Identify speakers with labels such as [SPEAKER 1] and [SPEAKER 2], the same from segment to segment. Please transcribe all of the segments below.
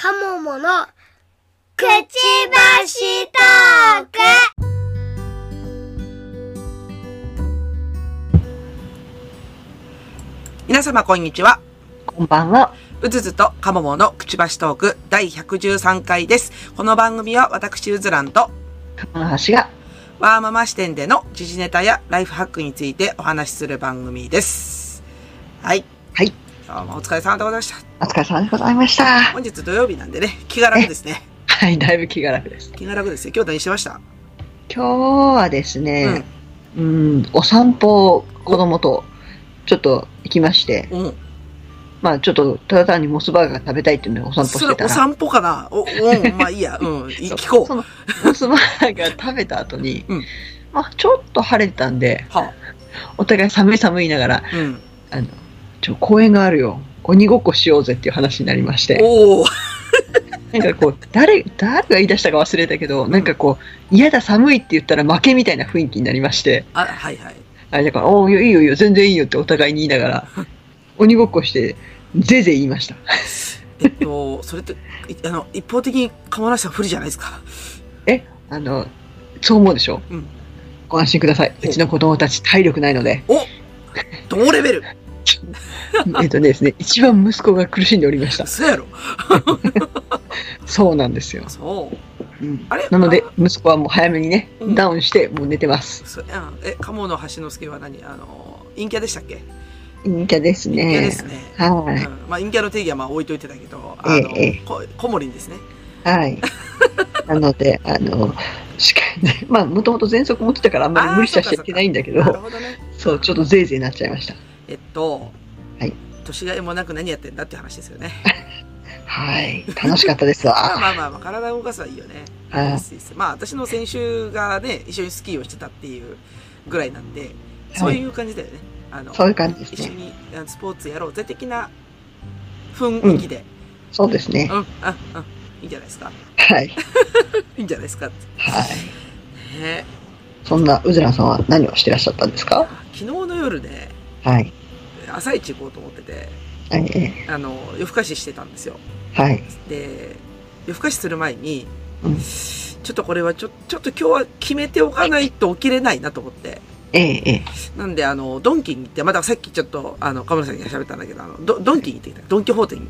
[SPEAKER 1] カモモのくちばしトーク
[SPEAKER 2] 皆様こんにちは。
[SPEAKER 3] こんばんは。
[SPEAKER 2] うずずとかもものくちばしトーク第113回です。この番組は私うずらんと
[SPEAKER 3] この橋が、
[SPEAKER 2] ワーママ視点での時事ネタやライフハックについてお話しする番組です。はい。
[SPEAKER 3] はい。
[SPEAKER 2] 今日もお疲れ様でございました。
[SPEAKER 3] お疲れ様でございました。
[SPEAKER 2] 本日土曜日なんでね、気が楽ですね。
[SPEAKER 3] はい、だいぶ気が楽です。
[SPEAKER 2] 気が楽ですよ。今日何してました？
[SPEAKER 3] 今日はですね、うん、お散歩を子供とちょっと行きまして、
[SPEAKER 2] うん。
[SPEAKER 3] まあちょっとただ単にモスバーガー食べたいっていうのでお散歩
[SPEAKER 2] そ
[SPEAKER 3] してたら、
[SPEAKER 2] れお散歩かな？お、うん、まあいいや。うん。い聞こ。
[SPEAKER 3] そうのモスバーガー食べた後に、
[SPEAKER 2] うん
[SPEAKER 3] まあちょっと晴れてたんで、
[SPEAKER 2] は
[SPEAKER 3] お互い寒い寒いながら、
[SPEAKER 2] あ、うん。
[SPEAKER 3] あの、ちょ、公園があるよ。鬼ごっこしようぜっていう話になりまして。
[SPEAKER 2] おお
[SPEAKER 3] なんかこう、誰、誰が言い出したか忘れたけど、なんかこう、嫌だ寒いって言ったら負けみたいな雰囲気になりまして、
[SPEAKER 2] あ、はいはい。
[SPEAKER 3] あだから、おおいいよいいよいいよ、全然いいよってお互いに言いながら、鬼ごっこして、ぜいぜい言いました。
[SPEAKER 2] えっと、それって、いあの、一方的に鴨梨さん不利じゃないですか？
[SPEAKER 3] あの、そう思うでしょ？
[SPEAKER 2] うん
[SPEAKER 3] ご安心ください。うちの子供たち体力ないので、
[SPEAKER 2] お同レベル？
[SPEAKER 3] えっとですね、一番息子が苦しんでおりました。
[SPEAKER 2] そうやろ
[SPEAKER 3] そうなんですよ。
[SPEAKER 2] そう。
[SPEAKER 3] うん
[SPEAKER 2] あれ？
[SPEAKER 3] なので、息子はもう早めにね
[SPEAKER 2] うん、
[SPEAKER 3] ダウンして、もう寝てます。
[SPEAKER 2] そうやんえ、鴨の橋之助は何？あの、陰キャでしたっけ？
[SPEAKER 3] 陰キャです
[SPEAKER 2] 陰キャ
[SPEAKER 3] ね
[SPEAKER 2] で。すね。
[SPEAKER 3] はい。
[SPEAKER 2] うん、まあ、陰キャの定義はまあ置いといてたけど、あの、
[SPEAKER 3] えええ
[SPEAKER 2] こ小森ですね。
[SPEAKER 3] はい。なので、あの、しかね、まあ、もともと喘息持ってたからあんまり無理しちゃいけないんだけど、
[SPEAKER 2] どね。
[SPEAKER 3] そう、ちょっとぜいぜいなっちゃいました。
[SPEAKER 2] えっと、
[SPEAKER 3] はい。
[SPEAKER 2] 年がいもなく何やってんだっていう話ですよね。
[SPEAKER 3] はい。楽しかったです
[SPEAKER 2] まあ
[SPEAKER 3] わ。
[SPEAKER 2] まあまあまあ、体を動かすはいいよね。まあ、私の先週がね、一緒にスキーをしてたっていうぐらいなんで、そういう感じだよね。あの、
[SPEAKER 3] そういう感じですね。
[SPEAKER 2] 一緒にスポーツやろうぜ的な雰囲気で、
[SPEAKER 3] そうですね
[SPEAKER 2] う。ん、あ、うん、いいんじゃないですか。
[SPEAKER 3] はい。
[SPEAKER 2] いいんじゃないですか。
[SPEAKER 3] はい。
[SPEAKER 2] ね
[SPEAKER 3] そんな、うずらさんは何をしてらっしゃったんですか？
[SPEAKER 2] 昨日の夜ね、
[SPEAKER 3] はい。
[SPEAKER 2] 朝一行こうと思ってて、
[SPEAKER 3] はい。え
[SPEAKER 2] あの、夜更かししてたんですよ。
[SPEAKER 3] えはい。
[SPEAKER 2] で、夜更かしする前に、
[SPEAKER 3] うん
[SPEAKER 2] ちょっとこれはちょ、ちょっと今日は決めておかないと起きれないなと思って。
[SPEAKER 3] ええええ
[SPEAKER 2] なんで、あの、ドンキに行って、まださっきちょっと、あの、カムラさんに喋ったんだけど、あの、ドドンキに行ってきた。ドンキホーテに行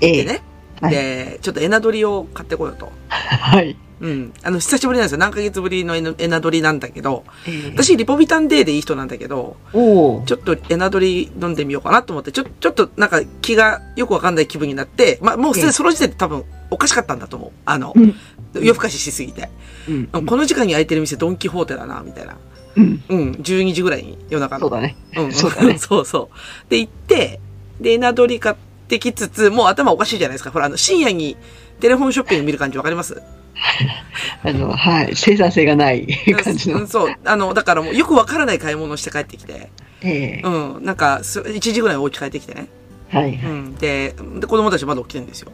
[SPEAKER 3] ええ
[SPEAKER 2] ってね。
[SPEAKER 3] はい
[SPEAKER 2] で、ちょっとエナドリを買ってこようと。
[SPEAKER 3] はい。
[SPEAKER 2] うん。あの、久しぶりなんですよ。何ヶ月ぶりのエナドリなんだけど、
[SPEAKER 3] ええ
[SPEAKER 2] 私、リポビタンデーでいい人なんだけど。ちょっとエナドリ飲んでみようかなと思って、ちょ、ちょっとなんか気がよくわかんない気分になって、まあ、もうすでにその時点で多分おかしかったんだと思う。あの、
[SPEAKER 3] うん。
[SPEAKER 2] 夜更かししすぎて。
[SPEAKER 3] うん。
[SPEAKER 2] この時間に空いてる店ドンキホーテだな、みたいな。
[SPEAKER 3] うん。
[SPEAKER 2] うん、12時ぐらいに夜中の。
[SPEAKER 3] そうだね。
[SPEAKER 2] うん、
[SPEAKER 3] そうだね
[SPEAKER 2] そうそう。で、行って、で、エナドリ買ってきつつ、もう頭おかしいじゃないですか。ほら、あの、深夜にテレフォンショッピング見る感じわかります？
[SPEAKER 3] あの、はい。生産性がない感じの
[SPEAKER 2] うん。そう。あの、だからもうよくわからない買い物をして帰ってきて、
[SPEAKER 3] ええ
[SPEAKER 2] うん、なんか、す1時ぐらいお家帰ってきてね。
[SPEAKER 3] はい。
[SPEAKER 2] うん。で、で子供たちまだ起きてるんですよ。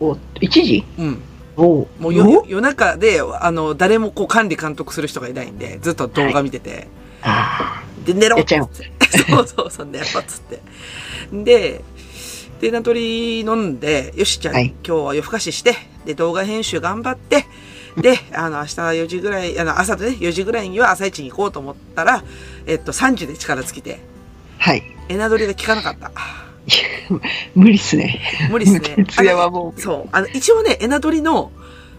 [SPEAKER 3] お、1時？
[SPEAKER 2] うん。
[SPEAKER 3] おお。
[SPEAKER 2] もう夜夜中で、あの、誰もこう管理監督する人がいないんで、ずっと動画見てて、
[SPEAKER 3] あ
[SPEAKER 2] で、寝ろ
[SPEAKER 3] やっ
[SPEAKER 2] って そうそうそう、寝ろっつって。で、で、ナトリ飲んで、よし、じゃあ、
[SPEAKER 3] はい
[SPEAKER 2] 今日は夜更かしして、で、動画編集頑張って、で、あの、明日4時ぐらい、あの、朝でね、4時ぐらいには朝一に行こうと思ったら、えっと、3時で力尽きて、
[SPEAKER 3] あ。はい。
[SPEAKER 2] エナドリが効かなかった。
[SPEAKER 3] 無理っすね。
[SPEAKER 2] 無理っすね。
[SPEAKER 3] 徹夜はもう。
[SPEAKER 2] そう。あの、一応ね、エナドリの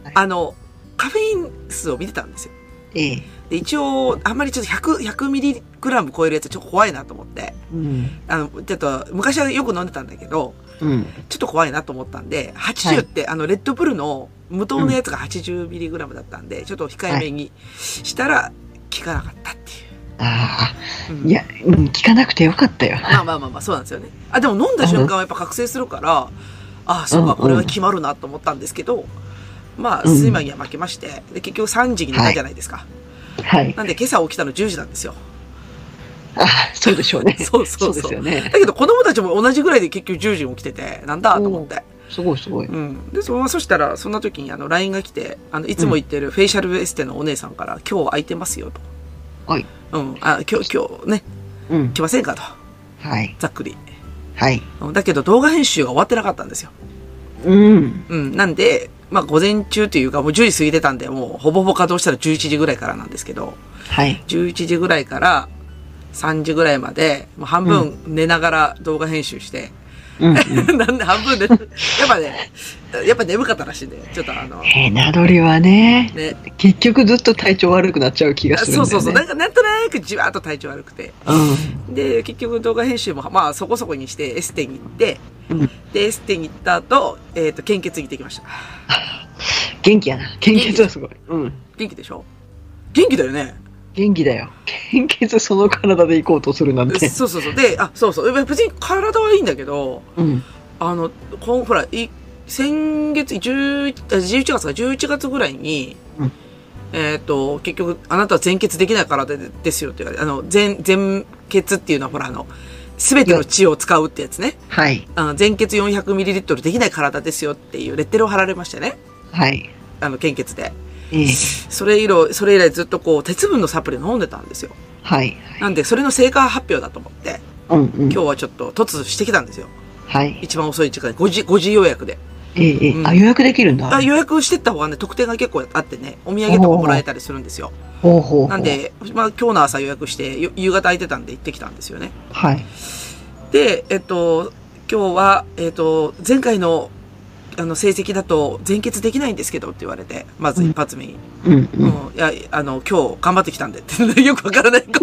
[SPEAKER 3] はい、
[SPEAKER 2] あの、カフェイン数を見てたんですよ。
[SPEAKER 3] ええ。
[SPEAKER 2] で、一応、あんまりちょっと100、100ミリグラム超えるやつちょっと怖いなと思って、
[SPEAKER 3] うん。
[SPEAKER 2] あの、ちょっと、昔はよく飲んでたんだけど、
[SPEAKER 3] うん。
[SPEAKER 2] ちょっと怖いなと思ったんで、80って、あの、レッドブルの無糖のやつが80ミリグラムだったんで、ちょっと控えめにしたら、効かなかったって
[SPEAKER 3] あ
[SPEAKER 2] いう。う
[SPEAKER 3] あ。
[SPEAKER 2] ん
[SPEAKER 3] いや、うん、聞かなくてよかったよ。
[SPEAKER 2] まあまあまあまあ、そうなんですよね。あ、でも飲んだ瞬間はやっぱ覚醒するから、ああ、そうか、
[SPEAKER 3] うんうん
[SPEAKER 2] これは決まるなと思ったんですけど、まあ、
[SPEAKER 3] うん
[SPEAKER 2] 睡魔には負けまして、で、結局3時に寝たじゃないですか。
[SPEAKER 3] はい。
[SPEAKER 2] なんで今朝起きたの10時なんですよ。
[SPEAKER 3] あ そうでしょうね。
[SPEAKER 2] そうそうそう
[SPEAKER 3] ですよね。
[SPEAKER 2] だけど子供たちも同じぐらいで結局10時に起きてて、なんだと思って。
[SPEAKER 3] すごいすごい。
[SPEAKER 2] うん。で、そのそしたら、そんな時にあの、LINE が来て、あの、いつも言ってるフェイシャルエステのお姉さんから、今日空いてますよと。
[SPEAKER 3] はい。
[SPEAKER 2] うん。あ、今日、今日ね、
[SPEAKER 3] うん。
[SPEAKER 2] 来ませんかと。
[SPEAKER 3] はい。
[SPEAKER 2] ざっくり。
[SPEAKER 3] はい。
[SPEAKER 2] うんだけど動画編集が終わってなかったんですよ。
[SPEAKER 3] うん。
[SPEAKER 2] うん。なんで、まあ午前中というかもう10時過ぎてたんで、もうほぼほぼ稼働したら11時ぐらいからなんですけど、
[SPEAKER 3] はい。
[SPEAKER 2] 11時ぐらいから3時ぐらいまで、もう半分寝ながら動画編集して、
[SPEAKER 3] うん。
[SPEAKER 2] なんで半分で、やっぱね、やっぱ眠かったらしいんで、ちょっとあの、
[SPEAKER 3] えー、名取はね、
[SPEAKER 2] ね、
[SPEAKER 3] 結局ずっと体調悪くなっちゃう気がするんだよね。
[SPEAKER 2] そうそうそう、なんかなんとなくじわーっと体調悪くて。
[SPEAKER 3] うん。
[SPEAKER 2] で、結局動画編集も、まあそこそこにしてエステに行って、
[SPEAKER 3] うん
[SPEAKER 2] で、エステに行った後、えっ、と、献血に行ってきました。
[SPEAKER 3] 元気やな。献血はすごい。うん。
[SPEAKER 2] 元気でしょ？元気だよね。
[SPEAKER 3] 元気だよ。献血その体で行こうとするなんて。
[SPEAKER 2] そうそうそう。で、あ、そうそう。別に体はいいんだけど、
[SPEAKER 3] うん。
[SPEAKER 2] あの、こんほら、い先月、11, あ11月か、11月ぐらいに、
[SPEAKER 3] うん
[SPEAKER 2] えっ、と、結局、あなたは全血できない体でですよって言われて、あの、全、全血っていうのはほら、あの、すべての血を使うってやつね。
[SPEAKER 3] はい。
[SPEAKER 2] あの全血 400ml できない体ですよっていうレッテルを貼られましてね。
[SPEAKER 3] はい。
[SPEAKER 2] あの、献血で。
[SPEAKER 3] ええ
[SPEAKER 2] それ以来、それ以来ずっとこう、鉄分のサプリ飲んでたんですよ。
[SPEAKER 3] はい。
[SPEAKER 2] なんで、それの成果発表だと思って、
[SPEAKER 3] うんうん。
[SPEAKER 2] 今日はちょっと突してきたんですよ。
[SPEAKER 3] はい。
[SPEAKER 2] 一番遅い時間、5時、5時予約で。
[SPEAKER 3] ええええ
[SPEAKER 2] うん
[SPEAKER 3] あ、予約できるんだ。
[SPEAKER 2] あ予約してった方がね、特典が結構あってね、お土産とかもらえたりするんですよ。
[SPEAKER 3] ほうほう。
[SPEAKER 2] なん、で、まあ今日の朝予約して、よ夕方空いてたんで行ってきたんですよね。
[SPEAKER 3] はい。
[SPEAKER 2] で、えっと、今日は、えっと、前回の、あの、成績だと、全決できないんですけどって言われて、まず一発目に。
[SPEAKER 3] うんう。
[SPEAKER 2] いや、あの、今日頑張ってきたんでって、よくわからない。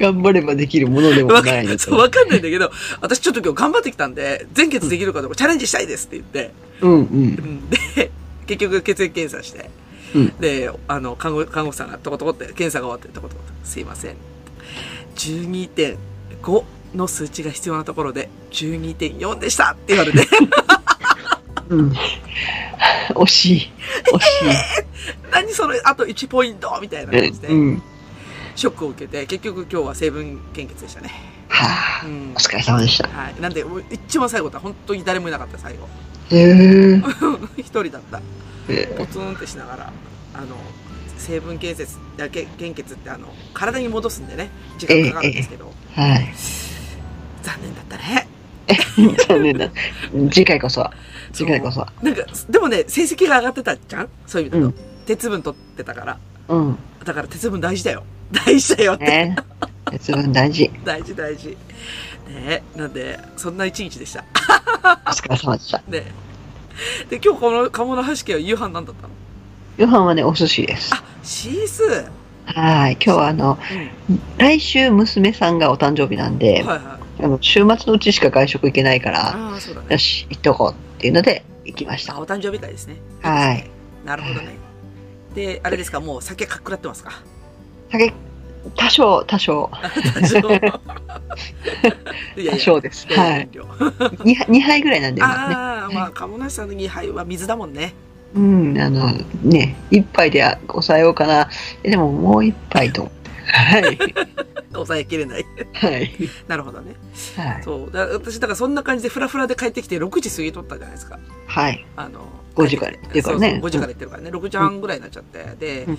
[SPEAKER 3] 頑張ればできるものでも
[SPEAKER 2] わか
[SPEAKER 3] ないの
[SPEAKER 2] そうわかんないんだけど、私ちょっと今日頑張ってきたんで、全決できるかどうかチャレンジしたいですって言って、
[SPEAKER 3] うんうん。
[SPEAKER 2] うんで、結局血液検査して、
[SPEAKER 3] うん
[SPEAKER 2] で、あの、看護、看護師さんがトコトコって、検査が終わってトコトコすいません。12.5の数値が必要なところで、12.4でしたって言われて、
[SPEAKER 3] うん。惜しい。惜し
[SPEAKER 2] 何それ、あと1ポイントみたいな感
[SPEAKER 3] い。
[SPEAKER 2] じで
[SPEAKER 3] う、ん。
[SPEAKER 2] ショックを受けて、結局今日は成分献血でしたね。
[SPEAKER 3] はあ
[SPEAKER 2] う。ん
[SPEAKER 3] お。疲れ様でした。
[SPEAKER 2] はい。なんで、一番最後だ。本当に誰もいなかった、最後。
[SPEAKER 3] へえ。
[SPEAKER 2] 一人だった。
[SPEAKER 3] え
[SPEAKER 2] ポツンってしながら、あの、成分献血、だけ献血ってあの、体に戻すんでね、時間かかるんですけど、
[SPEAKER 3] はい。
[SPEAKER 2] 残念だったね。
[SPEAKER 3] 残念だ。次回こそは。次回こそは。
[SPEAKER 2] なんか、でもね、成績が上がってたじゃん？そういう意味だと。
[SPEAKER 3] うん
[SPEAKER 2] 鉄分取ってたから。
[SPEAKER 3] うん。
[SPEAKER 2] だから鉄分大事だよ。大事だよって。
[SPEAKER 3] ね。鉄分大事。
[SPEAKER 2] 大事大事。ねなんで、そんな一日でした。
[SPEAKER 3] お疲れ様でした。
[SPEAKER 2] ねで、今日この鴨の橋家は夕飯何だったの？
[SPEAKER 3] 夕飯はね、お寿司です。
[SPEAKER 2] あ、シース
[SPEAKER 3] はい。今日はあの、
[SPEAKER 2] うん。
[SPEAKER 3] 来週娘さんがお誕生日なんで、
[SPEAKER 2] はいはい。
[SPEAKER 3] あの週末のうちしか外食行けないから、
[SPEAKER 2] ああ、そうだね。
[SPEAKER 3] よし、行っとこうっていうので行きまし
[SPEAKER 2] あ、
[SPEAKER 3] た。
[SPEAKER 2] お誕生日会ですね。
[SPEAKER 3] はい。
[SPEAKER 2] なるほどね。で、あれですか、もう酒かっくらってますか？
[SPEAKER 3] 酒、多少、多少、
[SPEAKER 2] 多少 いやい
[SPEAKER 3] 多
[SPEAKER 2] や、
[SPEAKER 3] 少です。はいい。
[SPEAKER 2] や遠慮
[SPEAKER 3] 2, 2杯ぐらいなんで、まあね。
[SPEAKER 2] ああ、まあ、鴨梨さんの2杯は水だもんね。
[SPEAKER 3] うん、あの、ね、1杯で抑えようかな。えでももう1杯と。はい。
[SPEAKER 2] 抑えきれない。
[SPEAKER 3] はい。
[SPEAKER 2] なるほどね。
[SPEAKER 3] はい。
[SPEAKER 2] そう。だ私、だからそんな感じでフラフラで帰ってきて6時過ぎとったじゃないですか。
[SPEAKER 3] はい。
[SPEAKER 2] あの、
[SPEAKER 3] 5時から行ってるからね
[SPEAKER 2] そうそう5時から行ってるからね。6時半ぐらいになっちゃって。で
[SPEAKER 3] うん、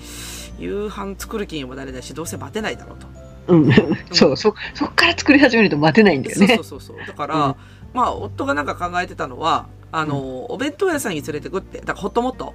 [SPEAKER 2] 夕飯作る気にもなれないし、どうせ待てないだろうと。
[SPEAKER 3] うん。そう、そ、そっから作り始めると待てないんだよね
[SPEAKER 2] そうそう。そう。だから、
[SPEAKER 3] うん
[SPEAKER 2] まあ、夫がなんか考えてたのは、あの、お弁当屋さんに連れてくって、だからホットモット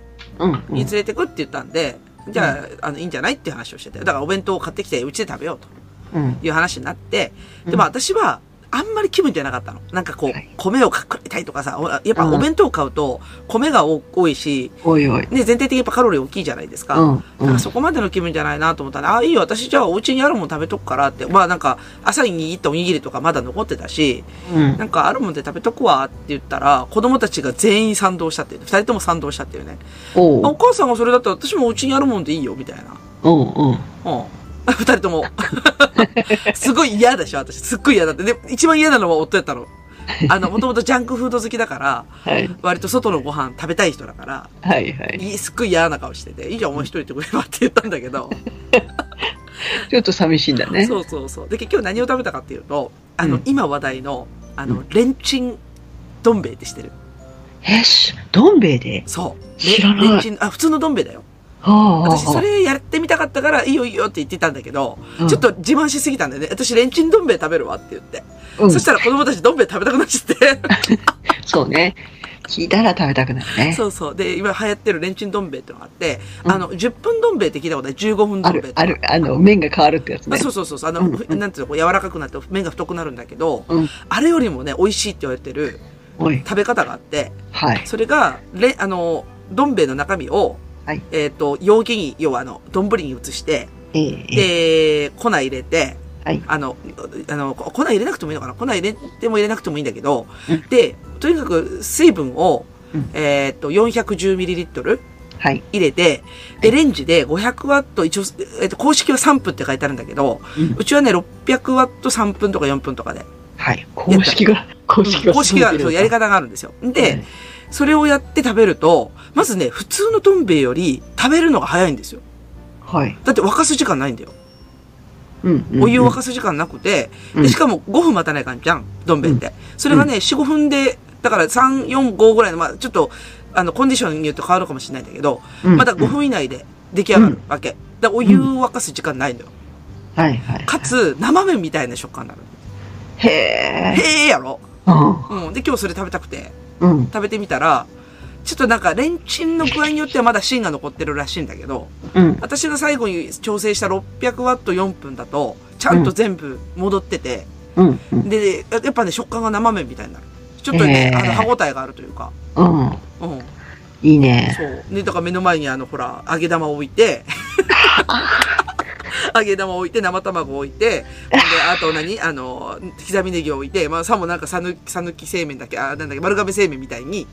[SPEAKER 2] に連れてくって言ったんで、じゃあ、あの、いいんじゃない？っていう話をしてて。だからお弁当を買ってきて、うちで食べようと
[SPEAKER 3] うん。
[SPEAKER 2] いう話になって、
[SPEAKER 3] うん
[SPEAKER 2] でも私は、あんまり気分じゃなかったの。なんかこう、
[SPEAKER 3] はい
[SPEAKER 2] 米をかっくらいたいとかさ、やっぱ
[SPEAKER 3] うん
[SPEAKER 2] お弁当買うと、米が多多いし、
[SPEAKER 3] おいおい。
[SPEAKER 2] ね、全体的にやっぱカロリー大きいじゃないですか。
[SPEAKER 3] うん。
[SPEAKER 2] から。そこまでの気分じゃないなと思ったら、ああ、いいよ、私じゃあお家にあるもん食べとくからって。まあなんか、朝に握ったおにぎりとかまだ残ってたし、
[SPEAKER 3] うん
[SPEAKER 2] なんかあるもんで食べとくわって言ったら、子供たちが全員賛同したっていう。二人とも賛同したっていうね。
[SPEAKER 3] お
[SPEAKER 2] お母さんがそれだったら私もお家にあるもんでいいよ、みたいな。
[SPEAKER 3] うんうん。
[SPEAKER 2] うん。二人とも。すごい嫌でしょ、私。すっごい嫌だって。で、一番嫌なのは夫やったの。あの、もともとジャンクフード好きだから、
[SPEAKER 3] はい。
[SPEAKER 2] 割と外のご飯食べたい人だから、
[SPEAKER 3] はいはい。
[SPEAKER 2] いすっごい嫌な顔してて、いいじゃん、お前一人でくればって言ったんだけど、
[SPEAKER 3] ちょっと寂しいんだね。
[SPEAKER 2] そうそうそう。で、結局何を食べたかっていうと、あの、
[SPEAKER 3] うん
[SPEAKER 2] 今話題の、あの
[SPEAKER 3] うん、
[SPEAKER 2] レンチンどん兵衛って知ってる？
[SPEAKER 3] えし、どん兵衛で？
[SPEAKER 2] そう。
[SPEAKER 3] 知らない
[SPEAKER 2] レンチン、あ、普通のどん兵衛だよ。私、それやってみたかったから、いいよいいよって言ってたんだけど、
[SPEAKER 3] うん
[SPEAKER 2] ちょっと自慢しすぎたんだよね。私、レンチンどん兵衛食べるわって言って。
[SPEAKER 3] うん
[SPEAKER 2] そしたら子供たちどん兵衛食べたくなっちゃって。
[SPEAKER 3] そうね。聞いたら食べたくなるね。
[SPEAKER 2] そうそう。で、今流行ってるレンチンどん兵衛ってのがあって、
[SPEAKER 3] うん
[SPEAKER 2] あの、10分どん兵衛って聞いたことない ?15 分ど
[SPEAKER 3] あ
[SPEAKER 2] ん兵衛って、
[SPEAKER 3] るある、あの、麺が変わるってやつ
[SPEAKER 2] あ
[SPEAKER 3] ね。
[SPEAKER 2] そうそうそうそう。あの、
[SPEAKER 3] うん
[SPEAKER 2] ふなんていうの、こう柔らかくなって麺が太くなるんだけど、
[SPEAKER 3] うん。
[SPEAKER 2] あれよりもね、美味しいって言われてる。食べ方があって、
[SPEAKER 3] はい。
[SPEAKER 2] それが、レ、あの、どん兵衛の中身を、
[SPEAKER 3] はい
[SPEAKER 2] えっ、と、容器に、要はあの、丼に移して、
[SPEAKER 3] ええええ
[SPEAKER 2] で、粉入れて、
[SPEAKER 3] はい
[SPEAKER 2] あの、あの、こ粉入れなくてもいいのかな？粉入れても入れなくてもいいんだけど、
[SPEAKER 3] うん
[SPEAKER 2] で、とにかく水分を、
[SPEAKER 3] うん
[SPEAKER 2] えっ、と、410ml
[SPEAKER 3] はい。
[SPEAKER 2] 入れて、で、レンジで500ワット、一応、えっ、と、公式は3分って書いてあるんだけど、
[SPEAKER 3] うん
[SPEAKER 2] うちはね、600ワット3分とか4分とかで。
[SPEAKER 3] はい。公式が、公式が。
[SPEAKER 2] 公式が、そう、やり方があるんですよ。で、それをやって食べると、まずね、普通のどん兵衛より食べるのが早いんですよ。
[SPEAKER 3] はい。
[SPEAKER 2] だって沸かす時間ないんだよ。
[SPEAKER 3] うん。うん
[SPEAKER 2] お湯を沸かす時間なくて、
[SPEAKER 3] うん
[SPEAKER 2] でしかも5分待たないかんじゃん、どん兵衛って。それがね、4、5分で、だから3、4、5ぐらいの、まあちょっと、あの、コンディションによって変わるかもしれないんだけど、
[SPEAKER 3] うん
[SPEAKER 2] まだ5分以内で出来上がるわけ。で、お湯を沸かす時間ないんだよ。
[SPEAKER 3] はいはい。
[SPEAKER 2] かつ、生麺みたいな食感になる。
[SPEAKER 3] へえ。
[SPEAKER 2] へえやろ
[SPEAKER 3] うん。
[SPEAKER 2] うん。で、今日それ食べたくて、
[SPEAKER 3] うん。
[SPEAKER 2] 食べてみたら、ちょっとなんか、レンチンの具合によってはまだ芯が残ってるらしいんだけど、
[SPEAKER 3] うん。
[SPEAKER 2] 私が最後に調整した600ワット4分だと、ちゃんと全部戻ってて、
[SPEAKER 3] うん。うん。
[SPEAKER 2] で、ややっぱね、食感が生麺みたいになる。ちょっとね、
[SPEAKER 3] へー
[SPEAKER 2] あの、歯応えがあるというか。
[SPEAKER 3] うん。
[SPEAKER 2] うん。
[SPEAKER 3] いいね。
[SPEAKER 2] そう。ね、だから目の前にあの、ほら、揚げ玉を置いて、揚げ玉を置いて、生卵を置いて、で、あと何？あの、刻みネギを置いて、まあ、さもなんかさぬ、さぬき製麺だっけ、あ、なんだっけ、丸亀製麺みたいに、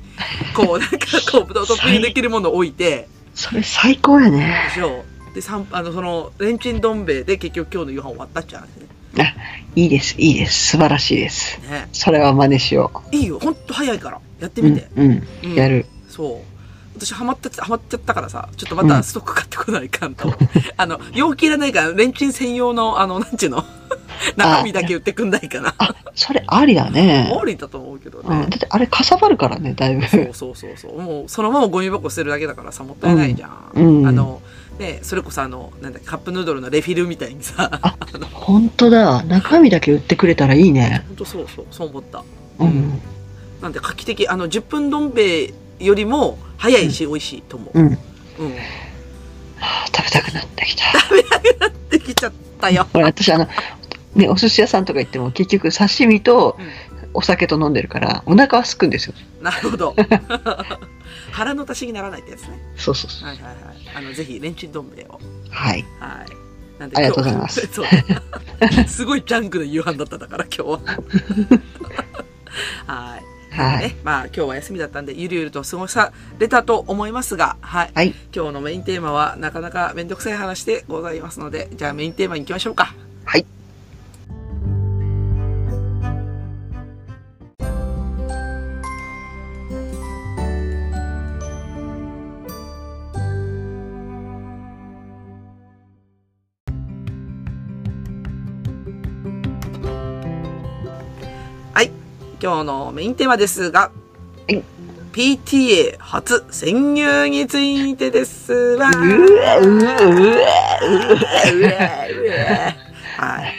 [SPEAKER 2] こう、なんか、こう、トッピングできるものを置いて、
[SPEAKER 3] それ最高やね。
[SPEAKER 2] でしょで、三あの、その、レンチンどん兵衛で結局今日の夕飯終わったっちゃう
[SPEAKER 3] あ、いいです、いいです。素晴らしいです。
[SPEAKER 2] ね。
[SPEAKER 3] それは真似しよ
[SPEAKER 2] いいよ、ほんと早いから。やって
[SPEAKER 3] う。
[SPEAKER 2] みて。
[SPEAKER 3] うん。う。
[SPEAKER 2] うんん
[SPEAKER 3] やる。
[SPEAKER 2] そう。私ハマった、ハマっちゃったからさ、ちょっとまたストック買ってこないかんと。あの、容器いらないから、レンチン専用の、あの、なんちゅうの、中身だけ売ってくんないかな。
[SPEAKER 3] あ、それありだね。
[SPEAKER 2] ありだと思うけど
[SPEAKER 3] うん。だ
[SPEAKER 2] ね
[SPEAKER 3] っ。てあれかさばるからね、だいぶ。
[SPEAKER 2] そうそうそうそう。もう、そのままゴミ箱捨てるだけだからさ、もったいないじゃん。
[SPEAKER 3] うんうん
[SPEAKER 2] あの、ね、それこそあの、なんだカップヌードルのレフィルみたいにさ、
[SPEAKER 3] あ 本当だ。中身だけ売ってくれたらいいね。
[SPEAKER 2] ほんとそうそう、そう思った。
[SPEAKER 3] うん。
[SPEAKER 2] なんで画期的、あの、10分どん兵衛よりも早いし、美味しいと思う。
[SPEAKER 3] うん。
[SPEAKER 2] うん。
[SPEAKER 3] はあ食べたくなってきた。
[SPEAKER 2] できちゃったよ。
[SPEAKER 3] これ私あの、ね、お寿司屋さんとか行っても結局刺身と
[SPEAKER 2] うん
[SPEAKER 3] お酒と飲んでるから、お腹は空くんですよ。
[SPEAKER 2] なるほど。腹の足しにならないってやつね。
[SPEAKER 3] そうそうそう。
[SPEAKER 2] はいはいはい。あの、ぜひ、レンチンどん兵衛を。
[SPEAKER 3] はい。
[SPEAKER 2] はい。なんで
[SPEAKER 3] ありがとうございます。
[SPEAKER 2] すごいジャンクな夕飯だっただから、今日は。はい。
[SPEAKER 3] はい。
[SPEAKER 2] ね、まあ今日は休みだったんで、ゆるゆると過ごされたと思いますが、はい。
[SPEAKER 3] はい。
[SPEAKER 2] 今日のメインテーマはなかなかめんどくさい話でございますので、じゃあメインテーマに行きましょうか。
[SPEAKER 3] はい。
[SPEAKER 2] 今日のメインテーマですが、
[SPEAKER 3] はい
[SPEAKER 2] PTA 初潜入についてですわ。は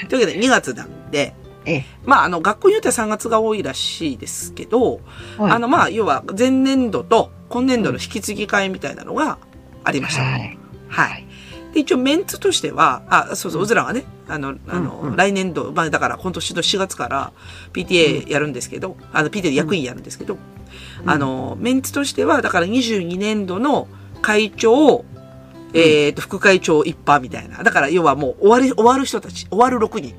[SPEAKER 2] い。というわけで2月なんで、
[SPEAKER 3] ええ。
[SPEAKER 2] まああの学校によっては3月が多いらしいですけど、
[SPEAKER 3] はい
[SPEAKER 2] あのまあ要は前年度と今年度の引き継ぎ会みたいなのがありました。
[SPEAKER 3] はい。
[SPEAKER 2] はい。で、一応メンツとしては、あ、そうそう、うずらはね、あの、あの、
[SPEAKER 3] うんうん
[SPEAKER 2] 来年度、まあだから今年の4月から PTA やるんですけど、あの、PTA で役員やるんですけど、あの、メンツとしては、だから22年度の会長、えっ、と、副会長一派みたいな。だから要はもう終わり、終わる人たち、終わる6人。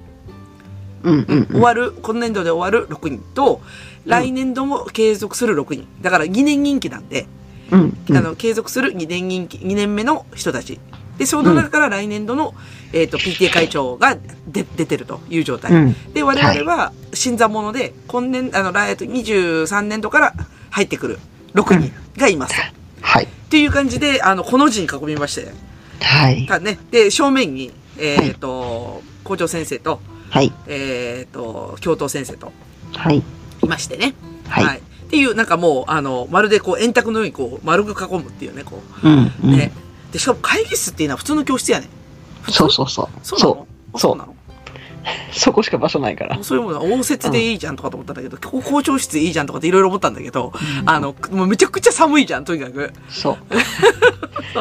[SPEAKER 3] うんうんうん。
[SPEAKER 2] 終わる、今年度で終わる6人と、来年度も継続する6人。だから2年任期なんで、
[SPEAKER 3] うんうん。
[SPEAKER 2] あの、継続する2年任期、2年目の人たち。で、その中から来年度の、えっ、と、PTA 会長がで出てるという状態。
[SPEAKER 3] うん。
[SPEAKER 2] で、我々は新参者で、今年、あの、来、えっと23年度から入ってくる6人がいますと。
[SPEAKER 3] はい。
[SPEAKER 2] っていう感じで、あの、この字に囲みまして、
[SPEAKER 3] はい。
[SPEAKER 2] かね。で、正面に、えっ、と、校長先生と、
[SPEAKER 3] はい。
[SPEAKER 2] えっ、と、教頭先生と
[SPEAKER 3] はい。
[SPEAKER 2] いましてね。
[SPEAKER 3] はい。
[SPEAKER 2] っていう、なんかもう、あの、まるでこう、円卓のようにこう、丸く囲むっていうね、こ
[SPEAKER 3] うん。う
[SPEAKER 2] う。
[SPEAKER 3] ん
[SPEAKER 2] ね。で、しかも会議室っていうのは普通の教室やね。普通？
[SPEAKER 3] そうそうそう。
[SPEAKER 2] そうなの？
[SPEAKER 3] そう
[SPEAKER 2] そうなの？
[SPEAKER 3] そこしか場所ないから。
[SPEAKER 2] そういうものは応接でいいじゃんとかと思ったんだけど、こ校長室いいじゃんとかっていろいろ思ったんだけど、あの、もうめちゃくちゃ寒いじゃん、とにかく。
[SPEAKER 3] そう。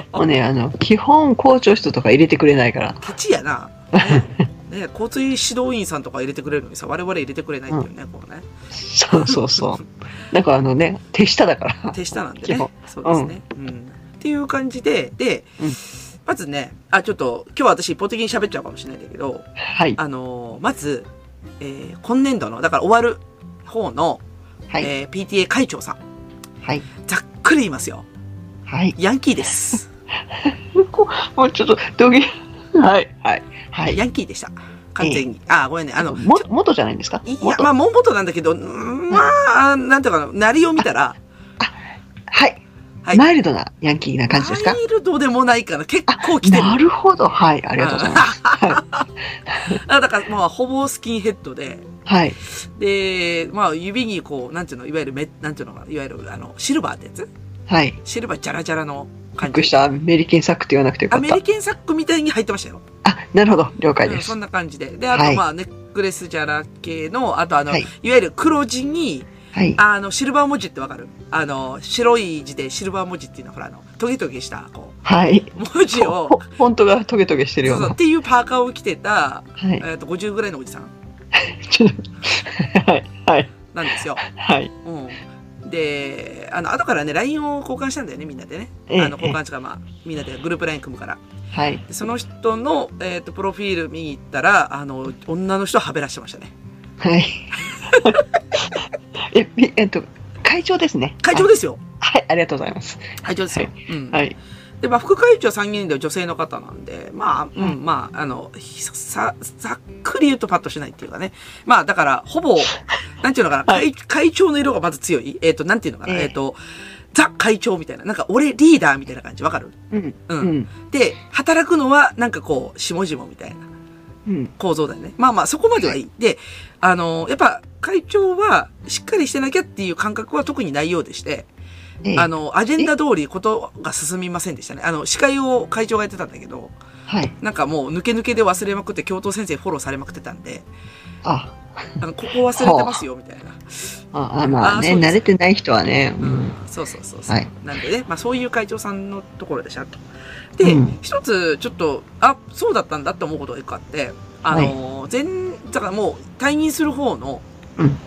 [SPEAKER 3] もうね、あの、基本校長室とか入れてくれないから。
[SPEAKER 2] ケチやな。ねね交通指導員さんとか入れてくれるのにさ、我々入れてくれないっていうね、こうね。
[SPEAKER 3] そうそうそう。なんかあのね、手下だから。
[SPEAKER 2] 手下なんでね。そうですね。うん。っていう感じで、で、
[SPEAKER 3] うん
[SPEAKER 2] まずね、あ、ちょっと、今日は私一方的に喋っちゃうかもしれないんだけど、
[SPEAKER 3] はい。
[SPEAKER 2] あのーまず、えー今年度の、だから終わる方の、
[SPEAKER 3] はい。
[SPEAKER 2] えー PTA 会長さん。
[SPEAKER 3] はい。
[SPEAKER 2] ざっくり言いますよ。
[SPEAKER 3] はい。
[SPEAKER 2] ヤンキーです。
[SPEAKER 3] こ もうちょっと、どげ、はい。はい。はい。
[SPEAKER 2] ヤンキーでした。完全に。あ、ごめんね。あの、
[SPEAKER 3] も、元じゃないんですか？
[SPEAKER 2] いや、
[SPEAKER 3] 元
[SPEAKER 2] まあ、モンボトなんだけど、うんまあ、なんていうかな、なりを見たら、
[SPEAKER 3] はい。
[SPEAKER 2] はい
[SPEAKER 3] マイルドなヤンキーな感じですか？
[SPEAKER 2] マイルドでもないかな。結構来てる。
[SPEAKER 3] なるほど。はい。ありがとうございます。は
[SPEAKER 2] あだから、まあ、ほぼスキンヘッドで、
[SPEAKER 3] い。はい。
[SPEAKER 2] で、まあ、指にこう、なんていうの、いわゆるめ、なんていうのかな、いわゆる、あの、シルバーってやつ？
[SPEAKER 3] はい。
[SPEAKER 2] シルバージャラジャラの感じ。
[SPEAKER 3] した。アメリケンサックって言わなくてよかった
[SPEAKER 2] アメリ。ケンサックみたいに入ってましたよ。
[SPEAKER 3] あ、なるほど。了解です
[SPEAKER 2] うんそん。な感じで。で、あと、
[SPEAKER 3] はい
[SPEAKER 2] まあ、ネックレスジャラ系の、あと、あの、
[SPEAKER 3] はい
[SPEAKER 2] い、わゆる黒字に、
[SPEAKER 3] はい。
[SPEAKER 2] あの、シルバー文字ってわかる？あの、白い字でシルバー文字っていうのは、ほら、あの、トゲトゲした、こ
[SPEAKER 3] はい。
[SPEAKER 2] う、文字を、
[SPEAKER 3] ほフォントがトゲトゲしてるような
[SPEAKER 2] そうっ。ていうパーカーを着てた、
[SPEAKER 3] はい。
[SPEAKER 2] えっ、と、50ぐらいのおじさん
[SPEAKER 3] はい。はい。
[SPEAKER 2] なんですよ。
[SPEAKER 3] はい。
[SPEAKER 2] うん。で、あの、後からね、LINE を交換したんだよね、みんなでね。
[SPEAKER 3] ええ
[SPEAKER 2] あの、交換とか、まあ、みんなでグループ LINE 組むから。
[SPEAKER 3] はい。
[SPEAKER 2] でその人の、えっ、と、プロフィール見に行ったら、あの、女の人はべらしてましたね。
[SPEAKER 3] はい。え、みえっと、会長ですね。
[SPEAKER 2] 会長ですよ。
[SPEAKER 3] はい。ありがとうございます。
[SPEAKER 2] 会長ですよ。うん。
[SPEAKER 3] はい。
[SPEAKER 2] で、まあ、副会長参議院では女性の方なんで、まあ、う
[SPEAKER 3] はい
[SPEAKER 2] ん、まあ、あの、ひさ、ざっくり言うとパッとしないっていうかね。まあ、だから、ほぼ、なんていうのかな、
[SPEAKER 3] はい
[SPEAKER 2] 会会長の色がまず強い。えっ、と、なんていうのかな、
[SPEAKER 3] ええ
[SPEAKER 2] えっ、と、ザ会長みたいな。なんか、俺リーダーみたいな感じ、わかる？
[SPEAKER 3] うん。
[SPEAKER 2] うん。
[SPEAKER 3] うん。
[SPEAKER 2] で、働くのは、なんかこう、下々みたいな
[SPEAKER 3] うん。
[SPEAKER 2] 構造だよね。まあまあ、そこまではいい。で、あの、やっぱ、会長は、しっかりしてなきゃっていう感覚は特にないようでして、
[SPEAKER 3] ええ
[SPEAKER 2] あの、アジェンダ通りことが進みませんでしたね。あの、司会を会長がやってたんだけど、
[SPEAKER 3] はい。
[SPEAKER 2] なんかもう抜け抜けで忘れまくって教頭先生フォローされまくってたんで、
[SPEAKER 3] あ、
[SPEAKER 2] あの、ここ忘れてますよ、みたいな。
[SPEAKER 3] あ、あまあね、慣れてない人はね。う
[SPEAKER 2] うん
[SPEAKER 3] ん。。
[SPEAKER 2] そうそうそうそう。
[SPEAKER 3] はい
[SPEAKER 2] なんでね、まあそういう会長さんのところでしたと。で、
[SPEAKER 3] うん
[SPEAKER 2] 一つちょっと、あ、そうだったんだって思うことが一個あって、あの、全、だからもう退任する方の
[SPEAKER 3] うん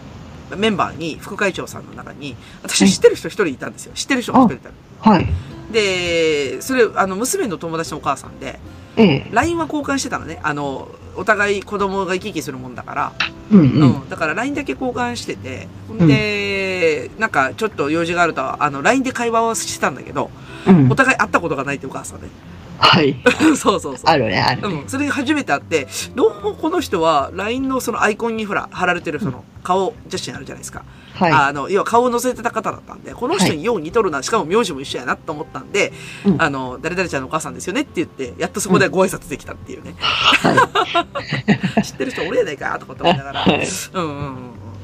[SPEAKER 2] メンバーに、副会長さんの中に、私知ってる人一人いたんですよ。知ってる人が一人いたの。
[SPEAKER 3] はい。
[SPEAKER 2] で、それ、あの、娘の友達のお母さんで、
[SPEAKER 3] ええ。
[SPEAKER 2] LINE は交換してたのね。あの、お互い子供が行き来するもんだから。
[SPEAKER 3] うんう。
[SPEAKER 2] うんん。だから LINE だけ交換してて、で、なんかちょっと用事があると、あの、LINE で会話をしてたんだけど、
[SPEAKER 3] うん
[SPEAKER 2] お。互い会ったことがないってお母さんで。
[SPEAKER 3] はい。
[SPEAKER 2] そうそうそう。
[SPEAKER 3] あるね、あるね。
[SPEAKER 2] うん。それが初めて会って、どうもこの人は LINE のそのアイコンにほら、貼られてるその顔写真あるじゃないですか。
[SPEAKER 3] は
[SPEAKER 2] あの、要は顔を載せてた方だったんで、この人によう似とるな、しかも名字も一緒やなと思ったんで、
[SPEAKER 3] うん
[SPEAKER 2] あの、誰々ちゃんのお母さんですよねって言って、やっとそこでご挨拶できたっていうね。知ってる人俺やないかとかって思いながら。
[SPEAKER 3] はい。
[SPEAKER 2] うんうんうんうん。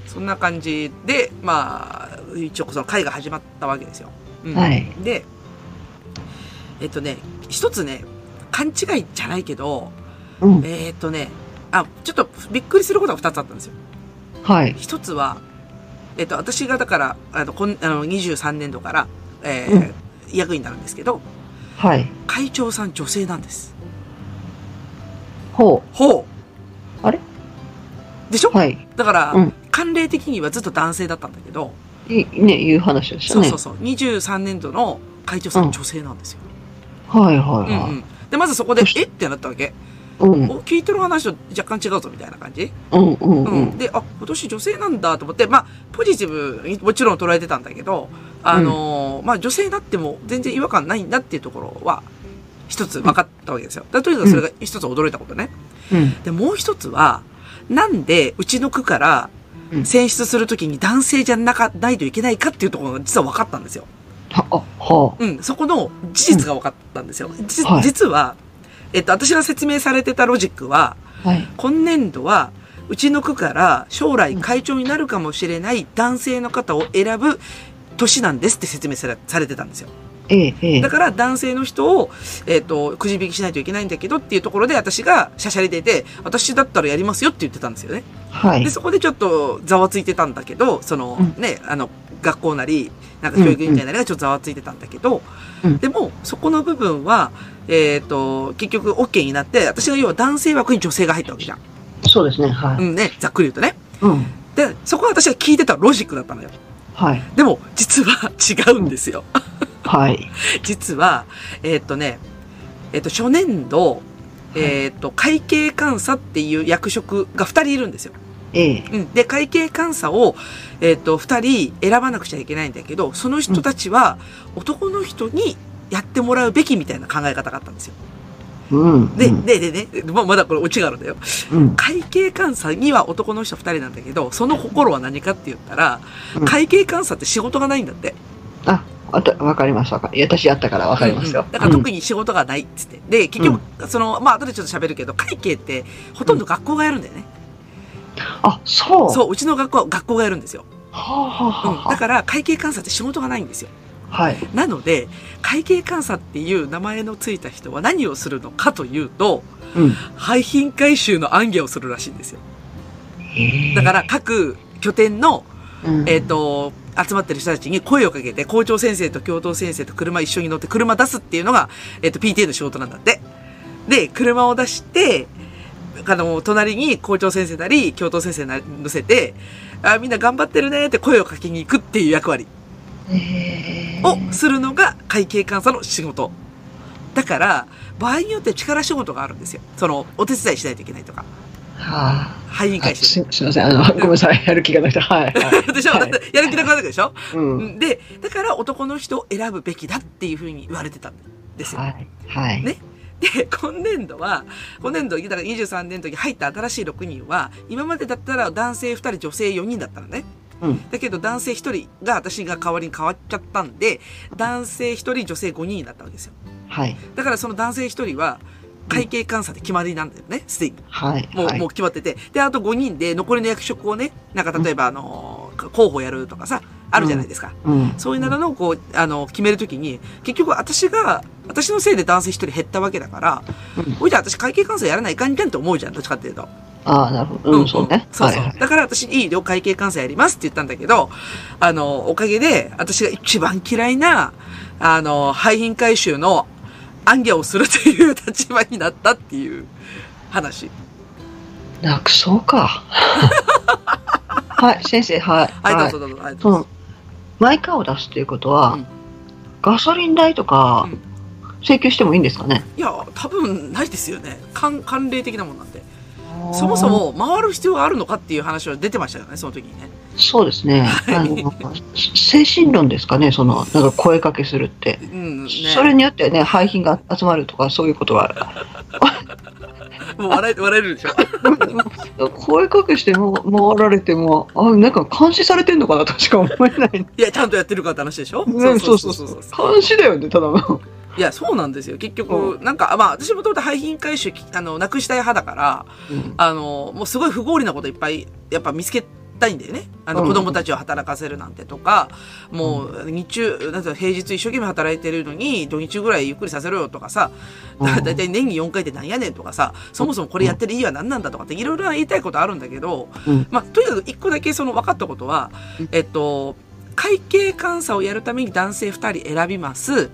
[SPEAKER 2] そんな感じで、まあ、一応その会が始まったわけですよ。うん
[SPEAKER 3] はい
[SPEAKER 2] で、えっとね、一つね、勘違いじゃないけど、
[SPEAKER 3] うん。
[SPEAKER 2] えーっとね、あ、ちょっとびっくりすることが二つあったんですよ。
[SPEAKER 3] はい。
[SPEAKER 2] 一つは、えっと、私がだから、あの、こんあの23年度から、えー
[SPEAKER 3] うん
[SPEAKER 2] 役員になるんですけど、
[SPEAKER 3] はい。
[SPEAKER 2] 会長さん女性なんです。
[SPEAKER 3] ほ
[SPEAKER 2] ほう。
[SPEAKER 3] あれ？
[SPEAKER 2] でしょ、
[SPEAKER 3] う。はい。
[SPEAKER 2] だから、
[SPEAKER 3] うん
[SPEAKER 2] 慣例的にはずっと男性だったんだけど、
[SPEAKER 3] いね、いう話でしたね。
[SPEAKER 2] そうそうそう。23年度の会長さん、
[SPEAKER 3] うん
[SPEAKER 2] 女性なんですよ。
[SPEAKER 3] はいはい
[SPEAKER 2] うん
[SPEAKER 3] は
[SPEAKER 2] うん。で、まずそこでえ？ってなったわけ。
[SPEAKER 3] い。うん。
[SPEAKER 2] お、聞いてる話と若干違うぞ、みたいな感じ？
[SPEAKER 3] うんうん
[SPEAKER 2] う。
[SPEAKER 3] うんん。
[SPEAKER 2] で、あ、今年女性なんだと思って、まあ、ポジティブにもちろん捉えてたんだけど、あのーまあ、女性になっても全然違和感ないんだっていうところは、一つ分かったわけですよ。だとにかくそれが一つ驚いたことね。
[SPEAKER 3] うん。
[SPEAKER 2] で、もう一つは、なんでうちの区から
[SPEAKER 3] うん
[SPEAKER 2] 選出するときに男性じゃなか、ないといけないかっていうところが実は分かったんですよ。
[SPEAKER 3] は、あ、は
[SPEAKER 2] うん、そこの事実が分かったんですよ。じ
[SPEAKER 3] はい
[SPEAKER 2] 実は、えっと、私が説明されてたロジックは、
[SPEAKER 3] あ。はい。
[SPEAKER 2] 今年度は、うちの区から将来会長になるかもしれない男性の方を選ぶ年なんですって説明されされてたんですよ。
[SPEAKER 3] ええ、ええ
[SPEAKER 2] だ。から男性の人を、えっ、と、くじ引きしないといけないんだけどっていうところで私がしゃしゃり出て、私だったらやりますよって言ってたんですよね。
[SPEAKER 3] はい
[SPEAKER 2] で、。そこでちょっとざわついてたんだけど、その、
[SPEAKER 3] うん
[SPEAKER 2] ね、あの、学校なり、なんか教育委員会なりがちょっとざわついてたんだけど、
[SPEAKER 3] うん
[SPEAKER 2] でも、そこの部分は、えっ、と、結局 OK になって、私が要は男性枠に女性が入ったわけじゃん。
[SPEAKER 3] そうですね。はい。
[SPEAKER 2] うんね、ざっくり言うとね。
[SPEAKER 3] うん。
[SPEAKER 2] で、そこは私が聞いてたロジックだったのよ。
[SPEAKER 3] はい。
[SPEAKER 2] でも、実は違うんですよ。
[SPEAKER 3] はい。
[SPEAKER 2] 実は、えーっとね、えーっと、初年度、えーっと、会計監査っていう役職が二人いるんですよ。
[SPEAKER 3] ええ。
[SPEAKER 2] うん。で、会計監査を、えーっと、二人選ばなくちゃいけないんだけど、その人たちは男の人にやってもらうべきみたいな考え方があったんですよ。
[SPEAKER 3] うん。
[SPEAKER 2] で、
[SPEAKER 3] うん
[SPEAKER 2] で、でね、ままだこれオチがあるんだよ。
[SPEAKER 3] うん。
[SPEAKER 2] 会計監査には男の人二人なんだけど、その心は何かって言ったら、
[SPEAKER 3] うん
[SPEAKER 2] 会計監査って仕事がないんだって。
[SPEAKER 3] あ、わたわかりますわかり私やったからわかりますよ
[SPEAKER 2] うん。だから特に仕事がないっつって。で、結局、その、まあ、後でちょっと喋るけど、会計って、ほとんど学校がやるんだよね。
[SPEAKER 3] あ、そう。う。
[SPEAKER 2] そう、うちの学校は学校がやるんですよ。
[SPEAKER 3] はあ、はあ
[SPEAKER 2] うん。
[SPEAKER 3] はあ、
[SPEAKER 2] だから、会計監査って仕事がないんですよ。
[SPEAKER 3] はい。
[SPEAKER 2] なので、会計監査っていう名前のついた人は何をするのかというと、
[SPEAKER 3] うん。
[SPEAKER 2] 廃品回収の暗記をするらしいんですよ。だから、各拠点の、
[SPEAKER 3] うん
[SPEAKER 2] えっ、と、集まってる人たちに声をかけて、校長先生と教頭先生と車一緒に乗って車出すっていうのが、えっ、と、PTA の仕事なんだって。で、車を出して、あの、隣に校長先生なり、教頭先生なり乗せて、あ、みんな頑張ってるねって声をかけに行くっていう役割をするのが会計監査の仕事。だから、場合によって力仕事があるんですよ。その、お手伝いしないといけないとか。
[SPEAKER 3] はあ。
[SPEAKER 2] 廃品回収。
[SPEAKER 3] すすいません。あの、ごめんなさい。やる気がなくて。はい。はい
[SPEAKER 2] でしょ、
[SPEAKER 3] はい
[SPEAKER 2] やる気なくなるでしょ？
[SPEAKER 3] うん。
[SPEAKER 2] で、だから男の人を選ぶべきだっていうふうに言われてたんですよ。
[SPEAKER 3] はい。はい。
[SPEAKER 2] ねで、今年度は、今年度、だから23年の時入った新しい6人は、今までだったら男性2人、女性4人だったのね。
[SPEAKER 3] うん。
[SPEAKER 2] だけど男性1人が私が代わりに変わっちゃったんで、男性1人、女性5人になったわけですよ。
[SPEAKER 3] はい。
[SPEAKER 2] だからその男性1人は、会計監査で決まりなんだよね、すでに。
[SPEAKER 3] はい。
[SPEAKER 2] もう、
[SPEAKER 3] はい
[SPEAKER 2] もう決まってて。で、あと5人で残りの役職をね、なんか例えばあの、候補やるとかさ、あるじゃないですか。
[SPEAKER 3] うん。
[SPEAKER 2] そういうなのをこう、あの、決めるときに、結局私が、私のせいで男性一人減ったわけだから、
[SPEAKER 3] うん
[SPEAKER 2] おいじゃあ私会計監査やらないかんじゃんって思うじゃん、どっちかっていうと。
[SPEAKER 3] ああ、なるほど。うん、そうね。
[SPEAKER 2] そうそう。
[SPEAKER 3] はいはい
[SPEAKER 2] だから私、いいよ、会計監査やりますって言ったんだけど、あの、おかげで、私が一番嫌いな、あの、廃品回収の暗記をするという立場になったっていう話。
[SPEAKER 3] なくそうか。はい、先生、はい。
[SPEAKER 2] はい、どうぞどうぞ。はい、
[SPEAKER 3] そうの、マイカーを出すということは、
[SPEAKER 2] うん
[SPEAKER 3] ガソリン代とか
[SPEAKER 2] うん、
[SPEAKER 3] 請求してもいいんですかね、
[SPEAKER 2] いや、多分ないですよね。慣慣例的なもんなんで。そもそ。も回る必要があるのかっていう話は出てましたよね、その時にね。
[SPEAKER 3] そうですね。あの、精神論ですかね、その、なんか声かけするって。
[SPEAKER 2] うん、ね。
[SPEAKER 3] それによってはね、廃品が集まるとか、そういうことは、
[SPEAKER 2] もう笑え、笑えるでしょ。
[SPEAKER 3] 声かけしても回られても、あ、なんか監視されてんのかなとしか思えない。
[SPEAKER 2] いや、ちゃんとやってるかって話でしょ
[SPEAKER 3] ねそうそうそう。監視だよね、ただの。
[SPEAKER 2] いや、そうなんですよ。結局、なんか、まあ、私もともと廃品回収、あの、なくしたい派だから、
[SPEAKER 3] うん
[SPEAKER 2] あの、もうすごい不合理なこといっぱい、やっぱ見つけたいんだよね。あの、
[SPEAKER 3] うん。
[SPEAKER 2] 子供たちを働かせるなんてとか、もう、日中、なん平日一生懸命働いてるのに、土日ぐらいゆっくりさせろよとかさ、
[SPEAKER 3] うん。
[SPEAKER 2] だいたい年に4回ってなんやねんとかさ、そもそもこれやってる意味は何なんだとかっていろいろ言いたいことあるんだけど、
[SPEAKER 3] うん。
[SPEAKER 2] まあ、とにかく一個だけその分かったことは、えっと、会計監査をやるために男性2人選びます。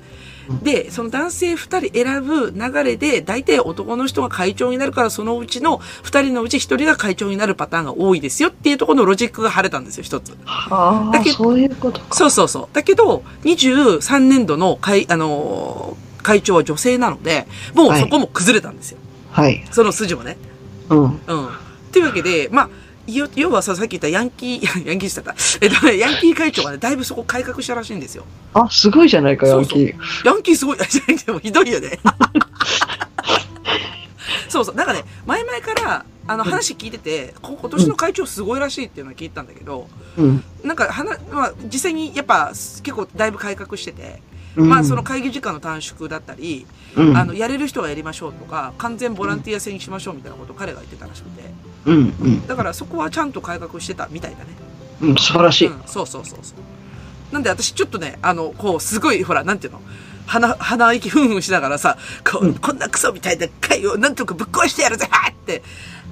[SPEAKER 2] で、その男性2人選ぶ流れで、大体男の人が会長になるから、そのうちの2人のうち1人が会長になるパターンが多いですよっていうところのロジックが晴れたんですよ、一つ。
[SPEAKER 3] はあ、
[SPEAKER 2] だけど
[SPEAKER 3] そういうことか。
[SPEAKER 2] そうそうそう。だけど、23年度の会、あのー会長は女性なので、もうそこも崩れたんですよ。
[SPEAKER 3] はい。
[SPEAKER 2] その筋もね。
[SPEAKER 3] うん。
[SPEAKER 2] うん。というわけで、まあ、要要はさ、さっき言ったヤンキー、ヤンキーしてた。えっとね、ヤンキー会長がね、だいぶそこ改革したらしいんですよ。
[SPEAKER 3] あ、すごいじゃないか、ヤンキー。
[SPEAKER 2] ヤンキーすごい、でもひどいよね。そうそう。なんかね、前々から、あの、話聞いてて、こ今年の会長すごいらしいっていうのを聞いたんだけど、
[SPEAKER 3] うん。
[SPEAKER 2] なんか、はな、まあ、実際にやっぱ、結構だいぶ改革してて、
[SPEAKER 3] うん
[SPEAKER 2] まあ、その、会議時間の短縮だったり、
[SPEAKER 3] うん、
[SPEAKER 2] あの、やれる人がやりましょうとか、完全ボランティア制にしましょうみたいなことを彼が言ってたらしくて、
[SPEAKER 3] うん、うん、
[SPEAKER 2] だからそこはちゃんと改革してたみたいだね。
[SPEAKER 3] うん、素晴らしい。
[SPEAKER 2] うん、そうそうそうそう。なんで私ちょっとね、あの、こう、すごい、ほら、なんていうの？鼻、鼻息ふんふんしながらさ、こ,、
[SPEAKER 3] うん。
[SPEAKER 2] こんなクソみたいな回をなんとかぶっ壊してやるぜはーって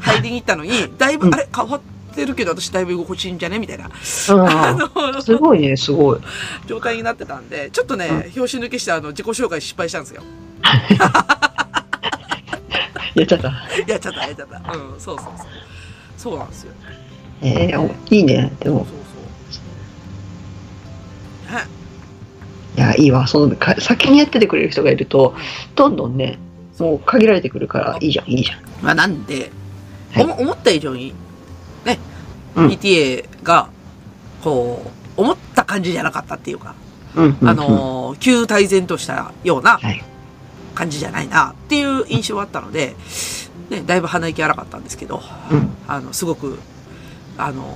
[SPEAKER 2] 入りに行ったのに、だいぶ、
[SPEAKER 3] うん。
[SPEAKER 2] あれ変わってるけど私だいぶ居心地いいんじゃね？みたいな、
[SPEAKER 3] すごいね、すごい。
[SPEAKER 2] 状態になってたんで、ちょっとね、拍子抜けしてあの、自己紹介失敗したんですよ。
[SPEAKER 3] やっちゃった。
[SPEAKER 2] やっちゃった、やっちゃった。うん、そうそうそう。そうなんですよ。
[SPEAKER 3] えー、おいいね。でも
[SPEAKER 2] そう、そう。ね。
[SPEAKER 3] いや、いいわ。その、か先にやっててくれる人がいると、どんどんね、もう限られてくるから、いいじゃん、いいじゃん。
[SPEAKER 2] まあなんで、
[SPEAKER 3] はい
[SPEAKER 2] 思った以上に、ね、
[SPEAKER 3] うん
[SPEAKER 2] PTA が、こう、思った感じじゃなかったっていうか、あのー、旧大然としたような
[SPEAKER 3] はい。
[SPEAKER 2] 感じじゃないなっていう印象があったので、ね、だいぶ鼻息荒かったんですけど、
[SPEAKER 3] うん。
[SPEAKER 2] あの、すごく、あのー、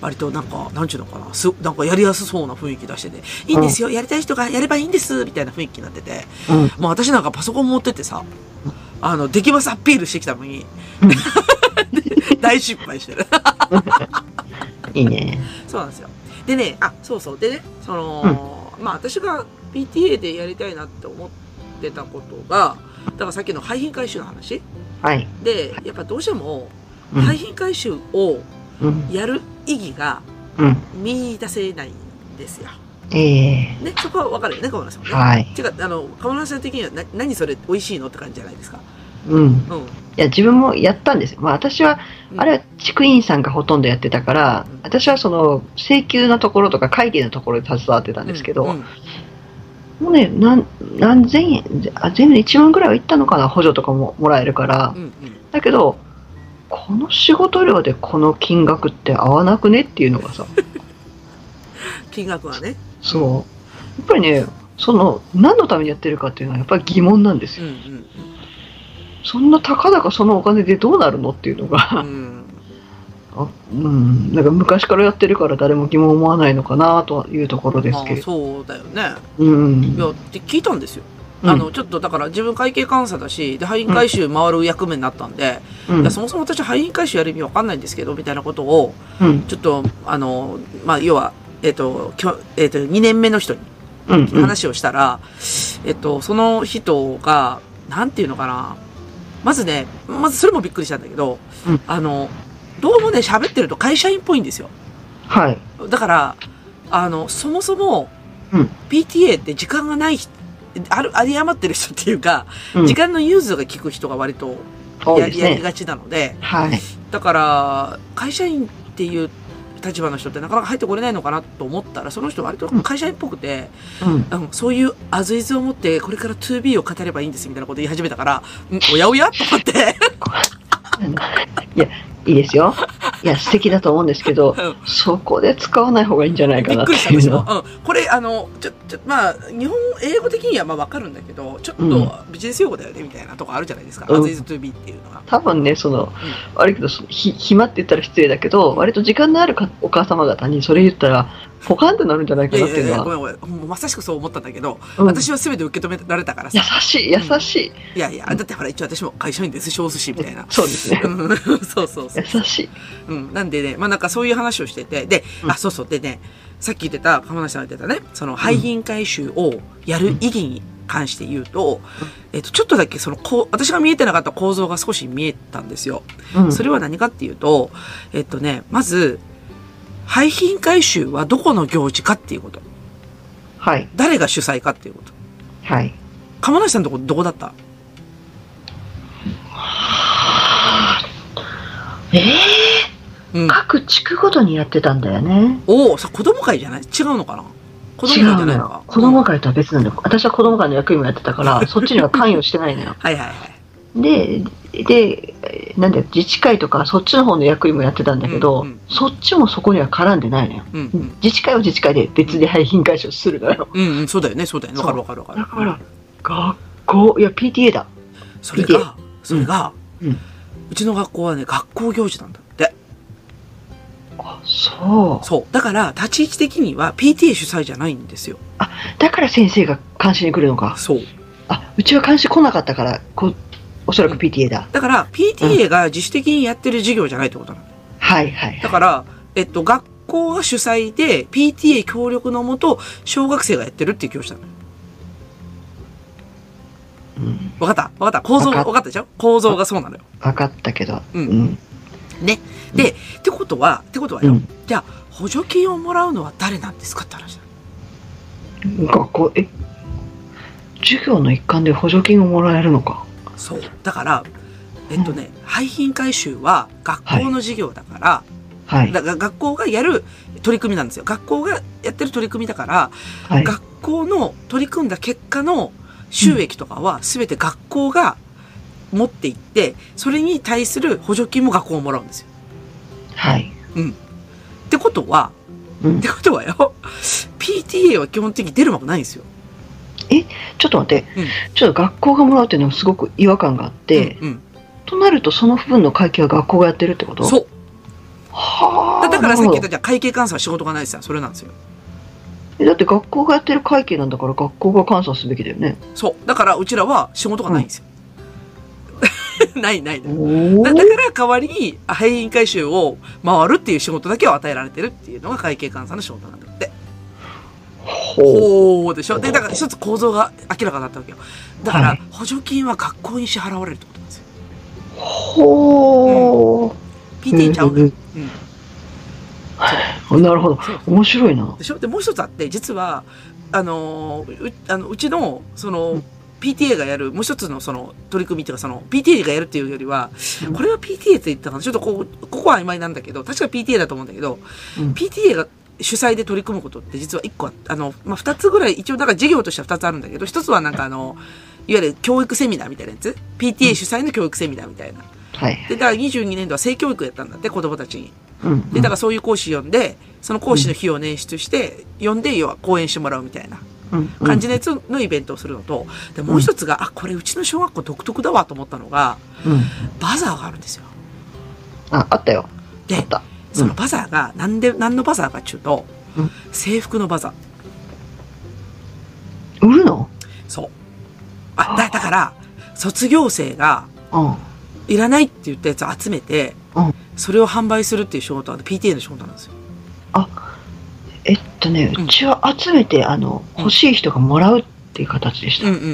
[SPEAKER 2] 割となんか、なんちゅうのかな、す、なんかやりやすそうな雰囲気出してて、いいんですよ、やりたい人がやればいいんです、みたいな雰囲気になってて、
[SPEAKER 3] うん。
[SPEAKER 2] もう私なんかパソコン持ってってさ、あの、できますアピールしてきたのに、大失敗してる。
[SPEAKER 3] いいね。
[SPEAKER 2] そうなんですよ。でね、あ、そうそう。でね、その、まあ私が PTA でやりたいなって思ってたことが、だからさっきの廃品回収の話
[SPEAKER 3] はい。
[SPEAKER 2] で、やっぱどうしても
[SPEAKER 3] うん
[SPEAKER 2] 廃品回収を
[SPEAKER 3] うん。
[SPEAKER 2] やる意義が
[SPEAKER 3] うん。
[SPEAKER 2] 見出せないんですよ。
[SPEAKER 3] ええ
[SPEAKER 2] ね、そこはわかるよね、川村さんもね。
[SPEAKER 3] はい。
[SPEAKER 2] てか、あの、川村さん的にはな、何それ美味しいのって感じじゃないですか。
[SPEAKER 3] うん。
[SPEAKER 2] うん。
[SPEAKER 3] いや、自分もやったんですよ。まあ私は、
[SPEAKER 2] うん
[SPEAKER 3] あれは地区員さんがほとんどやってたから
[SPEAKER 2] うん、
[SPEAKER 3] 私はその、請求のところとか会計のところで携わってたんですけど、
[SPEAKER 2] うんうん
[SPEAKER 3] もうね、何、何千円、あ全部で1万ぐらいはいったのかな、補助とかももらえるから
[SPEAKER 2] う。んうん
[SPEAKER 3] だけど、この仕事量でこの金額って合わなくねっていうのがさ、
[SPEAKER 2] 金額はね。
[SPEAKER 3] そう。やっぱりね、その、何のためにやってるかっていうのはやっぱり疑問なんですよ。
[SPEAKER 2] うんうん
[SPEAKER 3] そんなたかだかそのお金でどうなるのっていうの
[SPEAKER 2] う
[SPEAKER 3] が、
[SPEAKER 2] ん。
[SPEAKER 3] あうん、なんか昔からやってるから誰も疑問を思わないのかなというところです
[SPEAKER 2] まあ
[SPEAKER 3] けれど。
[SPEAKER 2] そうだよね。
[SPEAKER 3] うん。
[SPEAKER 2] いや、って聞いたんですよ。
[SPEAKER 3] うん
[SPEAKER 2] あの、ちょっとだから自分会計監査だし、で、廃品回収回る役目になったんで、
[SPEAKER 3] うん
[SPEAKER 2] いや、そもそも私廃品回収やる意味わかんないんですけど、みたいなことを、
[SPEAKER 3] うん。
[SPEAKER 2] ちょっと、あの、まあ、要は、えっ、と、きょえっ、と、2年目の人に
[SPEAKER 3] うん。うん。
[SPEAKER 2] 話をしたら、えっと、その人が、なんていうのかな。まずね、まずそれもびっくりしたんだけど、
[SPEAKER 3] うん
[SPEAKER 2] あの、どうもね、喋ってると会社員っぽいんですよ。
[SPEAKER 3] はい。
[SPEAKER 2] だから、あの、そもそも、
[SPEAKER 3] うん
[SPEAKER 2] PTA って時間がない人、ある、あり余ってる人っていうか、
[SPEAKER 3] うん
[SPEAKER 2] 時間の融通が効く人が割とや,、
[SPEAKER 3] 多いですね。
[SPEAKER 2] やりがちなので、
[SPEAKER 3] はい。
[SPEAKER 2] だから、会社員っていう立場の人ってなかなか入ってこれないのかなと思ったら、その人割と会社員っぽくて、
[SPEAKER 3] うん。
[SPEAKER 2] うん、そういうあずいずを持って、これから 2B を語ればいいんですみたいなこと言い始めたから、んおやおやと思って。
[SPEAKER 3] いや、いいですよ。いや、素敵だと思うんですけど、
[SPEAKER 2] うん
[SPEAKER 3] そこで使わない方がいいんじゃないかなっ。ていうの。
[SPEAKER 2] うん。これ、あの、ちょ、ちょ、まあ、日本、英語的にはまあわかるんだけど、ちょっ
[SPEAKER 3] うん
[SPEAKER 2] とビジネス用語だよね、みたいなとこあるじゃないですか。
[SPEAKER 3] うん
[SPEAKER 2] as is to be っていうのが。
[SPEAKER 3] 多分ね、その、悪いけど、そひ暇って言ったら失礼だけど、割と時間のあるかお母様方にそれ言ったら、ポカンってなるんじゃないか
[SPEAKER 2] いやいやいや、
[SPEAKER 3] なっていうのは。
[SPEAKER 2] ごめんごめん。もうまさしくそう思ったんだけど、
[SPEAKER 3] うん
[SPEAKER 2] 私は全て受け止められたから
[SPEAKER 3] 優
[SPEAKER 2] さ。
[SPEAKER 3] しい、優しい。
[SPEAKER 2] いやいや、だってほら、一応私も会社員ですし、お寿司みたいな。
[SPEAKER 3] そうですね。
[SPEAKER 2] うんそうそうそう。
[SPEAKER 3] 優しい。
[SPEAKER 2] うん。なんでね、まあなんかそういう話をしてて、で、
[SPEAKER 3] うん
[SPEAKER 2] あ、そうそう。でね、さっき言ってた、鎌梨さんが言ってたね、その廃品回収をやる意義に関して言うと、えっと、ちょっとだけその、こう、私が見えてなかった構造が少し見えたんですよ。
[SPEAKER 3] うん。
[SPEAKER 2] それは何かっていうと、えっとね、まず、廃品回収はどこの行事かっていうこと。
[SPEAKER 3] はい。
[SPEAKER 2] 誰が主催かっていうこと。
[SPEAKER 3] はい。
[SPEAKER 2] 鎌梨さんのとこどこだった？
[SPEAKER 3] ええ
[SPEAKER 2] うん。
[SPEAKER 3] 各地区ごとにやってたんだよね。
[SPEAKER 2] おお、さ、子供会じゃない？違うのかな？子供会じゃないのか。
[SPEAKER 3] 子供会とは別なんだよ。私は子供会の役員もやってたから、そっちには関与してないのよ。
[SPEAKER 2] はいはいはい。
[SPEAKER 3] で、で、えーなんだよ、自治会とかそっちの方の役員もやってたんだけど、
[SPEAKER 2] うんうん
[SPEAKER 3] そっちもそこには絡んでないのよ。
[SPEAKER 2] うんうん。
[SPEAKER 3] 自治会は自治会で別で廃品回収するのよ。
[SPEAKER 2] うんうん、そうだよね、そうだよね。わかるわかるわかる。
[SPEAKER 3] だから、学校、いや、PTA だ。
[SPEAKER 2] それが、それが、
[SPEAKER 3] うん
[SPEAKER 2] うちの学校はね、学校行事なんだって。
[SPEAKER 3] あ、そう。
[SPEAKER 2] そう。だから、立ち位置的には PTA 主催じゃないんですよ。
[SPEAKER 3] だから先生が監視に来るのか。
[SPEAKER 2] そう。
[SPEAKER 3] あ、うちは監視来なかったから、こおそらく PTA だ。
[SPEAKER 2] だから、PTA が自主的にやってる授業じゃないってことなの。
[SPEAKER 3] はいはいはい。
[SPEAKER 2] だから、えっと、学校が主催で PTA 協力のもと、小学生がやってるっていう教師なのよ。
[SPEAKER 3] うん。
[SPEAKER 2] わかった？わかった？構造、
[SPEAKER 3] わかっ
[SPEAKER 2] たでしょ？構造がそうなのよ。
[SPEAKER 3] 分かったけど。
[SPEAKER 2] うん
[SPEAKER 3] うん。
[SPEAKER 2] ね。で、ってことは、ってことはよ、
[SPEAKER 3] うん
[SPEAKER 2] じゃあ、補助金をもらうのは誰なんですかって話だ。
[SPEAKER 3] 学校、え？授業の一環で補助金をもらえるのか。
[SPEAKER 2] そう。だから、えっとね、廃品回収は学校の授業だから、
[SPEAKER 3] はい。
[SPEAKER 2] だから学校がやる取り組みなんですよ。学校がやってる取り組みだから、
[SPEAKER 3] はい。
[SPEAKER 2] 学校の取り組んだ結果の収益とかは全て学校が持っていって、それに対する補助金も学校がもらうんですよ。
[SPEAKER 3] はい。
[SPEAKER 2] ってことは、
[SPEAKER 3] うん
[SPEAKER 2] ってことはよ、PTA は基本的に出る幕ないんですよ。
[SPEAKER 3] ちょっと待って、
[SPEAKER 2] うん
[SPEAKER 3] ちょっと学校がもらうっていうのはすごく違和感があって、
[SPEAKER 2] うん、
[SPEAKER 3] となるとその部分の会計は学校がやってるってこと？
[SPEAKER 2] うん。そう。
[SPEAKER 3] はあ。
[SPEAKER 2] だだからさっき言ったじゃん、会計監査は仕事がないですよ。それなんですよ。
[SPEAKER 3] だって学校がやってる会計なんだから学校が監査すべきだよね。
[SPEAKER 2] そう。だからうちらは仕事がないんですよ。ないないない。
[SPEAKER 3] お
[SPEAKER 2] だだから代わりに廃品回収を回るっていう仕事だけを与えられてるっていうのが会計監査の仕事なんだって。
[SPEAKER 3] ほ
[SPEAKER 2] うでしょで、だから一つ構造が明らかだったわけよ。だから、補助金は学校に支払われるってことなんですよ
[SPEAKER 3] ほ。う。
[SPEAKER 2] PTA ちゃうのよ。うん。
[SPEAKER 3] う。なるほど。面白いな。
[SPEAKER 2] でしょで、もう一つあって、実は、あのう、あのうちの、その、PTA がやる、もう一つのその取り組みっていうか、その PTA がやるっていうよりは、これは PTA って言ったかなちょっとこう、ここは曖昧なんだけど、確か PTA だと思うんだけど、
[SPEAKER 3] うん
[SPEAKER 2] PTA が主催で取り組むことって実は一個ああの、まあ、二つぐらい、一応なんか事業としては二つあるんだけど、一つはなんかあの、いわゆる教育セミナーみたいなやつ ?PTA 主催の教育セミナーみたいな。
[SPEAKER 3] はい。
[SPEAKER 2] で、だから22年度は性教育やったんだって、子供たちに。
[SPEAKER 3] うん。
[SPEAKER 2] で、だからそういう講師呼んで、その講師の費用を捻出して、呼んで、要は講演してもらうみたいな
[SPEAKER 3] うん
[SPEAKER 2] 感じのやつのイベントをするのと、で、もう一つが、あ、これうちの小学校独特だわと思ったのが、
[SPEAKER 3] うん。
[SPEAKER 2] バザーがあるんですよ。
[SPEAKER 3] あ、あったよ。あ
[SPEAKER 2] で
[SPEAKER 3] っ、た。
[SPEAKER 2] そのバザーが、なんで、何のバザーかっていうと
[SPEAKER 3] うん、
[SPEAKER 2] 制服のバザー。
[SPEAKER 3] 売るの？
[SPEAKER 2] そう。あ、だ、だから、卒業生が
[SPEAKER 3] うん。
[SPEAKER 2] いらないって言ったやつを集めて
[SPEAKER 3] うん、
[SPEAKER 2] それを販売するっていう仕事は PTA の仕事なんですよ。
[SPEAKER 3] えっとね、
[SPEAKER 2] う
[SPEAKER 3] ちは集めて、あの、
[SPEAKER 2] うん
[SPEAKER 3] 欲しい人がもらうっていう形でした。
[SPEAKER 2] うんうんうん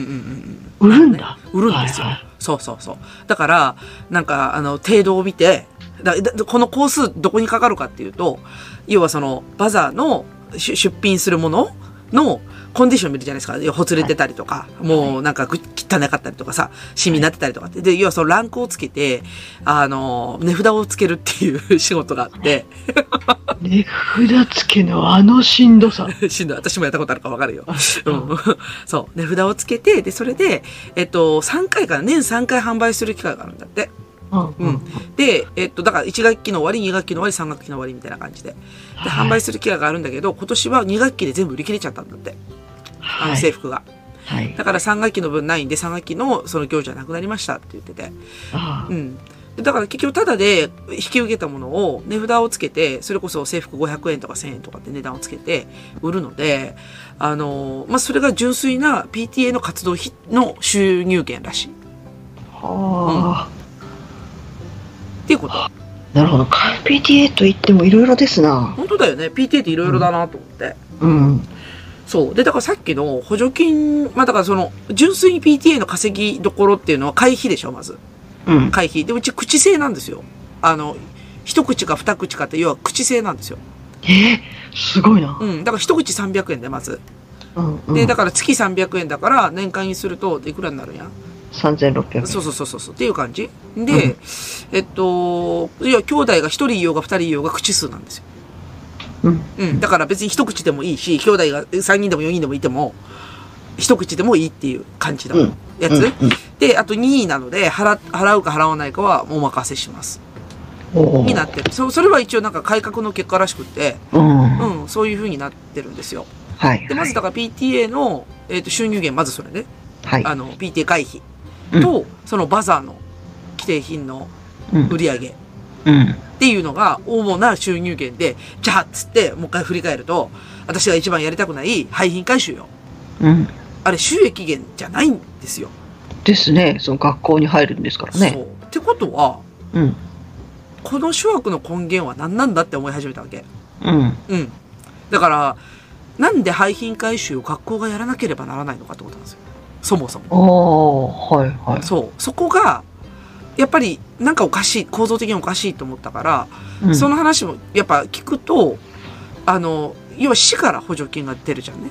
[SPEAKER 2] うん。
[SPEAKER 3] 売るんだ。
[SPEAKER 2] 売るんですよ。
[SPEAKER 3] はいはい
[SPEAKER 2] そうそうそう。だから、なんか、あの、程度を見て、だだこの工数どこにかかるかっていうと、要はその、バザーの出出品するもののコンディション見るじゃないですか。ほつれてたりとか、もうなんかぐ汚かったりとかさ、シミになってたりとかって。で、要はそのランクをつけて、あの、値札をつけるっていう 仕事があって、
[SPEAKER 3] 値札付けのあのしんどさ。
[SPEAKER 2] しんどい。私もやったことあるからわかるよ。うん。そう。値札をつけて、で、それで、えっと、3回から、年3回販売する機会があるんだって。
[SPEAKER 3] うん
[SPEAKER 2] うんで、えっと、だから1学期の終わり、2学期の終わり、3学期の終わりみたいな感じで。で、販売する機会があるんだけど、今年は2学期で全部売り切れちゃったんだって。あの
[SPEAKER 3] はい
[SPEAKER 2] 制服が。
[SPEAKER 3] はい。
[SPEAKER 2] だから3学期の分ないんで、3学期のその行事はなくなりましたって言ってて。
[SPEAKER 3] あ
[SPEAKER 2] うん。でだから結局タダで引き受けたものを値札をつけて、それこそ制服500円とか1000円とかって値段をつけて売るので、あの、まあ、それが純粋な PTA の活動費の収入源らしい。
[SPEAKER 3] あ。はあ。
[SPEAKER 2] っていうこと。
[SPEAKER 3] なるほど。カ PTA と言ってもいろいろですな。
[SPEAKER 2] 本当だよね。PTA っていろいろだなと思って。
[SPEAKER 3] うん。
[SPEAKER 2] そう。で、だからさっきの補助金、まあだからその、純粋に PTA の稼ぎどころっていうのは会費でしょ、まず。
[SPEAKER 3] うん。
[SPEAKER 2] 会費。で、うち口制なんですよ。あの、一口か二口かって、要は口制なんですよ。
[SPEAKER 3] えー、すごいな。
[SPEAKER 2] うん。だから一口300円で、まず。
[SPEAKER 3] うん。うん
[SPEAKER 2] で、だから月300円だから、年間にすると、いくらになるんや？
[SPEAKER 3] 3600円。
[SPEAKER 2] そうそうそうそうそう。っていう感じで、えっと、いや、兄弟が一人いようが二人いようが口数なんですよ。
[SPEAKER 3] うん。
[SPEAKER 2] うん。だから別に一口でもいいし、兄弟が3人でも4人でもいても、一口でもいいっていう感じの
[SPEAKER 3] うん
[SPEAKER 2] やつ。
[SPEAKER 3] うんうん
[SPEAKER 2] で、あと任意なので、払、払うか払わないかはお任せします。になってる。そ、それは一応なんか改革の結果らしくって、
[SPEAKER 3] うん。
[SPEAKER 2] うん、そういう風になってるんですよ。
[SPEAKER 3] はい。
[SPEAKER 2] で、まずだから PTA の、えっ、と、収入源、まずそれね。
[SPEAKER 3] はい。
[SPEAKER 2] あの、PTA 会費
[SPEAKER 3] うん
[SPEAKER 2] と、そのバザーの規定品の
[SPEAKER 3] うん
[SPEAKER 2] 売り上げっ
[SPEAKER 3] うん。
[SPEAKER 2] ていうのが主な収入源で、じゃあっつって、もう一回振り返ると、私が一番やりたくない廃品回収よ。
[SPEAKER 3] うん。
[SPEAKER 2] あれ収益源じゃないんですよ。
[SPEAKER 3] ですね。その学校に入るんですからね。
[SPEAKER 2] そう。ってことは、
[SPEAKER 3] うん。
[SPEAKER 2] この諸悪の根源は何なんだって思い始めたわけ。
[SPEAKER 3] うん。
[SPEAKER 2] うん。だから、なんで廃品回収を学校がやらなければならないのかと思ったんですよ。そもそも。
[SPEAKER 3] はいはい。
[SPEAKER 2] そう。そこが、やっぱりなんかおかしい、構造的におかしいと思ったから、
[SPEAKER 3] うん
[SPEAKER 2] その話もやっぱ聞くと、あの、要は市から補助金が出るじゃんね。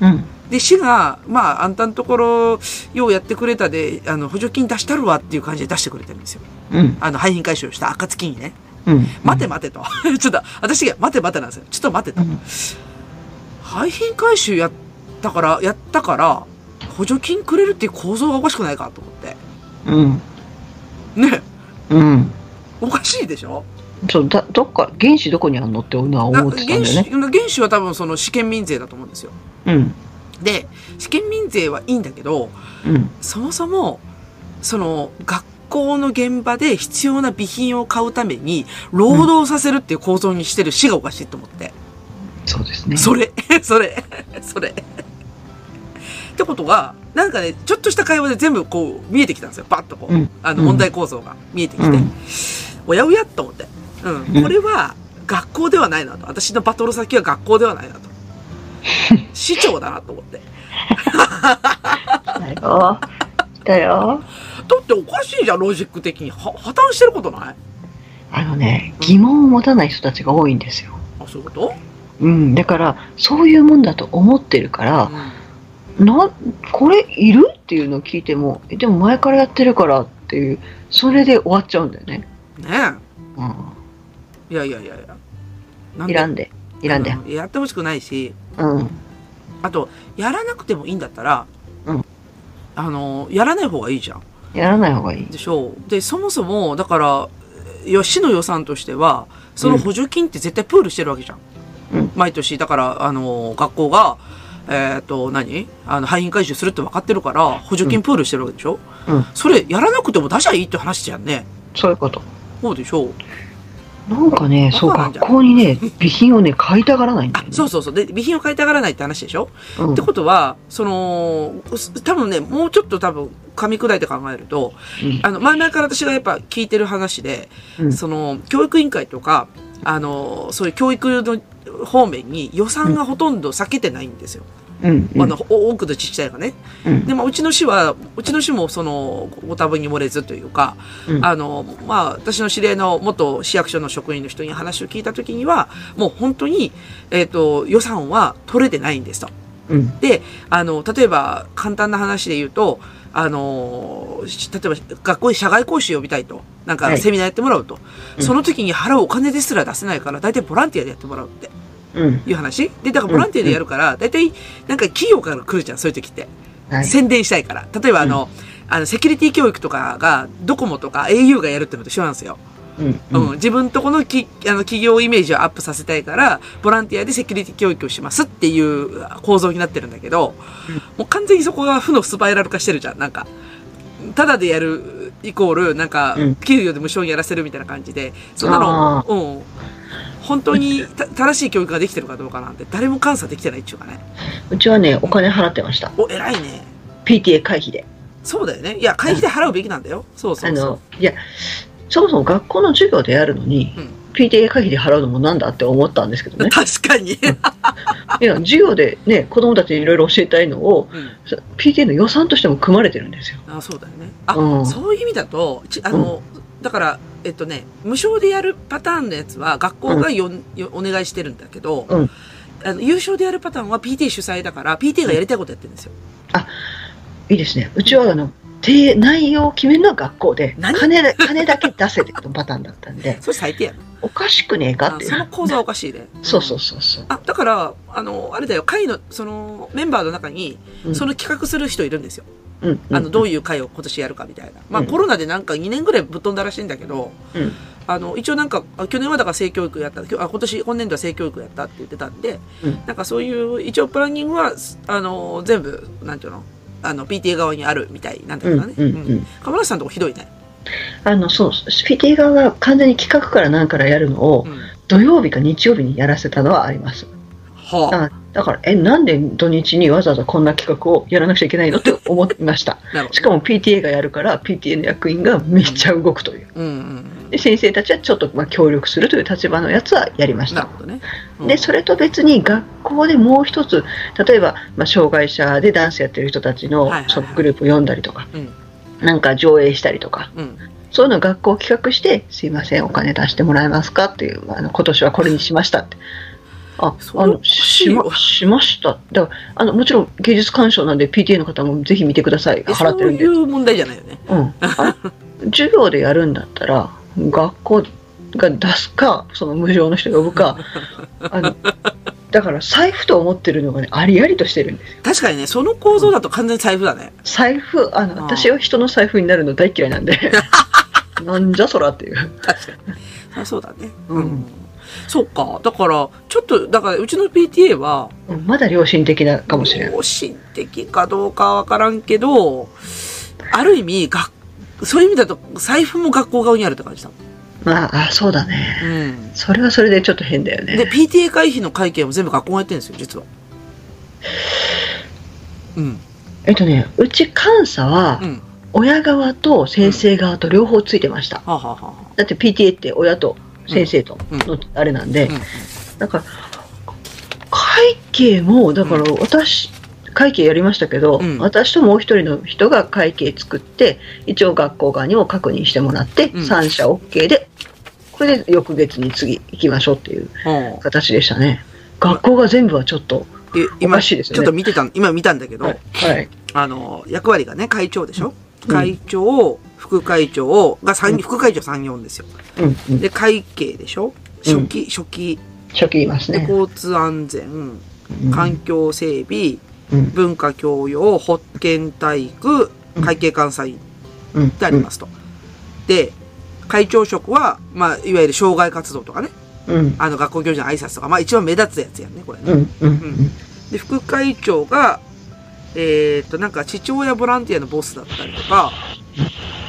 [SPEAKER 3] うん。
[SPEAKER 2] で、市が、まあ、あんたのところ、ようやってくれたで、あの、補助金出したるわっていう感じで出してくれてるんですよ。
[SPEAKER 3] うん。
[SPEAKER 2] あの、廃品回収をした暁にね。
[SPEAKER 3] うん。
[SPEAKER 2] 待て待てと。ちょっと、私が待て待てなんですよ。ちょっと待てと。
[SPEAKER 3] うん
[SPEAKER 2] 廃品回収やったから、やったから、補助金くれるっていう構造がおかしくないかと思って。
[SPEAKER 3] うん。
[SPEAKER 2] ね。
[SPEAKER 3] うん。
[SPEAKER 2] おかしいでしょ？
[SPEAKER 3] そう、だ、どっか、原子どこにあんのってのは思ってたんだよ
[SPEAKER 2] 原
[SPEAKER 3] ね。
[SPEAKER 2] 資原資は多分その試験民税だと思うんですよ。
[SPEAKER 3] うん。
[SPEAKER 2] で、試験民税はいいんだけど、
[SPEAKER 3] うん。
[SPEAKER 2] そもそも、その、学校の現場で必要な備品を買うために、労働させるっていう構造にしてる市がおかしいと思って。
[SPEAKER 3] そうですね。
[SPEAKER 2] それ、それ、それ。ってことが、なんかね、ちょっとした会話で全部こう見えてきたんですよ。パッとこう。
[SPEAKER 3] うん
[SPEAKER 2] あの
[SPEAKER 3] うん
[SPEAKER 2] 問題構造が見えてきて。
[SPEAKER 3] うん
[SPEAKER 2] おやおやと思って。うん。
[SPEAKER 3] うん
[SPEAKER 2] これは学校ではないなと。私のバトル先は学校ではないなと。市長だなと思って。
[SPEAKER 3] だよ。来たよ。
[SPEAKER 2] だっておかしいじゃん、ロジック的に。は破綻してることない？
[SPEAKER 3] あのね、疑問を持たない人たちが多いんですよ。
[SPEAKER 2] あ、そういうこと？
[SPEAKER 3] うん。だから、そういうもんだと思ってるから
[SPEAKER 2] う、ん。
[SPEAKER 3] な、これいる？っていうのを聞いても、えでも前からやってるからっていう、それで終わっちゃうんだよね。
[SPEAKER 2] ね
[SPEAKER 3] うん。
[SPEAKER 2] え。いやいやいやいや。なん
[SPEAKER 3] いらんで。いらんで。
[SPEAKER 2] うんやってほしくないし、
[SPEAKER 3] うん。
[SPEAKER 2] あと、やらなくてもいいんだったら、
[SPEAKER 3] うん
[SPEAKER 2] あの、やらない方がいいじゃん。
[SPEAKER 3] やらない方がいい。
[SPEAKER 2] でしょう。で、そもそも、だから、いや市の予算としては、その補助金って絶対プールしてるわけじゃん。
[SPEAKER 3] うん
[SPEAKER 2] 毎年、だから、あの、学校が、えっ、と、何？あの、廃品回収するって分かってるから、補助金プールしてるわけでしょ？
[SPEAKER 3] うん。
[SPEAKER 2] それ、やらなくても出しゃいいって話じゃんね。
[SPEAKER 3] そういうこと。
[SPEAKER 2] そうでしょ？う。
[SPEAKER 3] なんかね、そう、学校にね、備品をね、買いたがらないんだよ、ね。
[SPEAKER 2] あそうそうそう。で、備品を買いたがらないって話でしょ？
[SPEAKER 3] うん
[SPEAKER 2] ってことは、その、多分ね、もうちょっと多分、噛み砕いて考えると、
[SPEAKER 3] うん
[SPEAKER 2] あの、前々から私がやっぱ聞いてる話で、
[SPEAKER 3] うん
[SPEAKER 2] その、教育委員会とか、あの、そういう教育の方面に予算がほとんど避けてないんですよ。
[SPEAKER 3] うん。うん
[SPEAKER 2] あの、お多くの自治体がね。
[SPEAKER 3] うん
[SPEAKER 2] でも、うちの市は、うちの市もその、ご多分に漏れずというか、
[SPEAKER 3] うん
[SPEAKER 2] あの、まあ、私の知り合いの元市役所の職員の人に話を聞いたときには、もう本当に、えっ、と、予算は取れてないんですと。
[SPEAKER 3] うん。
[SPEAKER 2] で、あの、例えば、簡単な話で言うと、あの、し例えば、学校に社外講習呼びたいと。なんか、
[SPEAKER 3] はい
[SPEAKER 2] セミナーやってもらうと。
[SPEAKER 3] うん
[SPEAKER 2] その時に払うお金ですら出せないから、大体ボランティアでやってもらうって
[SPEAKER 3] うん。
[SPEAKER 2] いう話。で、だからボランティアでやるから、大体、なんか企業から来るじゃん、そういう時って。
[SPEAKER 3] はい。
[SPEAKER 2] 宣伝したいから。例えば、あの、あの、セキュリティ教育とかが、ドコモとか au がやるってのと一緒なんですよ。
[SPEAKER 3] うん。
[SPEAKER 2] うん、自分とこのきあの企業イメージをアップさせたいから、ボランティアでセキュリティ教育をしますっていう構造になってるんだけど、もう完全にそこが負のスパイラル化してるじゃん、なんか。ただでやるイコール、なんか
[SPEAKER 3] うん、
[SPEAKER 2] 給与で無償にやらせるみたいな感じで、そんなの
[SPEAKER 3] あ、
[SPEAKER 2] うん。本当にた正しい教育ができてるかどうかなんて誰も監査できてないっていうかね。
[SPEAKER 3] うちはね、お金払ってました。
[SPEAKER 2] お、偉いね。
[SPEAKER 3] PTA 会費で。
[SPEAKER 2] そうだよね。いや、会費で払うべきなんだよ。そうそうそう。
[SPEAKER 3] あの、いや、そもそも学校の授業でやるのに、
[SPEAKER 2] うん
[SPEAKER 3] PTA 会費で払うのもなんだって思ったんですけどね。
[SPEAKER 2] 確かに。
[SPEAKER 3] いや、授業でね、子供たちにいろいろ教えたいのを、
[SPEAKER 2] うん
[SPEAKER 3] そ PTA の予算としても組まれてるんですよ。
[SPEAKER 2] あそうだよね。あ、
[SPEAKER 3] うん
[SPEAKER 2] そういう意味だと、ちあの、だから、えっとね、無償でやるパターンのやつは学校がよ、よお願いしてるんだけど、
[SPEAKER 3] うん
[SPEAKER 2] あの優勝でやるパターンは PTA 主催だから、PTA がやりたいことやってるんですよ。
[SPEAKER 3] いいですね。うちはあの、提内容を決めるのは学校で、
[SPEAKER 2] 何？
[SPEAKER 3] 金だ金だけ出せってパターンだったんで、
[SPEAKER 2] それ最低やな。
[SPEAKER 3] おかしくねえかって
[SPEAKER 2] その構造はおかしいね。
[SPEAKER 3] そうそうそうそう。
[SPEAKER 2] あ、だから、あの、あれだよ、会の、その、メンバーの中に、
[SPEAKER 3] うん
[SPEAKER 2] その企画する人いるんですよ。
[SPEAKER 3] うん。
[SPEAKER 2] あの、どう
[SPEAKER 3] い
[SPEAKER 2] いう会を今年やるかみたいな。まあ、
[SPEAKER 3] うん
[SPEAKER 2] コロナでなんか2年ぐらいぶっ飛んだらしいんだけど、
[SPEAKER 3] うん。
[SPEAKER 2] あの、一応なんか、あ去年はだから性教育やった、あ今年、今年度は性教育やったって言ってたんで、
[SPEAKER 3] うん
[SPEAKER 2] なんかそういう、一応プランニングは、すあの、全部、なんていうの？あの、PTA 側にあるみたいなんだけどね。
[SPEAKER 3] うんうんうん
[SPEAKER 2] 亀梨さんのとこひどいね。
[SPEAKER 3] あの、そう、PTA 側が完全に企画から何からやるのを
[SPEAKER 2] う、ん。
[SPEAKER 3] 土曜日か日曜日にやらせたのはあります。
[SPEAKER 2] はあ。
[SPEAKER 3] あだから、え、なんで土日にわざわざこんな企画をやらなくちゃいけないのって思いました。
[SPEAKER 2] なるほど。
[SPEAKER 3] しかも PTA がやるから、PTA の役員がめっちゃ動くという。
[SPEAKER 2] うんうんうん。
[SPEAKER 3] で先生たちはちょっとまあ協力するという立場のやつはやりました。
[SPEAKER 2] なるほどね。うん
[SPEAKER 3] で、それと別に学校でもう一つ、例えば、まあ、障害者でダンスやってる人たちの
[SPEAKER 2] はいはいはい
[SPEAKER 3] そのグループを読んだりとか、
[SPEAKER 2] うん。
[SPEAKER 3] なんか上映したりとか、
[SPEAKER 2] うん。
[SPEAKER 3] そういうのを学校企画して、すいません、お金出してもらえますかっていう、あの今年はこれにしましたって。あ、
[SPEAKER 2] そう
[SPEAKER 3] あの、しま、しました。だから、あの、もちろん芸術鑑賞なんで PTA の方もぜひ見てください。払ってるんで。
[SPEAKER 2] いう問題じゃないよね。
[SPEAKER 3] うん。あ 授業でやるんだったら、学校が出すか、その無償の人が呼ぶか、あの、だから財布と思ってるのがね、ありありとしてるんですよ。
[SPEAKER 2] 確かにね、その構造だと完全に財布だね。
[SPEAKER 3] 財布、あの、私は人の財布になるの大嫌いなんで、なんじゃそらっていう。
[SPEAKER 2] 確かに。あそうだね。
[SPEAKER 3] うん
[SPEAKER 2] そうか。だから、ちょっと、だから、うちの PTA は、
[SPEAKER 3] うんまだ良心的なかもしれない。
[SPEAKER 2] 良心的かどうかはわからんけど、ある意味、がそういう意味だと、財布も学校側にあるって感じだ。
[SPEAKER 3] まあ、あ、そうだね。
[SPEAKER 2] うん。
[SPEAKER 3] それはそれでちょっと変だよ
[SPEAKER 2] で、
[SPEAKER 3] ね。
[SPEAKER 2] PTA 会費の会計も全部学校がやってるんですよ、実は。うん。
[SPEAKER 3] えっとね、うち監査は
[SPEAKER 2] う、ん。
[SPEAKER 3] 親側と先生側と両方ついてました。だって PTA って親と先生と
[SPEAKER 2] うん
[SPEAKER 3] のあれなんで、
[SPEAKER 2] あ、うん。
[SPEAKER 3] だから、会計も、だから私、会計やりましたけど、
[SPEAKER 2] うん
[SPEAKER 3] 私ともう一人の人が会計作って、一応学校側にも確認してもらって、
[SPEAKER 2] うん
[SPEAKER 3] 三者 OK で、これで翌月に次行きましょうっていう
[SPEAKER 2] うん
[SPEAKER 3] 形でしたね。学校が全部はちょっと、
[SPEAKER 2] で
[SPEAKER 3] おかしいですよね
[SPEAKER 2] ちょっと見てた、今見たんだけど、
[SPEAKER 3] はい。はい。
[SPEAKER 2] あの、役割がね、会長でしょ、
[SPEAKER 3] うん
[SPEAKER 2] 会長、副会長が三、
[SPEAKER 3] うん
[SPEAKER 2] 副会長3、4ですよ。
[SPEAKER 3] うん、うん。
[SPEAKER 2] で、会計でしょ？初期、初期、
[SPEAKER 3] 初期言います
[SPEAKER 2] で
[SPEAKER 3] ね。
[SPEAKER 2] 交通安全、
[SPEAKER 3] うん
[SPEAKER 2] 環境整備、
[SPEAKER 3] うん。
[SPEAKER 2] 文化教養、保健体育、会計監査員
[SPEAKER 3] うん。
[SPEAKER 2] ってありますと。で、会長職は、まあ、いわゆる障害活動とかね、
[SPEAKER 3] うん。
[SPEAKER 2] あの、学校行事の挨拶とか、まあ、一番目立つやつやんね、これね。
[SPEAKER 3] うん。うん。
[SPEAKER 2] で、副会長が、えーっと、なんか父親ボランティアのボスだったりとか、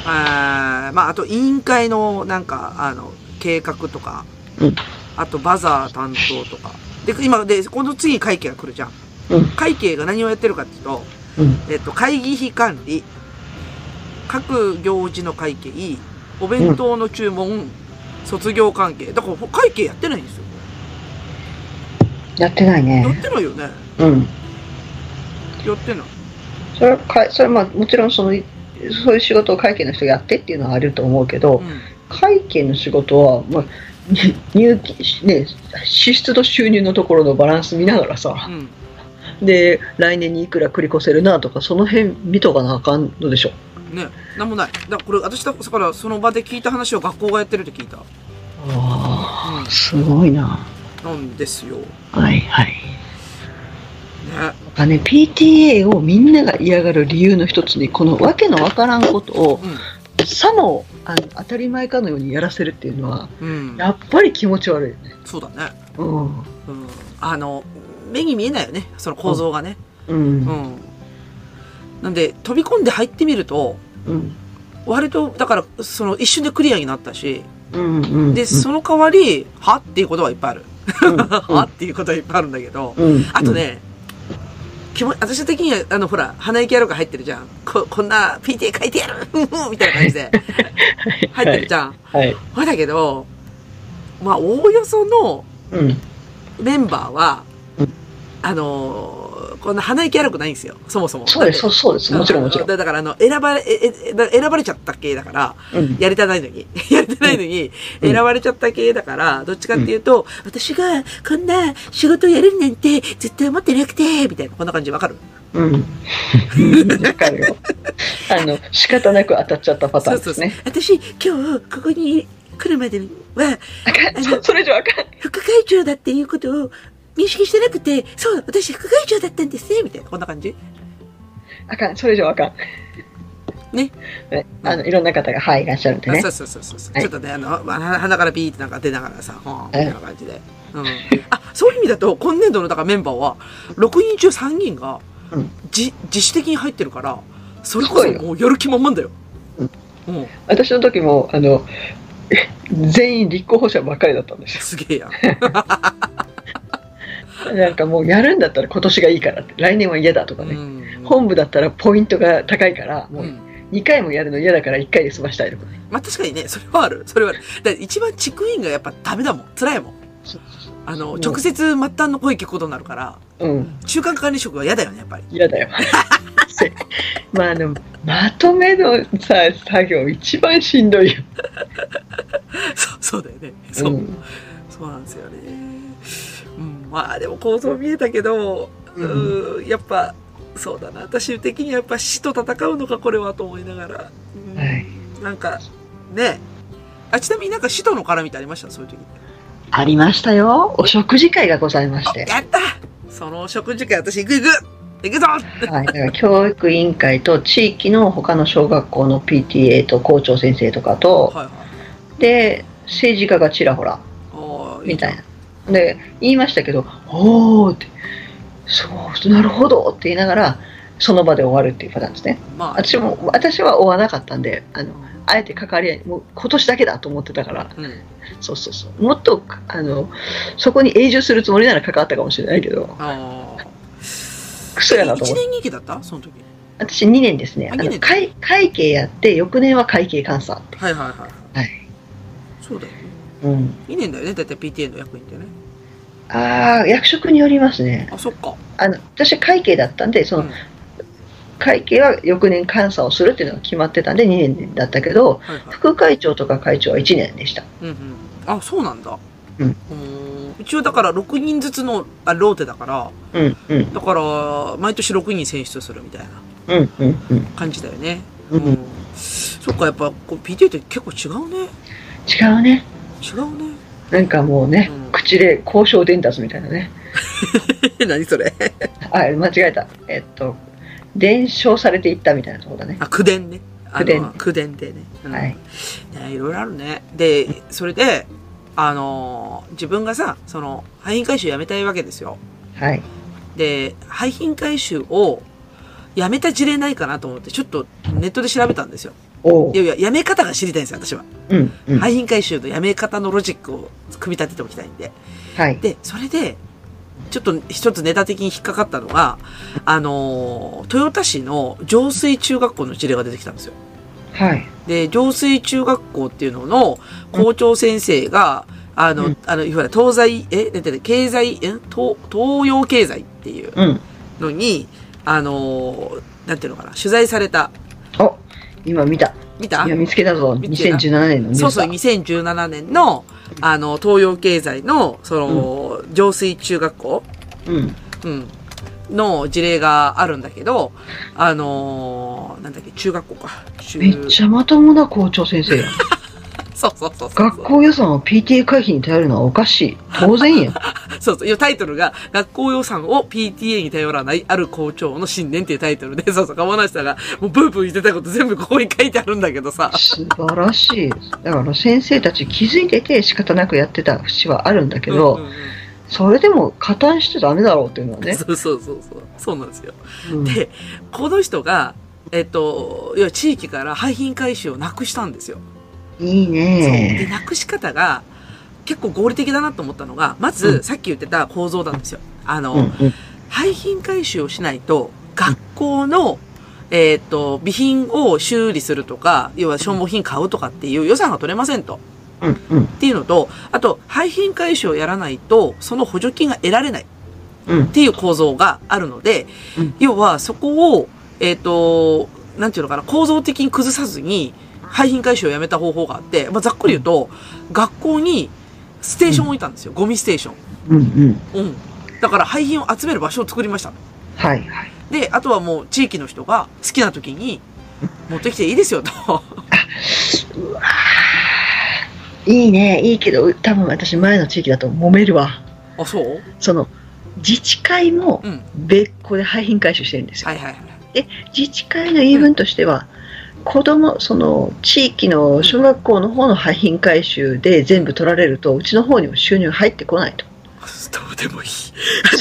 [SPEAKER 2] あーまあ、あと委員会のなんか、あの、計画とか、
[SPEAKER 3] うん
[SPEAKER 2] あとバザー担当とか。で、今、で、今度次に会計が来るじゃん。
[SPEAKER 3] うん
[SPEAKER 2] 会計が何をやってるかっていうと、
[SPEAKER 3] うん。
[SPEAKER 2] えっと、会議費管理、各行事の会計、お弁当の注文、卒業関係。だから会計やってないんですよ。
[SPEAKER 3] やってない
[SPEAKER 2] やっ
[SPEAKER 3] ね。
[SPEAKER 2] てないよね。
[SPEAKER 3] うん。
[SPEAKER 2] やってない。
[SPEAKER 3] それはかい、それはまあ、もちろんその、そういう仕事を会計の人がやってっていうのはあると思うけど、
[SPEAKER 2] うん。
[SPEAKER 3] 会計の仕事は、まあ、に入金、ね、支出と収入のところのバランス見ながらさ、
[SPEAKER 2] うん。
[SPEAKER 3] で、来年にいくら繰り越せるなとか、その辺見とかなあかんのでしょ。
[SPEAKER 2] ね、なんもない。だからこれ、私だからその場で聞いた話を学校がやってるって聞いた。
[SPEAKER 3] ああ、すごいな。
[SPEAKER 2] なんですよ。ね。
[SPEAKER 3] はいはい。あね、PTA をみんなが嫌がる理由の一つに、このわけのわからんことを、さもあの当たり前かのようにやらせるっていうのは、
[SPEAKER 2] うん。うん。
[SPEAKER 3] やっぱり気持ち悪いよね。
[SPEAKER 2] そうだね。
[SPEAKER 3] うん。
[SPEAKER 2] うん。あの、目に見えないよね。その構造がね。
[SPEAKER 3] う。
[SPEAKER 2] うんん。なんで、飛び込んで入ってみると、
[SPEAKER 3] うん。
[SPEAKER 2] 割と、だから、その一瞬でクリアになったし、
[SPEAKER 3] うん。うん。
[SPEAKER 2] で、その代わり、はっていうことはいっぱいある。
[SPEAKER 3] うん、
[SPEAKER 2] はっていうことはいっぱいあるんだけど、
[SPEAKER 3] うん。
[SPEAKER 2] あとね、気も私的には、あの、ほら、鼻息やろうが入ってるじゃん。こ、こんな PTA 書いてやる みたいな感じで入ってるじゃん。
[SPEAKER 3] はい。
[SPEAKER 2] ほ、だけど、まあ、おおよその
[SPEAKER 3] うん。
[SPEAKER 2] メンバーは、
[SPEAKER 3] うん
[SPEAKER 2] あのーこんな鼻息荒くないんですよ。そもそも。
[SPEAKER 3] そうです、そうそうです。もちろん、もちろん。
[SPEAKER 2] だだから、あの、選ばれ、え、選ばれちゃった系だから、
[SPEAKER 3] うん。
[SPEAKER 2] やりたないのに。やりたないのに、
[SPEAKER 3] うん
[SPEAKER 2] 選ばれちゃった系だから、どっちかっていうと、私がこんな仕事をやるなんて絶対思ってなくて、みたいな、こんな感じわかる？
[SPEAKER 3] うん。わかるよ。あの、仕方なく当たっちゃったパターンですね。
[SPEAKER 2] 私、今日、ここに来るまでは、
[SPEAKER 3] あかん、そそれ以上あかん。
[SPEAKER 2] 副会長だっていうことを認識してなくて、そう、私副会長だったんですね、みたいな、こんな感じ
[SPEAKER 3] あかん、それ以上あかん。
[SPEAKER 2] ね。
[SPEAKER 3] ねあの、いろんな方が、はい、いらっしゃるんでね
[SPEAKER 2] そ。うそうそうそう、
[SPEAKER 3] はい
[SPEAKER 2] ちょっとね、あの、まあ、鼻からピーってなんか出ながらさ、ほんみたいな感じで。うん。あ、そういう意味だと、今年度のだからメンバーは、6人中3人が
[SPEAKER 3] うん、
[SPEAKER 2] じ、自主的に入ってるから、それこそもうやる気満々だよ。
[SPEAKER 3] うん。
[SPEAKER 2] うん。
[SPEAKER 3] 私の時も、あの、全員立候補者ばっかりだったんですよ。
[SPEAKER 2] すげえやん。
[SPEAKER 3] なんかもうやるんだったら今年がいいからって、来年は嫌だとかね。
[SPEAKER 2] うん。
[SPEAKER 3] 本部だったらポイントが高いから、も
[SPEAKER 2] う。
[SPEAKER 3] うん2回もやるの嫌だから1回で済ましたいとかね。
[SPEAKER 2] まあ確かにね、それはある。それはある。だ一番地区員がやっぱダメだもん。辛いもん。あの、
[SPEAKER 3] うん
[SPEAKER 2] 直接末端の声聞くことになるから、
[SPEAKER 3] うん。
[SPEAKER 2] 中間管理職は嫌だよね、やっぱり。
[SPEAKER 3] 嫌だよ。まあ、あの、まとめのさ、作業一番しんどいよ。
[SPEAKER 2] そう、そうだよね。そう。
[SPEAKER 3] ん
[SPEAKER 2] そうなんですよね。うん、まあでも構造見えたけど、う
[SPEAKER 3] うん
[SPEAKER 2] ん、やっぱ、そうだな。私的にはやっぱ死と戦うのか、これはと思いながら。うん
[SPEAKER 3] はい。
[SPEAKER 2] なんか、ねあ、ちなみになんか死との絡みってありました？そういう時。
[SPEAKER 3] ありましたよ。お食事会がございまして。
[SPEAKER 2] やったその食事会私行く行く行くぞ
[SPEAKER 3] はい。だから教育委員会と地域の他の小学校の PTA と校長先生とかと、
[SPEAKER 2] はいはい。
[SPEAKER 3] で、政治家がちらほら、みたいな。で、言いましたけど、おーって、そう、なるほどって言いながら、その場で終わるっていうパターンですね。
[SPEAKER 2] まあ、
[SPEAKER 3] 私も、私は追わなかったんで、あの、あえて関わり合い、もう今年だけだと思ってたから、
[SPEAKER 2] うん。
[SPEAKER 3] そうそうそう。もっと、あの、そこに永住するつもりなら関わったかもしれないけど。クソやなと
[SPEAKER 2] 一
[SPEAKER 3] 思って。
[SPEAKER 2] 年二期だった？その時。
[SPEAKER 3] 私2年ですね。あの会会計やって、翌年は会計監査。
[SPEAKER 2] はいはいはい。
[SPEAKER 3] はい。
[SPEAKER 2] そうだよね。
[SPEAKER 3] うん。
[SPEAKER 2] 2年だよね、だいたい PTA の役員ってね。
[SPEAKER 3] ああ、役職によりますね。
[SPEAKER 2] あ、そっか。
[SPEAKER 3] あの、私は会計だったんで、その、
[SPEAKER 2] うん
[SPEAKER 3] 会計は翌年監査をするっていうのが決まってたんで2年だったけど、
[SPEAKER 2] はいはい。
[SPEAKER 3] 副会長とか会長は1年でした。
[SPEAKER 2] うんうん。あ、そうなんだ。
[SPEAKER 3] うん
[SPEAKER 2] う。一応だから6人ずつのあローテだから、
[SPEAKER 3] うん、うん、
[SPEAKER 2] だから、毎年6人選出するみたいな
[SPEAKER 3] うん、うん、うん。
[SPEAKER 2] 感じだよね。
[SPEAKER 3] うん
[SPEAKER 2] そっか、やっぱ、こう PTA って結構違うね。
[SPEAKER 3] 違うね。
[SPEAKER 2] 違うね。
[SPEAKER 3] なんかもうね、
[SPEAKER 2] うん
[SPEAKER 3] 口で交渉伝達みたいなね。
[SPEAKER 2] 何それ？
[SPEAKER 3] あ、間違えた。えっと、伝承されていったみたいなところだね。
[SPEAKER 2] あ、口伝ね。
[SPEAKER 3] 口伝
[SPEAKER 2] 口伝でね。うん
[SPEAKER 3] はい。
[SPEAKER 2] ねいろいろあるね。で、それで、あのー自分がさ、その、廃品回収やめたいわけですよ。
[SPEAKER 3] はい。
[SPEAKER 2] で、廃品回収をやめた事例ないかなと思って、ちょっとネットで調べたんですよ。いやいや、やめ方が知りたいんですよ、私は。
[SPEAKER 3] うん、うん。
[SPEAKER 2] 廃品回収のやめ方のロジックを組み立てておきたいんで。
[SPEAKER 3] はい。
[SPEAKER 2] で、それで、ちょっと一つネタ的に引っかかったのが、あのー豊田市の浄水中学校の事例が出てきたんですよ。
[SPEAKER 3] はい。
[SPEAKER 2] で、浄水中学校っていうのの校長先生が、あの、
[SPEAKER 3] うん
[SPEAKER 2] あの、いわゆる東西、え、出てる経済、え、東、東洋経済っていう
[SPEAKER 3] うん。
[SPEAKER 2] のに、あのーなんていうのかな、取材された。
[SPEAKER 3] お、今見た。
[SPEAKER 2] 見た？
[SPEAKER 3] 今見つけたぞ。
[SPEAKER 2] 見つけた
[SPEAKER 3] 2017年のニュースだ。
[SPEAKER 2] そうそう、2017年の、あの、東洋経済の、その、浄水中学校？
[SPEAKER 3] うん。
[SPEAKER 2] うん。の事例があるんだけど、あのーなんだっけ、中学校か。中
[SPEAKER 3] めっちゃまともな校長先生やん。
[SPEAKER 2] そうそうそう。
[SPEAKER 3] 学校予算を PTA 会費に頼るのはおかしい。当然やん。
[SPEAKER 2] そうそう。タイトルが、学校予算を PTA に頼らないある校長の信念っていうタイトルで、そうそう、鴨梨さんが、もうブーブー言ってたこと全部ここに書いてあるんだけどさ。
[SPEAKER 3] 素晴らしい。だから先生たち気づいてて仕方なくやってた節はあるんだけど、
[SPEAKER 2] うんうんうん
[SPEAKER 3] それでも加担してダメだろうっていうのはね。
[SPEAKER 2] そうそうそうそう。そうなんですよ。
[SPEAKER 3] うん
[SPEAKER 2] で、この人が、えっと、要は地域から廃品回収をなくしたんですよ。
[SPEAKER 3] いい
[SPEAKER 2] そう。で、
[SPEAKER 3] ね。
[SPEAKER 2] なくし方が結構合理的だなと思ったのが、まず、
[SPEAKER 3] うん
[SPEAKER 2] さっき言ってた構造なんですよ。あの、
[SPEAKER 3] うんうん
[SPEAKER 2] 廃品回収をしないと、学校の、えっ、と、備品を修理するとか、要は消耗品買うとかっていう予算が取れませんと。
[SPEAKER 3] うんうん
[SPEAKER 2] っていうのと、あと、廃品回収をやらないと、その補助金が得られないっ
[SPEAKER 3] うん
[SPEAKER 2] ていう構造があるので、
[SPEAKER 3] うん
[SPEAKER 2] 要はそこを、えっ、と、なんていうのかな、構造的に崩さずに、廃品回収をやめた方法があって、まあ、ざっくり言うと、学校にステーションを置いたんですよ。ゴミステーション。
[SPEAKER 3] うんうん。
[SPEAKER 2] うん。だから廃品を集める場所を作りました。
[SPEAKER 3] はいはい。
[SPEAKER 2] で、あとはもう地域の人が好きな時に持ってきていいですよと。
[SPEAKER 3] うわーいいね。いいけど、多分私前の地域だと揉めるわ。
[SPEAKER 2] あ、そう？
[SPEAKER 3] その、自治会も
[SPEAKER 2] うん。
[SPEAKER 3] 別個で廃品回収してるんですよ。
[SPEAKER 2] はいはいはい。
[SPEAKER 3] 自治会の言い分としては、子供その地域の小学校の方の廃品回収で全部取られるとうちの方にも収入入ってこないと
[SPEAKER 2] どうでもいい。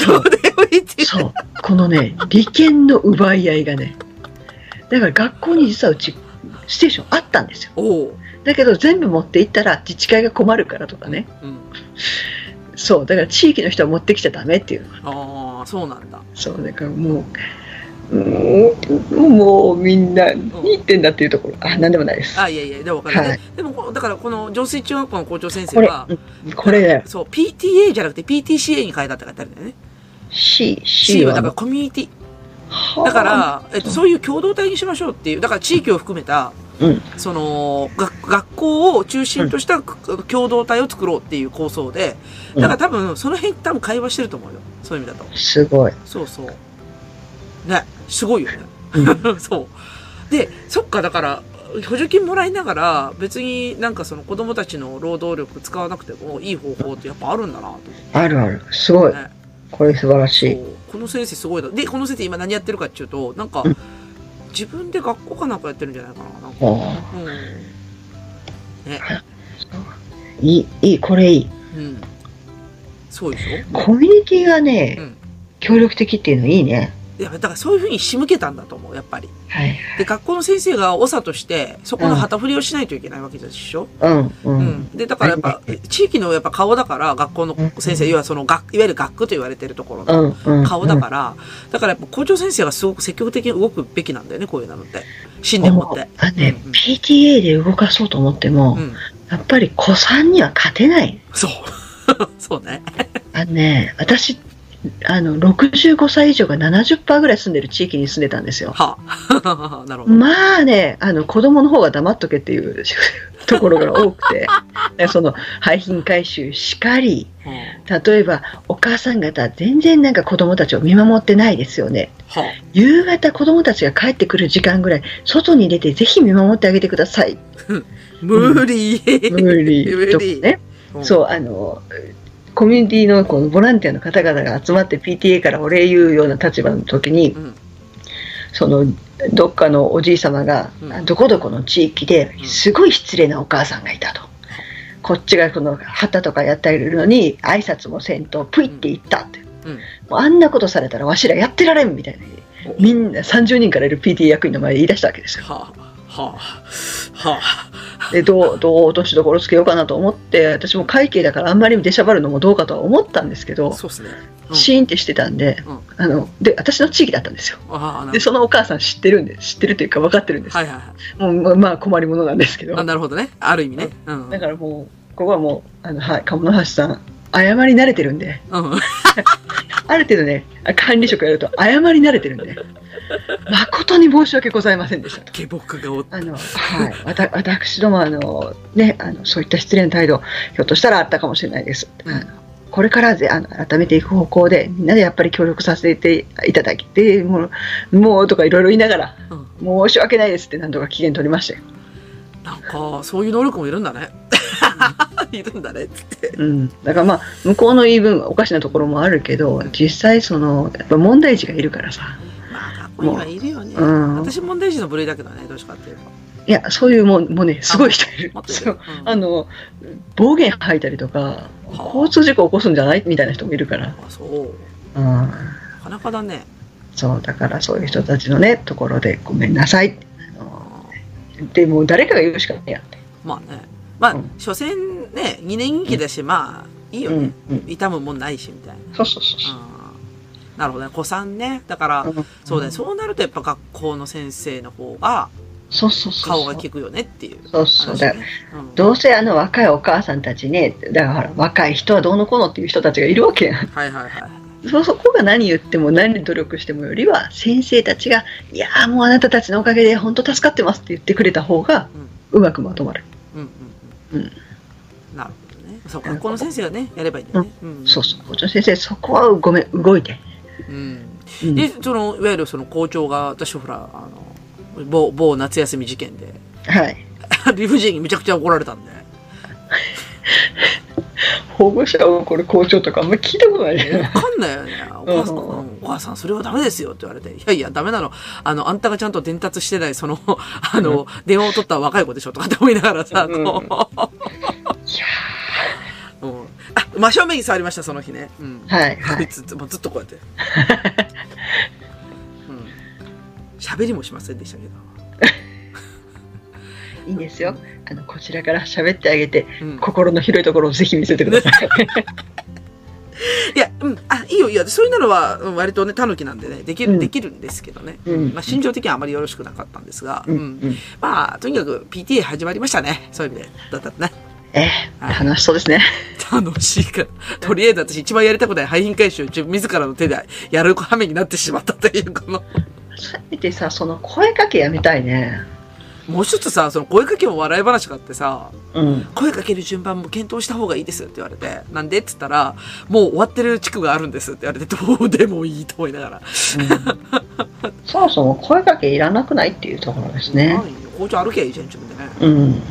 [SPEAKER 2] どうでもいいって。
[SPEAKER 3] そうこのね利権の奪い合いがねだから学校に実はうちステーションあったんですよ。だけど全部持っていったら自治会が困るからとかね
[SPEAKER 2] うん。
[SPEAKER 3] そうだから地域の人は持ってきちゃダメっていう
[SPEAKER 2] ああ、そうなんだ。
[SPEAKER 3] そうだからもううん。もうみんな何言ってんだっていうところ。あ何でもないです。
[SPEAKER 2] あ、いやいや、でも分かるね。
[SPEAKER 3] はい。
[SPEAKER 2] でもこ、だからこの上水中学校の校長先生
[SPEAKER 3] これ
[SPEAKER 2] は、
[SPEAKER 3] うん。これだよ。
[SPEAKER 2] そう、PTA じゃなくて PTCA に変えたって書いてあるんだよね。
[SPEAKER 3] C
[SPEAKER 2] C
[SPEAKER 3] は
[SPEAKER 2] は。だからコミュニティ。だから、えっと、そういう共同体にしましょうっていう、だから地域を含めた、
[SPEAKER 3] うん。
[SPEAKER 2] その、学学校を中心とした共同体を作ろうっていう構想で、だから多分、その辺多分会話してると思うよ。そういう意味だと。
[SPEAKER 3] すごい、
[SPEAKER 2] そうそう。ね、すごいよね。
[SPEAKER 3] うん
[SPEAKER 2] そう。で、そっか、だから、補助金もらいながら、別になんかその子供たちの労働力使わなくてもいい方法ってやっぱあるんだなと
[SPEAKER 3] あるあるすごい
[SPEAKER 2] ね。
[SPEAKER 3] これ素晴らしい
[SPEAKER 2] この先生すごいな。で、この先生今何やってるかっていうと、なんか
[SPEAKER 3] うん、
[SPEAKER 2] 自分で学校かなんかやってるんじゃないかな。なんか
[SPEAKER 3] あ
[SPEAKER 2] うん。ね。
[SPEAKER 3] あいいいいこれいい
[SPEAKER 2] うん。そうでしょ？
[SPEAKER 3] コミュニティがね、
[SPEAKER 2] うん
[SPEAKER 3] 協力的っていうのいいね
[SPEAKER 2] いや、だからそういうふうに仕向けたんだと思う、やっぱり。
[SPEAKER 3] はい
[SPEAKER 2] で、学校の先生が長として、そこの旗振りをしないといけないわけでしょ、
[SPEAKER 3] うんう、
[SPEAKER 2] うんん。で、だからやっぱ、地域のやっぱ顔だから、学校の先生、
[SPEAKER 3] うん
[SPEAKER 2] いわゆるその学、いわゆる学区と言われてるところの
[SPEAKER 3] うんうん、
[SPEAKER 2] 顔だから、だからやっぱ校長先生がすごく積極的に動くべきなんだよね、こういうのって。信念持って。
[SPEAKER 3] あね、
[SPEAKER 2] うん
[SPEAKER 3] PTA で動かそうと思っても、
[SPEAKER 2] うん。
[SPEAKER 3] やっぱり子さんには勝てない
[SPEAKER 2] そう。そうね。
[SPEAKER 3] あのね私あの65歳以上が70%ぐらい住んでる地域に住んでたんですよ。
[SPEAKER 2] はあ。なるほど。
[SPEAKER 3] まあねあの子供の方が黙っとけっていう ところが多くて。でその廃品回収しかり
[SPEAKER 2] うん
[SPEAKER 3] 例えばお母さん方全然なんか子供たちを見守ってないですよね。
[SPEAKER 2] は
[SPEAKER 3] 夕方子供たちが帰ってくる時間ぐらい外に出てぜひ見守ってあげてください。
[SPEAKER 2] あ。無理。
[SPEAKER 3] 無理。とかね。
[SPEAKER 2] うん。
[SPEAKER 3] そうあのコミュニティのこのボランティアの方々が集まって PTA からお礼言うような立場の時に
[SPEAKER 2] うん。
[SPEAKER 3] そのどっかのおじい様が、
[SPEAKER 2] うん。
[SPEAKER 3] どこどこの地域で
[SPEAKER 2] うん。
[SPEAKER 3] すごい失礼なお母さんがいたと、こっちがこの旗とかやってるのに挨拶もせんとプイって言ったって、
[SPEAKER 2] うん。
[SPEAKER 3] もうあんなことされたらわしらやってられんみたいな。みんな30人からいる PTA 役員の前で言い出したわけですよ。
[SPEAKER 2] はあ。はあ。はあ。
[SPEAKER 3] でどうどう落としどころつけようかなと思って私も会計だからあんまり出しゃばるのもどうかとは思ったんですけど
[SPEAKER 2] そうっすね。うん
[SPEAKER 3] シーンってしてたんで、
[SPEAKER 2] うん
[SPEAKER 3] あので私の地域だったんですよでそのお母さん知ってるんで知ってるというか分かってるんです、
[SPEAKER 2] ど。はいはいはい。
[SPEAKER 3] もうままあ困りものなんですけど
[SPEAKER 2] あ、なるほどね。ある意味ね。うん。
[SPEAKER 3] だからもうここはもうあのはい鴨橋さん謝り慣れてるんで
[SPEAKER 2] うん。
[SPEAKER 3] ある程度ね管理職やると謝り慣れてるんで誠に申し訳ございませんでしたと。
[SPEAKER 2] 下僕がおっ
[SPEAKER 3] あの、はい、わた私どもあの、ね、あのそういった失礼な態度ひょっとしたらあったかもしれないです、これからぜあの改めていく方向でみんなでやっぱり協力させていただきてもうもうとかいろいろ言いながら
[SPEAKER 2] うん。
[SPEAKER 3] 申し訳ないですって何とか期限取りましたよ、
[SPEAKER 2] なんか、そういう能力もいるんだね。いるんだね、つって。
[SPEAKER 3] うん、だからまあ向こうの言い分はおかしなところもあるけど実際そのやっぱ問題児がいるからさ。
[SPEAKER 2] まあ、学校にはいるよね。
[SPEAKER 3] うん。
[SPEAKER 2] 私問題児の部類だけどね、どうしかっていうと。
[SPEAKER 3] いやそういうもんもうねすごい人いる。そう。
[SPEAKER 2] うん。
[SPEAKER 3] あの暴言吐いたりとか交通事故起こすんじゃない？みたいな人もいるから、
[SPEAKER 2] あ、そう。
[SPEAKER 3] うん、
[SPEAKER 2] なかなかだね。
[SPEAKER 3] そうだからそういう人たちのねところでごめんなさい。あのでもう誰かが言うしかないやって、
[SPEAKER 2] まあね。まあ
[SPEAKER 3] うん、
[SPEAKER 2] 所詮ね、2年任期だし、まあ、いいよね。痛むもんないし、みたいな。
[SPEAKER 3] そうそうそうそう
[SPEAKER 2] うんなるほどね。子さんね。だから、
[SPEAKER 3] うん
[SPEAKER 2] そうだね。そうなるとやっぱ学校の先生の方が
[SPEAKER 3] そうそうそう
[SPEAKER 2] 顔が利くよねっていう
[SPEAKER 3] そうそう
[SPEAKER 2] 話
[SPEAKER 3] だ
[SPEAKER 2] ね。うん
[SPEAKER 3] どうせあの若いお母さんたちねだから若い人はどうのこうのっていう人たちがいるわけやん
[SPEAKER 2] はいはいはい。
[SPEAKER 3] そそこが何言っても何努力してもよりは先生たちが「いやーもうあなたたちのおかげで本当助かってます」って言ってくれた方がうまくまとまる、
[SPEAKER 2] うん。なるほどね。そうか、学校の先生がね、やればいいんだよね。うん
[SPEAKER 3] そうそう校長先生そこはごめん動いて、
[SPEAKER 2] うん。
[SPEAKER 3] うん
[SPEAKER 2] で、その、いわゆるその校長が、私ほら、あの、某、某夏休み事件で、
[SPEAKER 3] はい
[SPEAKER 2] 理不尽にめちゃくちゃ怒られたんで。
[SPEAKER 3] 保護者をこれ校長とかあんまり聞いたことないね
[SPEAKER 2] わかんないよね。お母さん、
[SPEAKER 3] うん
[SPEAKER 2] うんお母さん、それはダメですよって言われて、いやいや、ダメなの。あの、あんたがちゃんと伝達してない、その、あの、電話を取った若い子でしょとかって思いながらさ、
[SPEAKER 3] うん
[SPEAKER 2] こ
[SPEAKER 3] いや
[SPEAKER 2] う、うんあ、真正面に触りました、その日ね。うん。
[SPEAKER 3] ーはいはい
[SPEAKER 2] ずっとこうやって。うん。喋りもしませんでしたけど。
[SPEAKER 3] いいんですよあのこちらから喋ってあげて
[SPEAKER 2] うん。
[SPEAKER 3] 心の広いところをぜひ見せてください
[SPEAKER 2] いや、うん、あ、いいいよ、いや、そういうのはうん割とね、狸なんでね、できる、
[SPEAKER 3] うん
[SPEAKER 2] できるんですけどね。
[SPEAKER 3] うん
[SPEAKER 2] まあ、心情的にはあまりよろしくなかったんですが、
[SPEAKER 3] うん
[SPEAKER 2] うん
[SPEAKER 3] うん
[SPEAKER 2] まあ、とにかく PTA 始まりましたね。そういう意味で。だったらね。
[SPEAKER 3] えー、楽しそうですね。
[SPEAKER 2] 楽しいから。とりあえず私一番やりたくない廃品回収、自自らの手でやる羽目になってしまったという、この。
[SPEAKER 3] せめてさ、その声かけやめたいね。
[SPEAKER 2] もう一つさ、その声かけも笑い話があってさ、
[SPEAKER 3] うん。
[SPEAKER 2] 声かける順番も検討した方がいいですって言われて、なんでって言ったら、もう終わってる地区があるんですって言われて、どうでもいいと思いながら。
[SPEAKER 3] そもそも声かけいらなくないっていうところですね。
[SPEAKER 2] ないよ校長歩けばいいじゃん、自分でね。
[SPEAKER 3] うん。
[SPEAKER 2] うん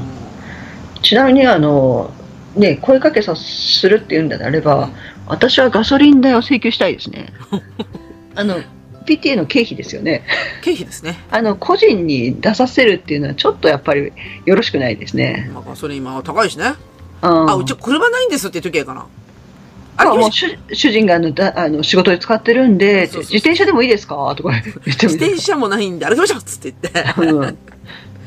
[SPEAKER 3] ちなみに、あの、ね、声かけさするっていうんであれば、私はガソリン代を請求したいですね。あの、PTA の経費ですよね。
[SPEAKER 2] 経費ですね。
[SPEAKER 3] あの、個人に出させるっていうのはちょっとやっぱりよろしくないですね。
[SPEAKER 2] まあ、ガソリン今高いしね。
[SPEAKER 3] うん、
[SPEAKER 2] あ、うち車ないんですって言っときゃいいかな。あ
[SPEAKER 3] もう主主人があのだあの仕事で使ってるんで、
[SPEAKER 2] そうそうそう
[SPEAKER 3] 自転車でもいいですか？とか言って
[SPEAKER 2] 自転車もないんで歩きましょうっつって言って。
[SPEAKER 3] うん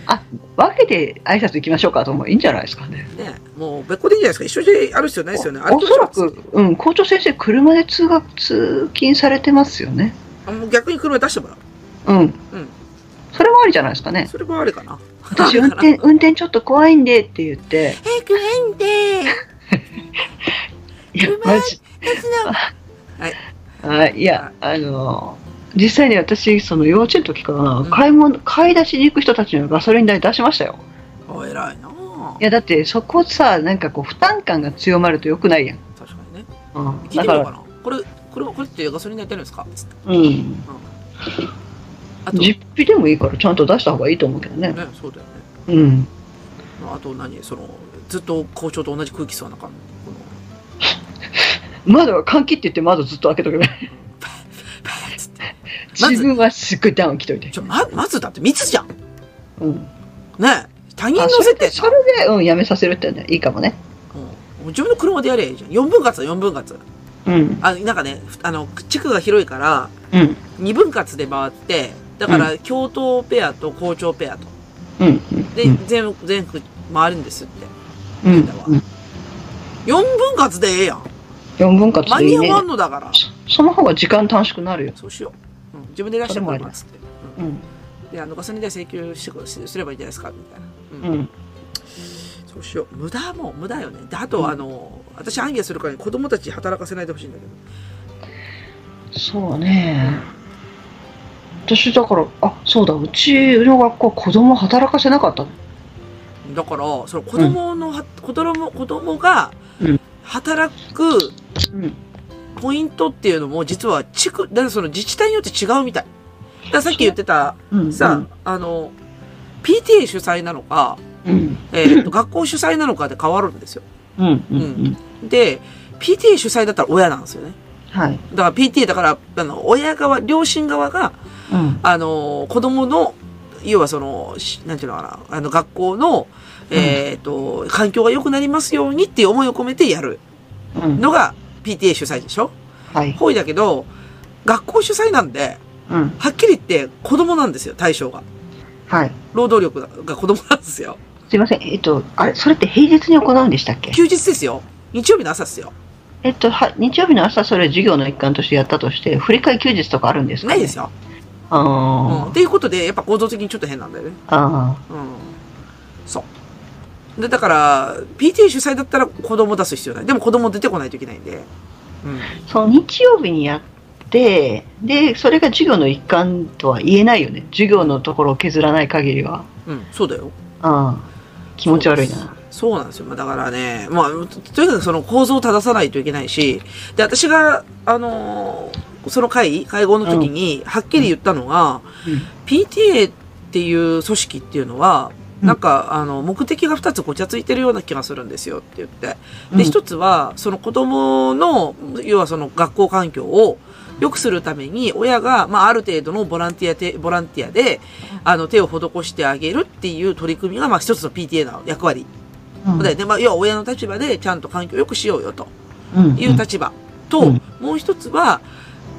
[SPEAKER 3] あ、分けて挨拶行きましょうかともいいんじゃないですかね。
[SPEAKER 2] ねもう別個でいいんじゃないですか？一緒である必要ないですよね。歩
[SPEAKER 3] おそらく、うん、校長先生、車で通学、通勤されてますよね。
[SPEAKER 2] あもう逆に車出してもらう。
[SPEAKER 3] うん。
[SPEAKER 2] うん。
[SPEAKER 3] それもありじゃないですかね。
[SPEAKER 2] それもあれかな。
[SPEAKER 3] 私、運転、運転ちょっと怖いんでって言って、
[SPEAKER 2] え、くれんで
[SPEAKER 3] いや、
[SPEAKER 2] 車
[SPEAKER 3] マジ、
[SPEAKER 2] はい。
[SPEAKER 3] あいや、あの、実際に私、その幼稚園の時からな、
[SPEAKER 2] うん
[SPEAKER 3] 買い物、買い出しに行く人たちのガソリン代出しましたよ。
[SPEAKER 2] お偉いなあ
[SPEAKER 3] いや、だってそこさ、なんかこう、負担感が強まると良くないやん。
[SPEAKER 2] 確かにね。
[SPEAKER 3] うん。だか、
[SPEAKER 2] らな。これ、これ、これってガソリン代やってるんですか？つって。
[SPEAKER 3] うん。
[SPEAKER 2] あと、
[SPEAKER 3] 実費でもいいからちゃんと出した方がいいと思うけどね。
[SPEAKER 2] ね、そうだよね。
[SPEAKER 3] うん。
[SPEAKER 2] あと何？その、ずっと校長と同じ空気吸わなあかんの。こ
[SPEAKER 3] 窓は換気って言って窓ずっと開けとけばいい。自分はすっごいダウン着といて。
[SPEAKER 2] ちょ、ま、まずだって密じゃん。
[SPEAKER 3] うん。
[SPEAKER 2] ね他人
[SPEAKER 3] あ
[SPEAKER 2] 乗せて
[SPEAKER 3] それで、それで、うん、やめさせるってね、いいかもね。
[SPEAKER 2] うん自分の車でやればいいじゃん。4分割だ、4分割。
[SPEAKER 3] うん。
[SPEAKER 2] あ、なんかね、あの、地区が広いから、
[SPEAKER 3] うん。
[SPEAKER 2] 2分割で回って、だから、京都ペアと校長ペアと。
[SPEAKER 3] うん。
[SPEAKER 2] で、
[SPEAKER 3] うん。
[SPEAKER 2] 全部、全部回るんですって。
[SPEAKER 3] うん。
[SPEAKER 2] うん4分割でええやん。
[SPEAKER 3] 4分割でいいね
[SPEAKER 2] 間に合。わんのだから。
[SPEAKER 3] そその方が時間短縮になるよ。
[SPEAKER 2] そうしよう。うん、自分でいらっしゃるから、つって。うん
[SPEAKER 3] うん。
[SPEAKER 2] で、あの、ガソリン代請求してくすればいいんじゃないですか、みたいな。
[SPEAKER 3] うん。
[SPEAKER 2] そうしよう。無駄も無駄よね。で、あと、
[SPEAKER 3] うん
[SPEAKER 2] あの、私暗記するからに子供たち働かせないでほしいんだけど。
[SPEAKER 3] そうね。私だから、あ、そうだ、うちの学校子供働かせなかったの。
[SPEAKER 2] だから、その子供のは、子供、子供が
[SPEAKER 3] うん、
[SPEAKER 2] 働く
[SPEAKER 3] うん。
[SPEAKER 2] ポイントっていうのも、実は地区、だからその自治体によって違うみたい。ださっき言ってた、
[SPEAKER 3] うん。
[SPEAKER 2] さ、あの、PTA 主催なのか、
[SPEAKER 3] うん。
[SPEAKER 2] えーと学校主催なのかで変わるんですよ。
[SPEAKER 3] うん。うん。うん。
[SPEAKER 2] で、PTA 主催だったら親なんですよね。
[SPEAKER 3] はい。
[SPEAKER 2] だから PTA だから、あの、親側、両親側が、
[SPEAKER 3] うん。
[SPEAKER 2] あの、子供の、要はその、しなんていうのかな、あの、学校の、えっ、と、環境が良くなりますようにっていう思いを込めてやる
[SPEAKER 3] うん。
[SPEAKER 2] のが PTA 主催でしょ？
[SPEAKER 3] はい。
[SPEAKER 2] ほいだけど、学校主催なんで、
[SPEAKER 3] うん。
[SPEAKER 2] はっきり言って子供なんですよ、対象が。
[SPEAKER 3] はい。
[SPEAKER 2] 労働力が子供なんですよ。
[SPEAKER 3] すいません。えっと、あれ、それって平日に行うんでしたっけ？
[SPEAKER 2] 休日ですよ。日曜日の朝ですよ。
[SPEAKER 3] えっと、は日曜日の朝、それ授業の一環としてやったとして、振り替え休日とかあるんですか、ね、
[SPEAKER 2] ないですよ。うん。
[SPEAKER 3] あ
[SPEAKER 2] っていうことで、やっぱ構造的にちょっと変なんだよね。
[SPEAKER 3] あ。あ
[SPEAKER 2] うん。そう。で、だから、PTA 主催だったら子供出す必要ない。でも子供出てこないといけないんで。うん。
[SPEAKER 3] あ。その日曜日にやって、で、それが授業の一環とは言えないよね。授業のところを削らない限りは。
[SPEAKER 2] うん、そうだよ。
[SPEAKER 3] ああ。気持ち悪いな。
[SPEAKER 2] そうなんですよ。まあだからね、まあ、ととにかくその構造を正さないといけないし、で、私が、あのーその会、会合の時に、はっきり言ったのが、PTA っていう組織っていうのは、
[SPEAKER 3] うん
[SPEAKER 2] なんか、あの、目的が二つごちゃついてるような気がするんですよって言って。で、
[SPEAKER 3] うん
[SPEAKER 2] 一つは、その子供の、要はその学校環境を良くするために、親が、まあ、ある程度のボランティアて、ボランティアで、あの、手を施してあげるっていう取り組みが、まあ、一つの PTA の役割。
[SPEAKER 3] うん。
[SPEAKER 2] まあ、要は親の立場でちゃんと環境を良くしようよと
[SPEAKER 3] うん。
[SPEAKER 2] いう立場と、
[SPEAKER 3] うん。
[SPEAKER 2] もう一つは、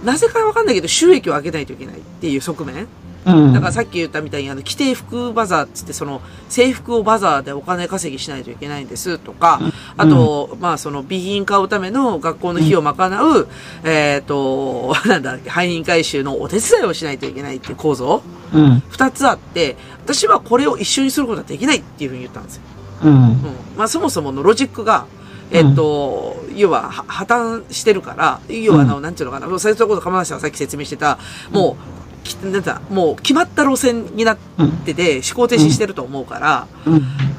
[SPEAKER 2] なぜかわかんないけど収益を上げないといけないっていう側面。
[SPEAKER 3] うん。
[SPEAKER 2] だからさっき言ったみたいに、あの、規定服バザーっつって、その、制服をバザーでお金稼ぎしないといけないんですとか、あと、まあ、その、備品買うための学校の費用を賄う、えっ、と、なんだっけ、廃品回収のお手伝いをしないといけないっていう構造、
[SPEAKER 3] うん。
[SPEAKER 2] 二つあって、私はこれを一緒にすることはできないっていうふうに言ったんですよ。
[SPEAKER 3] うん。
[SPEAKER 2] うん。まあ、そもそものロジックが、えっ、と、要は、は破綻してるから、要は、あの、なんていうのかな、そういうこと鎌田さんがさっき説明してた、もう、きなんだ、もう決まった路線になってて、思考停止してると思うから、
[SPEAKER 3] うん。
[SPEAKER 2] う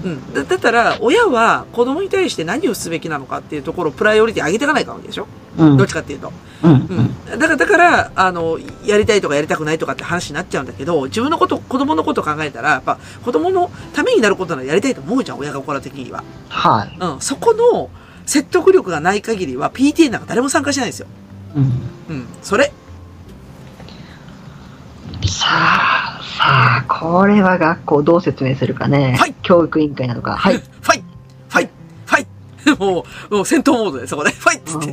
[SPEAKER 2] ん。だだったら、親は子供に対して何をすべきなのかっていうところをプライオリティ上げていかないかわけでしょ？
[SPEAKER 3] うん。
[SPEAKER 2] どっちかっていうと。
[SPEAKER 3] うん。
[SPEAKER 2] うん。だから、だから、あの、やりたいとかやりたくないとかって話になっちゃうんだけど、自分のこと、子供のことを考えたら、やっぱ、子供のためになることならやりたいと思うじゃん、親心的には。
[SPEAKER 3] はい。
[SPEAKER 2] うん。そこの説得力がない限りは PTA なんか誰も参加しないんですよ。
[SPEAKER 3] うん。
[SPEAKER 2] うん。それ。
[SPEAKER 3] さあ、さあ、これは学校どう説明するかね。
[SPEAKER 2] はい
[SPEAKER 3] 教育委員会なのか。はい。
[SPEAKER 2] ファイファイファイもう、もう戦闘モードでそこで、ファイっつって。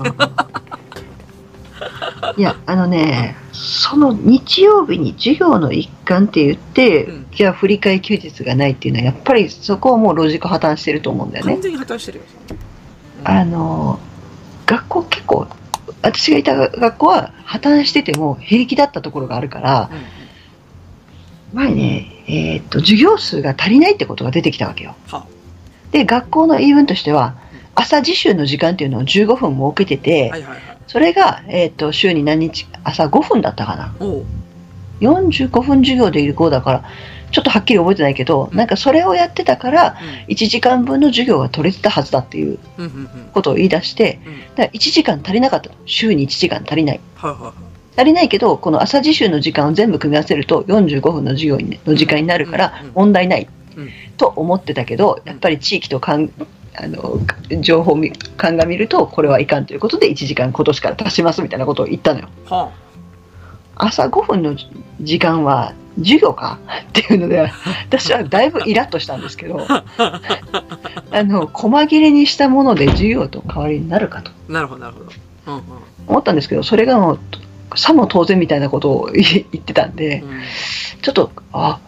[SPEAKER 3] いや、あのね、その日曜日に授業の一環って言って、
[SPEAKER 2] うん
[SPEAKER 3] じゃあ振り替え休日がないっていうのは、やっぱりそこはもうロジック破綻してると思うんだよね
[SPEAKER 2] 完。全に破綻してるよ。
[SPEAKER 3] あの、学校結構、私がいた学校は破綻してても平気だったところがあるから、
[SPEAKER 2] うん。
[SPEAKER 3] 前ね、えーっと、授業数が足りないってことが出てきたわけよ。
[SPEAKER 2] は
[SPEAKER 3] で、学校の言い分としては、朝自習の時間っていうのを15分設けてて、
[SPEAKER 2] はいはいはい。
[SPEAKER 3] それが、えーっと、週に何日、朝5分だったかな。
[SPEAKER 2] おう。
[SPEAKER 3] 45分授業で有効だから、ちょっとはっきり覚えてないけど、
[SPEAKER 2] うん
[SPEAKER 3] なんかそれをやってたから、
[SPEAKER 2] うん。
[SPEAKER 3] 1時間分の授業が取れてたはずだっていう。ことを言い出して、
[SPEAKER 2] うん
[SPEAKER 3] だから1時間足りなかったの。週に1時間足りない。
[SPEAKER 2] はいはいはい。
[SPEAKER 3] 足りないけど、この朝自習の時間を全部組み合わせると45分の授業にの時間になるから問題ない
[SPEAKER 2] うん
[SPEAKER 3] と思ってたけど、やっぱり地域とかんあの情報み鑑みるとこれはいかんということで1時間今年から足しますみたいなことを言ったのよ。
[SPEAKER 2] は
[SPEAKER 3] 朝5分の時間は授業か？っていうので私はだいぶイラッとしたんですけど あの細切れにしたもので授業と代わりになるかと
[SPEAKER 2] あ。なるほどなるほど。うんうん。
[SPEAKER 3] 思ったんですけどそれがもうさも当然みたいなことを言ってたんで
[SPEAKER 2] うん。
[SPEAKER 3] ちょっとあ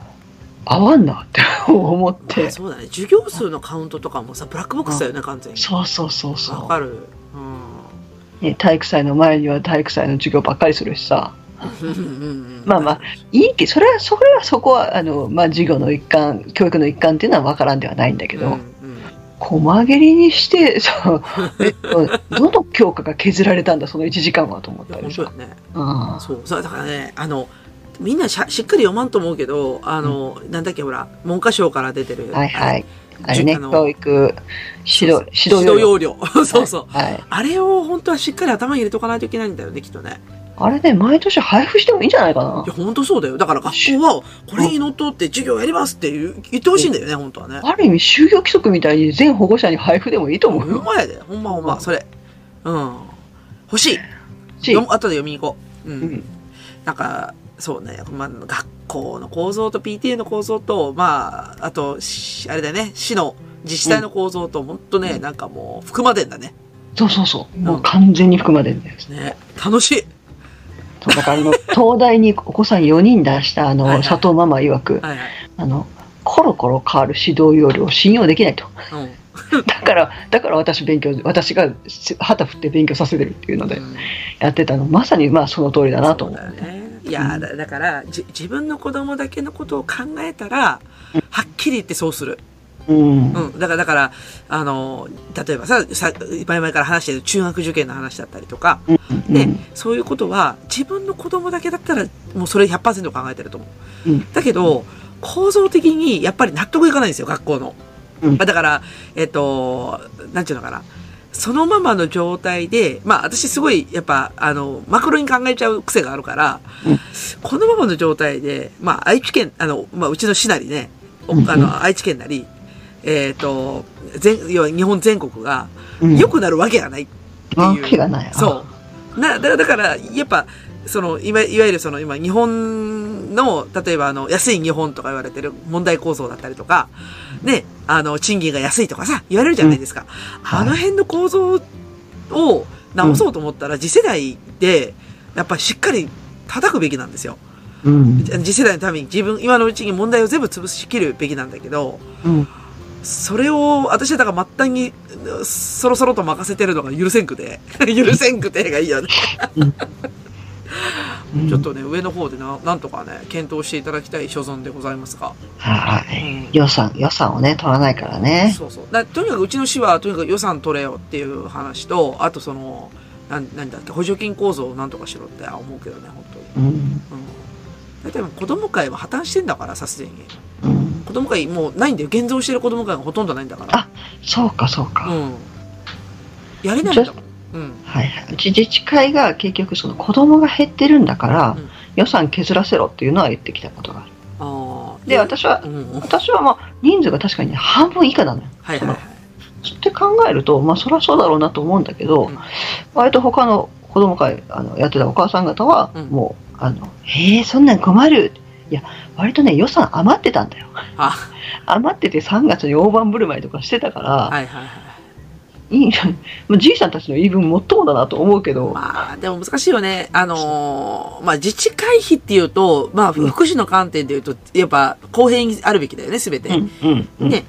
[SPEAKER 3] 合わんなって 思っ
[SPEAKER 2] ま
[SPEAKER 3] て。
[SPEAKER 2] あ、そうだね。授業数のカウントとかもさ、ブラックボックスだよね、完全に。
[SPEAKER 3] そうそうそうそ
[SPEAKER 2] わかる。うん。
[SPEAKER 3] う、ね、体育祭の前には体育祭の授業ばっかりするしさ。まあまあ、いいけどそれはそれはそこはあの、まあ、授業の一環教育の一環っていうのは分からんではないんだけど、
[SPEAKER 2] うんうん
[SPEAKER 3] 細切りにして そうえっとどの教科が削られたんだその1時間はと思ったりさ
[SPEAKER 2] ね。
[SPEAKER 3] あ
[SPEAKER 2] そう、そう、だからね、あの、みんなしゃしっかり読まんと思うけど、あの、なんだっけ、ほら、文科省から出てる。
[SPEAKER 3] はいはいあれね教育指導指導要領。
[SPEAKER 2] そうそう。
[SPEAKER 3] はい、
[SPEAKER 2] あれを本当はしっかり頭に入れとかないといけないんだよね、きっとね。
[SPEAKER 3] あれね毎年配布してもいいんじゃないかない
[SPEAKER 2] や、本当そうだよ。だから学校は、これにのっとって授業やりますって言ってほしいんだよね、本当はね。
[SPEAKER 3] ある意味就業規則みたいに全保護者に配布でもいいと思う
[SPEAKER 2] ほん
[SPEAKER 3] よ
[SPEAKER 2] まやで。ほんまほんま、それ。うん。欲しい。
[SPEAKER 3] し
[SPEAKER 2] 後で読みに行こう。うん。
[SPEAKER 3] うん
[SPEAKER 2] なんか、そうね、まあ、学校の構造と PTA の構造と、まあ、あと、しあれだよね、市の自治体の構造と、ほんとね、なんかもう、含までんだね。
[SPEAKER 3] そうそうそうもう完全に含まれるんだよ
[SPEAKER 2] ね。楽しい。
[SPEAKER 3] だからあの東大にお子さん4人出したあの、
[SPEAKER 2] はいはい
[SPEAKER 3] 佐藤ママ曰く
[SPEAKER 2] はいはい。
[SPEAKER 3] あのコロコロ変わる指導要領を信用できないと
[SPEAKER 2] うん。
[SPEAKER 3] だからだから私勉強私が旗振って勉強させてるっていうので
[SPEAKER 2] うん
[SPEAKER 3] やってたのまさにまあその通りだなと思う
[SPEAKER 2] そうだよね。いや、だだから、じ自分の子供だけのことを考えたら、はっきり言ってそうする。
[SPEAKER 3] うん
[SPEAKER 2] うん。だから、だから、あの、例えばさ、さ前々から話してる中学受験の話だったりとか、
[SPEAKER 3] うん
[SPEAKER 2] ね、そういうことは、自分の子供だけだったら、もうそれ100%考えてると思う。
[SPEAKER 3] うん
[SPEAKER 2] だけど、構造的にやっぱり納得いかないんですよ、学校の。
[SPEAKER 3] うん
[SPEAKER 2] まあだから、えっと、なんていうのかな。そのままの状態で、まあ私すごい、やっぱ、あの、マクロに考えちゃう癖があるから、
[SPEAKER 3] うん
[SPEAKER 2] このままの状態で、まあ愛知県、あの、まあうちの市なりね、あの、愛知県なり、えっ、と、全、要は日本全国が
[SPEAKER 3] うん
[SPEAKER 2] 良くなるわけがないって
[SPEAKER 3] わ
[SPEAKER 2] いう。
[SPEAKER 3] けがない
[SPEAKER 2] そう。な、だだから、やっぱ、その、いわいわゆるその今、日本の、例えばあの、安い日本とか言われてる問題構造だったりとか、ね、あの、賃金が安いとかさ、言われるじゃないですか。
[SPEAKER 3] はい
[SPEAKER 2] あの辺の構造を直そうと思ったら、次世代で、やっぱりしっかり叩くべきなんですよ。
[SPEAKER 3] うん。
[SPEAKER 2] 次世代のために自分、今のうちに問題を全部潰しきるべきなんだけど、
[SPEAKER 3] うん。
[SPEAKER 2] それを、私はだから末端に、そろそろと任せてるのが許せんくて。許せんくてがいいよね。ちょっとね、上の方でな、なんとかね、検討していただきたい所存でございますが。
[SPEAKER 3] はい。予算、予算をね、取らないからね。
[SPEAKER 2] そうそう。だとにかくうちの市は、とにかく予算取れよっていう話と、あとその、なん、なんだっけ、補助金構造をなんとかしろって思うけどね、本当に。
[SPEAKER 3] うん。
[SPEAKER 2] うん。大体もう子供会は破綻してんだから、さすがに。
[SPEAKER 3] うん。
[SPEAKER 2] 子供会もうないんだよ。現像してる子供会がほとんどないんだから。
[SPEAKER 3] あそうか、そうか。
[SPEAKER 2] うん。やれないんだもん。うん。
[SPEAKER 3] はいはい。自治会が結局その子供が減ってるんだから、
[SPEAKER 2] うん
[SPEAKER 3] 予算削らせろっていうのは言ってきたことがある。
[SPEAKER 2] ああ。
[SPEAKER 3] で、私は
[SPEAKER 2] う、ん
[SPEAKER 3] 私はまあ人数が確かにね半分以下なのよ。
[SPEAKER 2] はいはい。
[SPEAKER 3] って考えると、まあそりゃそうだろうなと思うんだけど、
[SPEAKER 2] うん
[SPEAKER 3] 割と他の子供会あのやってたお母さん方は、
[SPEAKER 2] うん
[SPEAKER 3] もう、あの、へえ、そんなん困る。いや、割とね、予算余ってたんだよ。
[SPEAKER 2] あ、
[SPEAKER 3] 余ってて3月に大盤振る舞いとかしてたから、
[SPEAKER 2] はいはいはい。
[SPEAKER 3] いい、もうじいさんたちの言い分もっともだなと思うけど、
[SPEAKER 2] まあ、でも難しいよね。あのーまあ自治会費っていうと、まあ福祉の観点で言うと、やっぱ公平にあるべきだよね、すべて。
[SPEAKER 3] うん、うん、うん。
[SPEAKER 2] ね。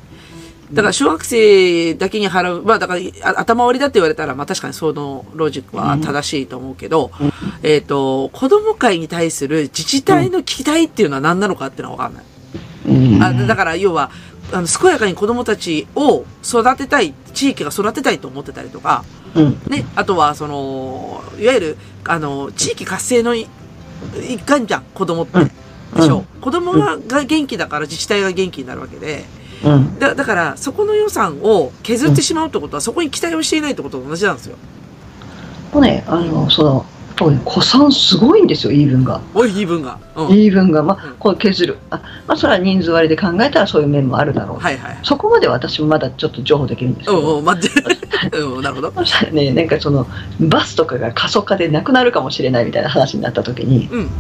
[SPEAKER 2] だから小学生だけに払う、まあだからあ頭割りだって言われたら、まあ確かにそのロジックは正しいと思うけど、
[SPEAKER 3] うん。
[SPEAKER 2] えっ、と、子供会に対する自治体の期待っていうのは何なのかっていうのはわかんない。
[SPEAKER 3] うん。
[SPEAKER 2] あだから要は、あの、健やかに子供たちを育てたい、地域が育てたいと思ってたりとか、
[SPEAKER 3] うん、
[SPEAKER 2] ね、あとは、その、いわゆる、あの、地域活性のい一環じゃん、子供って。
[SPEAKER 3] うん。
[SPEAKER 2] でしょ、
[SPEAKER 3] うん
[SPEAKER 2] 子供がが元気だから自治体が元気になるわけで、
[SPEAKER 3] うん。
[SPEAKER 2] だだから、そこの予算を削ってしまうってことは、そこに期待をしていないってことと同じなんですよ。
[SPEAKER 3] もうね、あの、その、多分子さんすごいんですよ、言い分が。
[SPEAKER 2] おい、言い分が。うん。
[SPEAKER 3] 言い分が、まあ
[SPEAKER 2] うん、
[SPEAKER 3] こう削る。あ、まあ、それは人数割りで考えたらそういう面もあるだろう。
[SPEAKER 2] はいはい。
[SPEAKER 3] そこまで私もまだちょっと情報できるんですけど、
[SPEAKER 2] うんうん、待って。うん、なるほど。
[SPEAKER 3] そしたらね、なんかその、バスとかが過疎化でなくなるかもしれないみたいな話になった時に、
[SPEAKER 2] うん。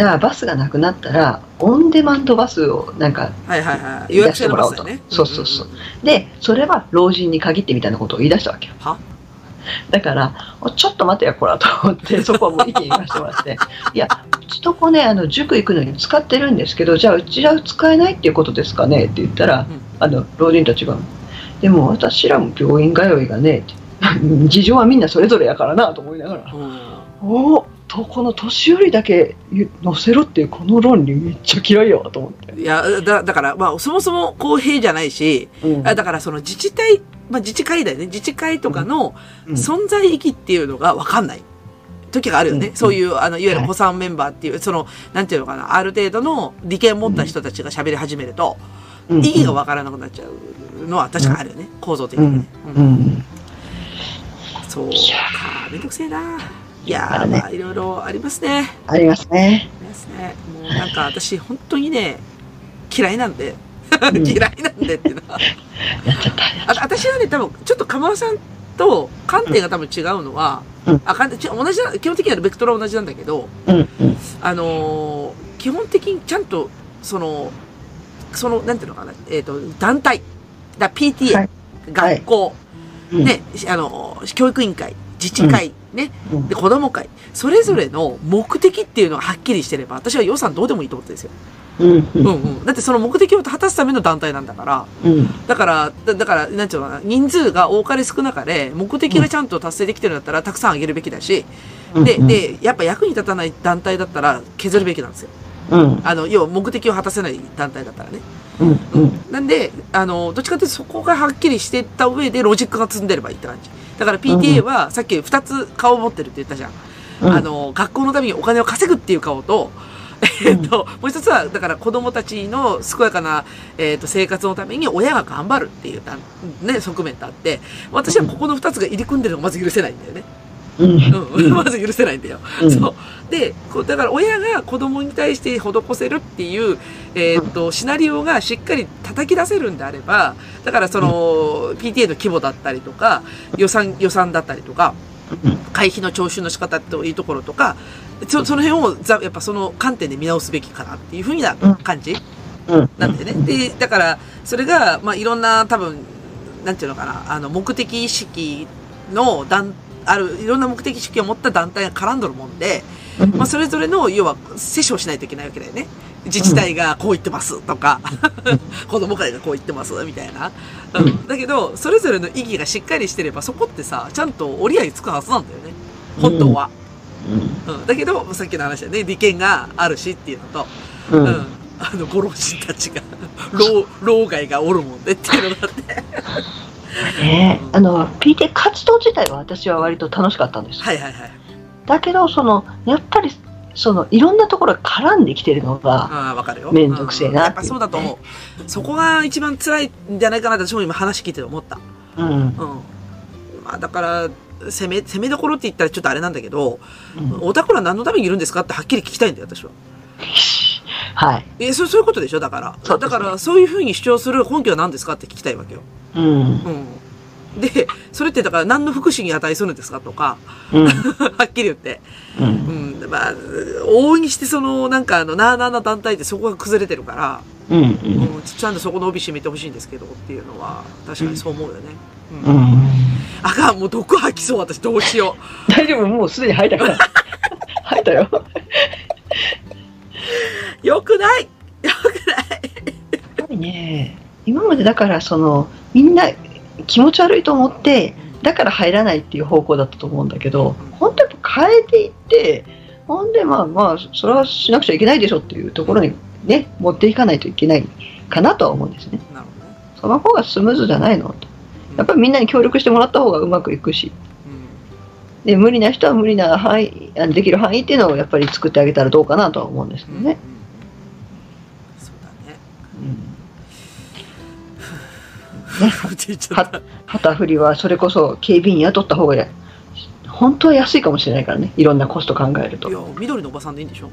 [SPEAKER 3] じゃあバスがなくなったら、オンデマンドバスをなんか
[SPEAKER 2] はいはいはい。予約
[SPEAKER 3] してもらおうと。そうそうそう。
[SPEAKER 2] んんん
[SPEAKER 3] で、それは老人に限ってみたいなことを言い出したわけよ。
[SPEAKER 2] は？
[SPEAKER 3] だから、おちょっと待てよ、こらと思って、そこはもう意見言わせてもらって、いや、うちとこね、あの塾行くのに使ってるんですけど、じゃあ、うちは使えないっていうことですかねって言ったら、
[SPEAKER 2] うん
[SPEAKER 3] あの老人たちが、でも私らも病院通いがね、事情はみんなそれぞれやからなと思いながら、
[SPEAKER 2] うん
[SPEAKER 3] おお、とこの年寄りだけ乗せろっていうこの論理めっちゃ嫌いやわと思って。
[SPEAKER 2] いや、だ、だから、まあ、そもそも公平じゃないし、
[SPEAKER 3] うん。
[SPEAKER 2] あだからその自治体、まあ自治会だよね。自治会とかの
[SPEAKER 3] うん。
[SPEAKER 2] 存在意義っていうのがわかんない。時があるよね。
[SPEAKER 3] うん。
[SPEAKER 2] そういう、あの、いわゆる
[SPEAKER 3] はい。
[SPEAKER 2] 保産メンバーっていう、その、なんていうのかな、ある程度の利権を持った人たちが喋り始めると、
[SPEAKER 3] うん。
[SPEAKER 2] 意義がわからなくなっちゃうのは確かにあるよね。構造的にね。
[SPEAKER 3] う
[SPEAKER 2] うん。
[SPEAKER 3] ん、
[SPEAKER 2] そうか。めんどくせえな。いや
[SPEAKER 3] ね
[SPEAKER 2] まあ、いろいろありますね。
[SPEAKER 3] ありますね。
[SPEAKER 2] ありますね。もうなんか私、本当にね、嫌いなんで。
[SPEAKER 3] ん
[SPEAKER 2] 嫌いなんでっていうのは。
[SPEAKER 3] やっちゃった。
[SPEAKER 2] あ私はね、多分、ちょっと鎌尾さんと観点が多分違うのは、
[SPEAKER 3] うん
[SPEAKER 2] あかんち同じな、基本的にはベクトルは同じなんだけど、
[SPEAKER 3] た。うん、うん、
[SPEAKER 2] あのー基本的にちゃんと、その、その、なんていうのかな、えっ、と、団体、だ PTA、
[SPEAKER 3] はい
[SPEAKER 2] 学校、
[SPEAKER 3] うん、
[SPEAKER 2] ね、あの、教育委員会、自治会、ね、
[SPEAKER 3] うん。
[SPEAKER 2] で、子供会、それぞれの目的っていうのがはっきりしてれば、私は予算どうでもいいと思ってるんですよ。
[SPEAKER 3] うん、う、
[SPEAKER 2] うん。だってその目的を果たすための団体なんだから、
[SPEAKER 3] うん、
[SPEAKER 2] だから、だだから、なんていうのかな、人数が多かれ少なかれ、目的がちゃんと達成できてるんだったら、たくさんあげるべきだし、で、
[SPEAKER 3] うん、
[SPEAKER 2] で、やっぱ役に立たない団体だったら、削るべきなんですよ。
[SPEAKER 3] うん、
[SPEAKER 2] あの、要は目的を果たせない団体だったらね。
[SPEAKER 3] うん、うん、
[SPEAKER 2] なんで、あの、どっちかというとそこがはっきりしていった上で、ロジックが積んでればいいって感じ。だから PTA は、さっき二つ顔を持ってるって言ったじゃん。
[SPEAKER 3] うん
[SPEAKER 2] あの、学校のためにお金を稼ぐっていう顔と、えっと、もう一つは、だから子供たちの健やかな、えっと、生活のために親が頑張るっていう、ね、側面とあって、私はここの二つが入り組んでるのがまず許せないんだよね。
[SPEAKER 3] うん、
[SPEAKER 2] うん、まず許せないんだよ。
[SPEAKER 3] うん。
[SPEAKER 2] そう。で、こうだから親が子供に対して施せるっていう、えーっと、シナリオがしっかり叩き出せるんであれば、だからその、PTA の規模だったりとか、予算、予算だったりとか、会費の徴収の仕方というところとか、そその辺をざ、やっぱその観点で見直すべきかなっていうふうな感じ
[SPEAKER 3] うん、
[SPEAKER 2] なんだよね。で、だから、それが、まあ、いろんな多分、なんていうのかな、あの、目的意識の団、ある、いろんな目的意識を持った団体が絡んどるもんで、
[SPEAKER 3] うん
[SPEAKER 2] まあ、それぞれの、要は、接種をしないといけないわけだよね。自治体がこう言ってますとか、子供会がこう言ってますみたいな。だけど、それぞれの意義がしっかりしてれば、そこってさ、ちゃんと折り合いつくはずなんだよね。本当は。
[SPEAKER 3] うん
[SPEAKER 2] うん。だけど、さっきの話だよね。利権があるしっていうのと、
[SPEAKER 3] うん
[SPEAKER 2] うん。あの、ご老人たちが、老、老害がおるもんでっていうのがあって。
[SPEAKER 3] ねあの PTA 活動自体は私は割と楽しかったんです、
[SPEAKER 2] はいはいはい。
[SPEAKER 3] だけどそのやっぱりそのいろんなところが絡んできてるのが
[SPEAKER 2] ああ、わかるよ。
[SPEAKER 3] めんどくせえな
[SPEAKER 2] うんやっぱそうだと思う。そこが一番辛いんじゃないかなって私も今話聞いてて思った。
[SPEAKER 3] うん
[SPEAKER 2] うん。まあだから、攻め、攻めどころって言ったらちょっとあれなんだけど、
[SPEAKER 3] うん
[SPEAKER 2] オタクは何のためにいるんですかってはっきり聞きたいんだよ、私は。
[SPEAKER 3] はい、
[SPEAKER 2] え、そう、そういうことでしょだから。
[SPEAKER 3] ね
[SPEAKER 2] だから、そういうふうに主張する根拠は何ですかって聞きたいわけよ。
[SPEAKER 3] うん
[SPEAKER 2] うん。で、それってだから何の福祉に値するんですかとか、
[SPEAKER 3] うん
[SPEAKER 2] はっきり言って。
[SPEAKER 3] うん
[SPEAKER 2] うん。まあ、往々にしてその、なんかあの、なあなあな団体ってそこが崩れてるから、
[SPEAKER 3] うん
[SPEAKER 2] うん、ちゃんとそこの帯締めてほしいんですけどっていうのは、確かにそう思うよね。う。
[SPEAKER 3] うんん
[SPEAKER 2] あかん、もう毒吐きそう、私どうしよ
[SPEAKER 3] 大丈夫もうすでに吐いたから 吐いたよ
[SPEAKER 2] う。よくないよくない
[SPEAKER 3] やっぱりね今までだからそのみんな気持ち悪いと思ってだから入らないっていう方向だったと思うんだけど本当やっぱ変えていってほんでまあまあそれはしなくちゃいけないでしょっていうところにね持っていかないといけないかなとは思うんですね。
[SPEAKER 2] なるほどね。
[SPEAKER 3] その方がスムーズじゃないのと。やっぱりみんなに協力してもらった方がうまくいくし。
[SPEAKER 2] うん。
[SPEAKER 3] で無理な人は無理な範囲できる範囲っていうのをやっぱり作ってあげたらどうかなとは思うんですけどね、
[SPEAKER 2] うん
[SPEAKER 3] 旗振りはそれこそ警備員雇った方が本当は安いかもしれないからねいろんなコスト考えると
[SPEAKER 2] いや、緑のおばさんでいいんでしょ？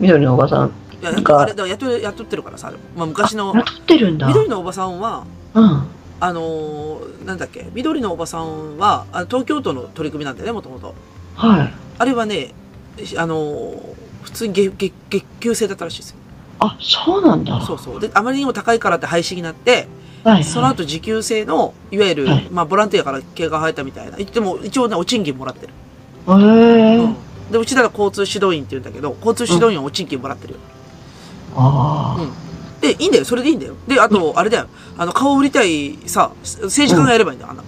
[SPEAKER 3] 緑のおばさん
[SPEAKER 2] いや、あれ、だ雇い雇ってるからさ、まあ昔の、
[SPEAKER 3] 雇ってるんだ
[SPEAKER 2] 緑のおばさんは、
[SPEAKER 3] うん
[SPEAKER 2] あのーなんだっけ、緑のおばさんは、あの東京都の取り組みなんだよね、もともと。
[SPEAKER 3] はい
[SPEAKER 2] あれはね、あのー普通に月、月、月給制だったらしいですよ。
[SPEAKER 3] あそうなんだ
[SPEAKER 2] そうそう。で、あまりにも高いからって廃止になって、その後時給制の、いわゆる、
[SPEAKER 3] はい
[SPEAKER 2] まあ、ボランティアから毛が生えたみたいな。言っても、一応ね、お賃金もらってる。
[SPEAKER 3] へえ
[SPEAKER 2] うん。で、うちなら交通指導員って言うんだけど、交通指導員はお賃金もらってるよ。
[SPEAKER 3] ああ、
[SPEAKER 2] うんで、いいんだよ。それでいいんだよ。で、あと、あれだよ。あの、顔売りたいさ、政治家がやればいいんだよ、あんな。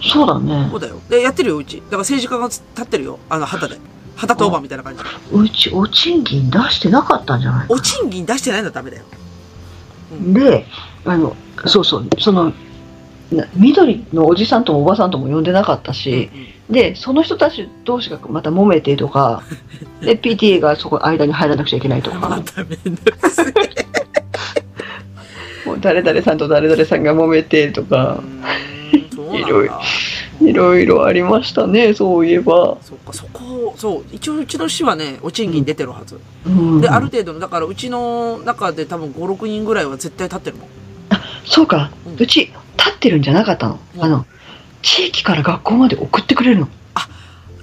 [SPEAKER 3] そうだね
[SPEAKER 2] そうだよ。で、やってるよ、うち。だから政治家が立ってるよ。あの、旗で。旗当番みたいな感じで。
[SPEAKER 3] うちお賃金出してなかったんじゃない
[SPEAKER 2] お賃金出してないのはダメだよ。うん
[SPEAKER 3] であのそうそうそのな緑のおじさんともおばさんとも呼んでなかったし、でその人たち同士がまた揉めてとか で PTA がそこ間に入らなくちゃいけないとか。もう誰々さんと誰々さんが揉めてと
[SPEAKER 2] う
[SPEAKER 3] か。いろいろいろいろありましたねそういえば、
[SPEAKER 2] そっか、そこ、そう、一応うちの市はね、お賃金出てるはず。
[SPEAKER 3] うん
[SPEAKER 2] で、ある程度の、だからうちの中で多分5、6人ぐらいは絶対立ってるもん。
[SPEAKER 3] そうか。
[SPEAKER 2] う
[SPEAKER 3] ち立ってるんじゃなかったの、
[SPEAKER 2] うん。
[SPEAKER 3] あの地域から学校まで送ってくれるの。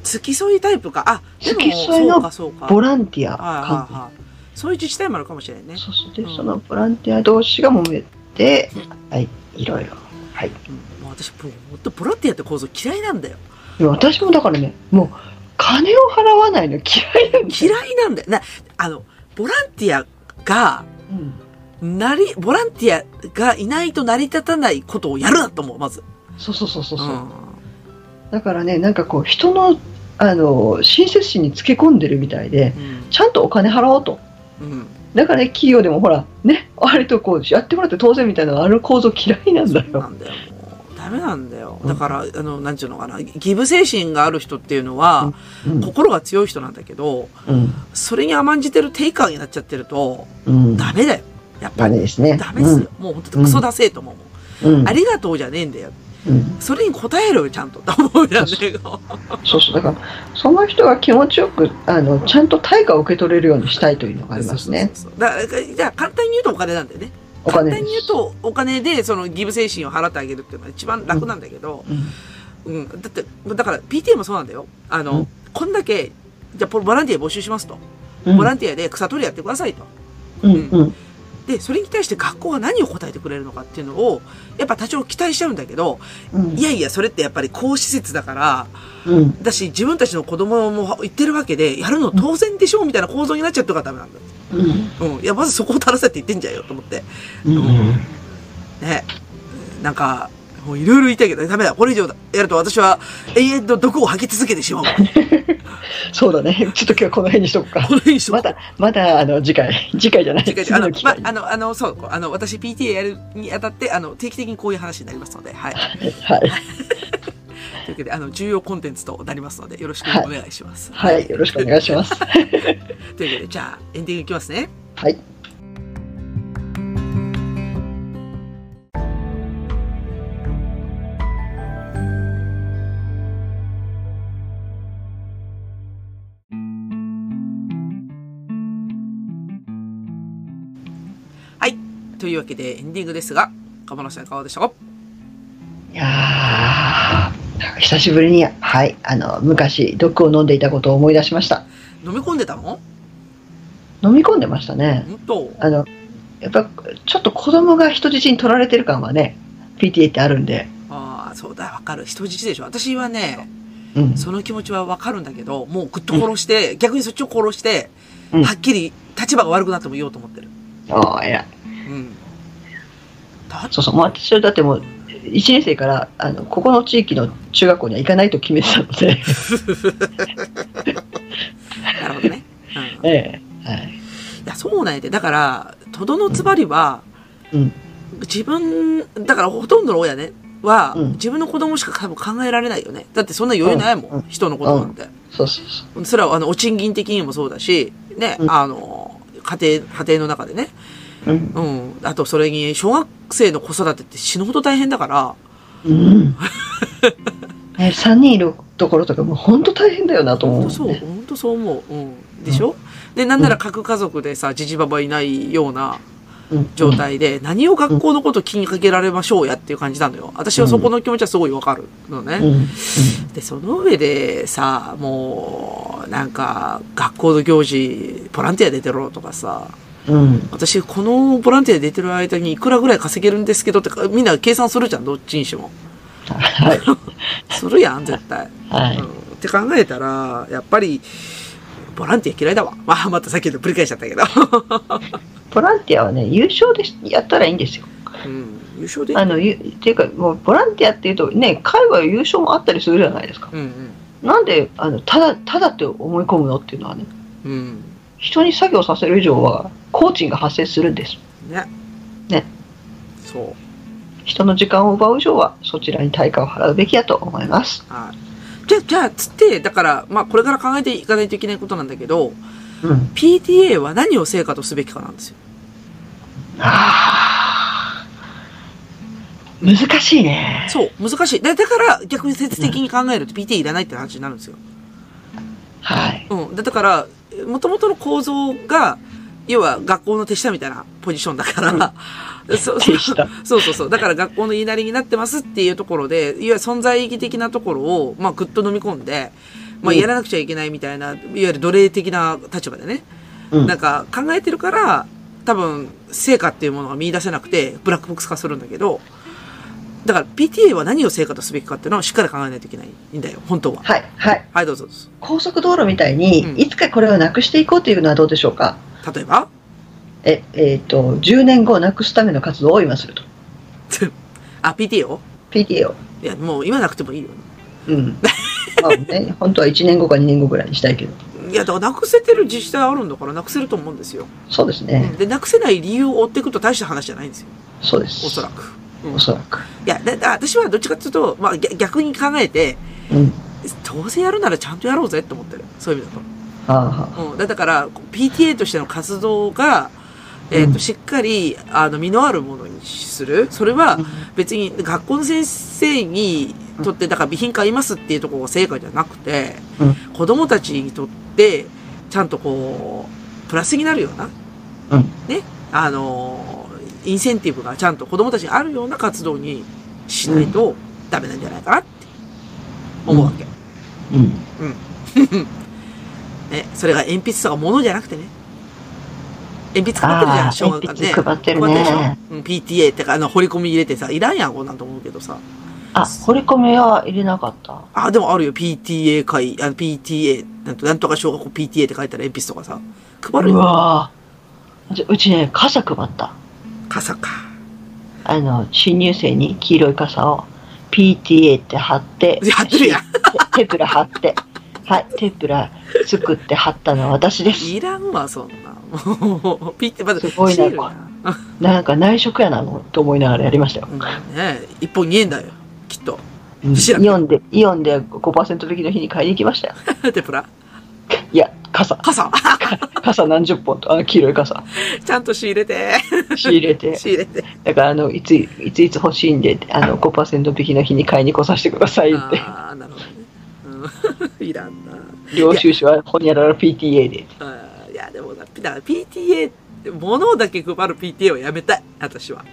[SPEAKER 2] 付き添いタイプか。あ、
[SPEAKER 3] 付き添いの。ボランティア
[SPEAKER 2] はいはい
[SPEAKER 3] 関
[SPEAKER 2] はい。そういう自治体もあるかもしれないね。
[SPEAKER 3] 係。そうそう。で、
[SPEAKER 2] うん
[SPEAKER 3] そのボランティア同士が揉めて、はいいろいろ。はい。
[SPEAKER 2] うん。もう私、もう本当ボランティアって構造嫌いなんだよ。
[SPEAKER 3] 私もだからねもう金を払わないの嫌いなんだよ。
[SPEAKER 2] 嫌いなんだよ。な、あの、ボランティアが、
[SPEAKER 3] うん
[SPEAKER 2] なり、ボランティアがいないと成り立たないことをやるなと思う、まず。
[SPEAKER 3] そうそうそうそうそう、
[SPEAKER 2] ん
[SPEAKER 3] だからねなんかこう人のあの親切心につけ込んでるみたいでちゃんとお金払おうと
[SPEAKER 2] うん。うん。
[SPEAKER 3] だからね企業でもほらね割とこうやってもらって当然みたいなある構造嫌いなんだよ
[SPEAKER 2] なんだよ。ダメなんだよ。
[SPEAKER 3] うん
[SPEAKER 2] だから、あの、なんちゅうのかな。ギブ精神がある人っていうのは、
[SPEAKER 3] うん
[SPEAKER 2] 心が強い人なんだけど、
[SPEAKER 3] うん
[SPEAKER 2] それに甘んじてるテイカーになっちゃってると、
[SPEAKER 3] うん
[SPEAKER 2] ダメだよ。やっぱ
[SPEAKER 3] ダ
[SPEAKER 2] り。
[SPEAKER 3] メですね
[SPEAKER 2] ダメですよ。もう本当クソだせえと思う。
[SPEAKER 3] うん
[SPEAKER 2] ありがとうじゃねえんだよ。
[SPEAKER 3] うん
[SPEAKER 2] それに応えろよ、ちゃんと。と思うじゃんね。
[SPEAKER 3] そうそうだからその人が気持ちよくあのちゃんと対価を受け取れるようにしたいというのがありますね
[SPEAKER 2] そうそうそうだじゃあ簡単に言うとお金なんだよね。
[SPEAKER 3] お金
[SPEAKER 2] 簡単に言うとお金でそのギブ精神を払ってあげるっていうのが一番楽なんだけど、
[SPEAKER 3] うん
[SPEAKER 2] うん、だって、だから PTA もそうなんだよ。あの、
[SPEAKER 3] うん
[SPEAKER 2] こんだけ、じゃあボランティア募集しますと。
[SPEAKER 3] うん
[SPEAKER 2] ボランティアで草取りやってくださいと。
[SPEAKER 3] うんうん
[SPEAKER 2] で、それに対して学校が何を答えてくれるのかっていうのを、やっぱ多少期待しちゃうんだけど、
[SPEAKER 3] うん
[SPEAKER 2] いやいや、それってやっぱり公施設だから、
[SPEAKER 3] うん。
[SPEAKER 2] だし、自分たちの子供も言ってるわけで、やるの当然でしょうみたいな構造になっちゃうとかダメなんだ。
[SPEAKER 3] うん。
[SPEAKER 2] うん。いや、まずそこを正せって言ってんじゃんよ、と思って。
[SPEAKER 3] うん。
[SPEAKER 2] ね。なんか、もういろいろ言いたいけど、ダメだ。これ以上やると私は永遠と毒を吐き続けてしまう。
[SPEAKER 3] そうだね。ちょっと今日はこの辺にしとくか
[SPEAKER 2] こ。の辺にしとこう
[SPEAKER 3] まだ、まだ、あの、次回、次回じゃない。
[SPEAKER 2] 次回あの、ま
[SPEAKER 3] 次の機会、に
[SPEAKER 2] あの、あの、そう、あの、私 PTA やるにあたって、あの、定期的にこういう話になりますので、はい。
[SPEAKER 3] はい。
[SPEAKER 2] というわけで、あの、重要コンテンツとなりますので、よろしくお願いします。
[SPEAKER 3] はい。よろしくお願いします。
[SPEAKER 2] というわけで、じゃあ、エンディングいきますね。
[SPEAKER 3] はい。
[SPEAKER 2] というわけで、エンディングですが、鎌野さんいかがでしたか？
[SPEAKER 3] いやー、久しぶりに、はい、あの、昔、毒を飲んでいたことを思い出しました。
[SPEAKER 2] 飲み込んでたの？
[SPEAKER 3] 飲み込んでましたね。
[SPEAKER 2] 本当？
[SPEAKER 3] あの、やっぱ、ちょっと子供が人質に取られてる感はね、PTA ってあるんで、
[SPEAKER 2] ああ、そうだ、わかる。人質でしょ。私はね、
[SPEAKER 3] うん。
[SPEAKER 2] その気持ちはわかるんだけど、もうぐっと殺して、逆にそっちを殺して、
[SPEAKER 3] うん
[SPEAKER 2] はっきり立場が悪くなっても言おうと思ってる。
[SPEAKER 3] ああ、偉い。
[SPEAKER 2] うん。だ
[SPEAKER 3] そうそう、私はだってもう、1年生から、あの、ここの地域の中学校には行かないと決めてたので、
[SPEAKER 2] なるほどね。うん。い
[SPEAKER 3] ええ、はい。
[SPEAKER 2] や、そうなんやで。だから、とどのつまりは、
[SPEAKER 3] うん。
[SPEAKER 2] 自分、だからほとんどの親ね、は、
[SPEAKER 3] うん
[SPEAKER 2] 自分の子供しか多分考えられないよね。だってそんな余裕ないもん。
[SPEAKER 3] うんうん
[SPEAKER 2] 人の子供なんて。
[SPEAKER 3] そうそうそ
[SPEAKER 2] それは、あの、お賃金的にもそうだし、ね、
[SPEAKER 3] うん
[SPEAKER 2] あの、家庭、家庭の中でね。
[SPEAKER 3] う。うん。
[SPEAKER 2] うん。あと、それに、小学生の子育てって死ぬほど大変だから、
[SPEAKER 3] うん。ね、3人いるところとかもう本当大変だよなと思う、
[SPEAKER 2] 本当そう、
[SPEAKER 3] ね。
[SPEAKER 2] 本当そう思う。うん。でしょ、で、なんなら各家族でさ、じじばばいないような
[SPEAKER 3] うん
[SPEAKER 2] 状。態で、何を学校のこと気にかけられましょうやっていう感じなのよ。私はそこの気持ちはすごいわかるのね。
[SPEAKER 3] うん。うん。
[SPEAKER 2] で、その上でさ、もう、なんか、学校の行事、ボランティア出てろとかさ、
[SPEAKER 3] うん。
[SPEAKER 2] 私、このボランティア出てる間にいくらぐらい稼げるんですけどってか、みんな計算するじゃん、どっちにしても。
[SPEAKER 3] はい。
[SPEAKER 2] するやん、絶対。
[SPEAKER 3] はい。
[SPEAKER 2] うん、って考えたら、やっぱり、ボランティア嫌いだわ。まあ、またさっきの繰り返しちゃったけど。
[SPEAKER 3] ボランティアはね、優勝でやったらいいんですよ。
[SPEAKER 2] うん。優勝で
[SPEAKER 3] あの、ゆっていうか、もうボランティアっていうと、ね、海外優勝もあったりするじゃないですか。
[SPEAKER 2] うん
[SPEAKER 3] なんで、あの、ただ、ただって思い込むのっていうのはね、
[SPEAKER 2] うん。うん。
[SPEAKER 3] 人に作業させる以上は、工賃が発生するんです。
[SPEAKER 2] ね。
[SPEAKER 3] ね。
[SPEAKER 2] そう。
[SPEAKER 3] 人の時間を奪う以上は、そちらに対価を払うべきだと思います。
[SPEAKER 2] はい。じゃあ、じゃあ、つって、だから、まあ、これから考えていかないといけないことなんだけど、
[SPEAKER 3] うん。
[SPEAKER 2] PTA は何を成果とすべきかなんですよ。
[SPEAKER 3] あー難しいね。
[SPEAKER 2] そう、難しい。だだから、逆に説的に考えると PTA いらないって話になるんですよ。
[SPEAKER 3] はい。
[SPEAKER 2] うん。だだから、元々の構造が、要は学校の手下みたいなポジションだから、そうそう。そう。だから学校の言いなりになってますっていうところで、いわゆる存在意義的なところを、まあ、ぐっと飲み込んで、まあ、
[SPEAKER 3] うん。
[SPEAKER 2] やらなくちゃいけないみたいな、いわゆる奴隷的な立場でね、
[SPEAKER 3] うん。
[SPEAKER 2] なんか考えてるから、多分、成果っていうものが見出せなくて、ブラックボックス化するんだけど、だから PTA は何を成果とすべきかっていうのをしっかり考えないといけないんだよ、本当は。
[SPEAKER 3] はい。はい。
[SPEAKER 2] はい、どうぞどうぞ。
[SPEAKER 3] 高速道路みたいに、
[SPEAKER 2] うん
[SPEAKER 3] いつかこれをなくしていこうというのはどうでしょうか？
[SPEAKER 2] 例えば？
[SPEAKER 3] え、えっ、と、10年後なくすための活動を今すると。
[SPEAKER 2] あ、PTA を
[SPEAKER 3] ？PTA を。
[SPEAKER 2] いや、もう今なくてもいいよ。
[SPEAKER 3] うん。まあね、本当は1年後か2年後ぐらいにしたいけど。
[SPEAKER 2] いや、だからなくせてる自治体あるんだからなくせると思うんですよ。
[SPEAKER 3] そうですね。
[SPEAKER 2] で、なくせない理由を追っていくと大した話じゃないんですよ。
[SPEAKER 3] そうです。
[SPEAKER 2] おそらく。うん
[SPEAKER 3] おそらく。
[SPEAKER 2] いや、だだ私はどっちかっていうと、まあ逆逆に考えて、
[SPEAKER 3] うん。
[SPEAKER 2] どうせやるならちゃんとやろうぜって思ってる。そういう意味だ
[SPEAKER 3] はあ、はあ。
[SPEAKER 2] と。うん。だだから、PTA としての活動が、えっ、と、
[SPEAKER 3] うん
[SPEAKER 2] しっかり、あの、身のあるものにする。それは、別に学校の先生にとって、だから備品買いますっていうところが成果じゃなくて、
[SPEAKER 3] うん
[SPEAKER 2] 子供たちにとって、ちゃんとこう、プラスになるような、
[SPEAKER 3] うん。
[SPEAKER 2] ね、あの、インセンティブがちゃんと子供たちにあるような活動にしないとダメなんじゃないかなって思うわけ。
[SPEAKER 3] うん。
[SPEAKER 2] ね、それが鉛筆とか物じゃなくてね。鉛筆配ってるじゃん、小学館で。
[SPEAKER 3] 配ってるね
[SPEAKER 2] 配でしょ？うん、PTA ってか、あの、掘り込み入れてさ、いらんやん、こんなんと思うけどさ。
[SPEAKER 3] あ、掘り込みは入れなかった？
[SPEAKER 2] あ、でもあるよ、PTA 会、あの、PTA、なんと、なんとか小学校 PTA って書いたら鉛筆とかさ、配る
[SPEAKER 3] う
[SPEAKER 2] よ。
[SPEAKER 3] わーじゃうちね、傘配った。
[SPEAKER 2] 傘か。
[SPEAKER 3] あの、新入生に黄色い傘を PTA って貼って、
[SPEAKER 2] 貼ってるやん
[SPEAKER 3] テテプラ貼って、はい、テプラ作って貼ったのは私です。
[SPEAKER 2] いらんわ、そんな。もう、PTA、まず、
[SPEAKER 3] すごいななんか内職やなのと思いながらやりましたよ。
[SPEAKER 2] うんね一本2円だよ、きっと。
[SPEAKER 3] イオンで、イオンで5%引きの日に買いに行きましたよ。
[SPEAKER 2] テプラ
[SPEAKER 3] いや、傘。
[SPEAKER 2] 傘
[SPEAKER 3] 傘何十本と、あの黄色い傘。
[SPEAKER 2] ちゃんと仕入れて。
[SPEAKER 3] 仕入れて。
[SPEAKER 2] 仕入れて。
[SPEAKER 3] だから、あの、いつ、いついつ欲しいんで、あの、5%引きの日に買いに来させてくださいって。
[SPEAKER 2] ああ、なるほどね。うん、いらんな。
[SPEAKER 3] 領収書はほにゃらら PTA で。
[SPEAKER 2] あーいや、でもな、PTA、物だけ配る PTA はやめたい、私は。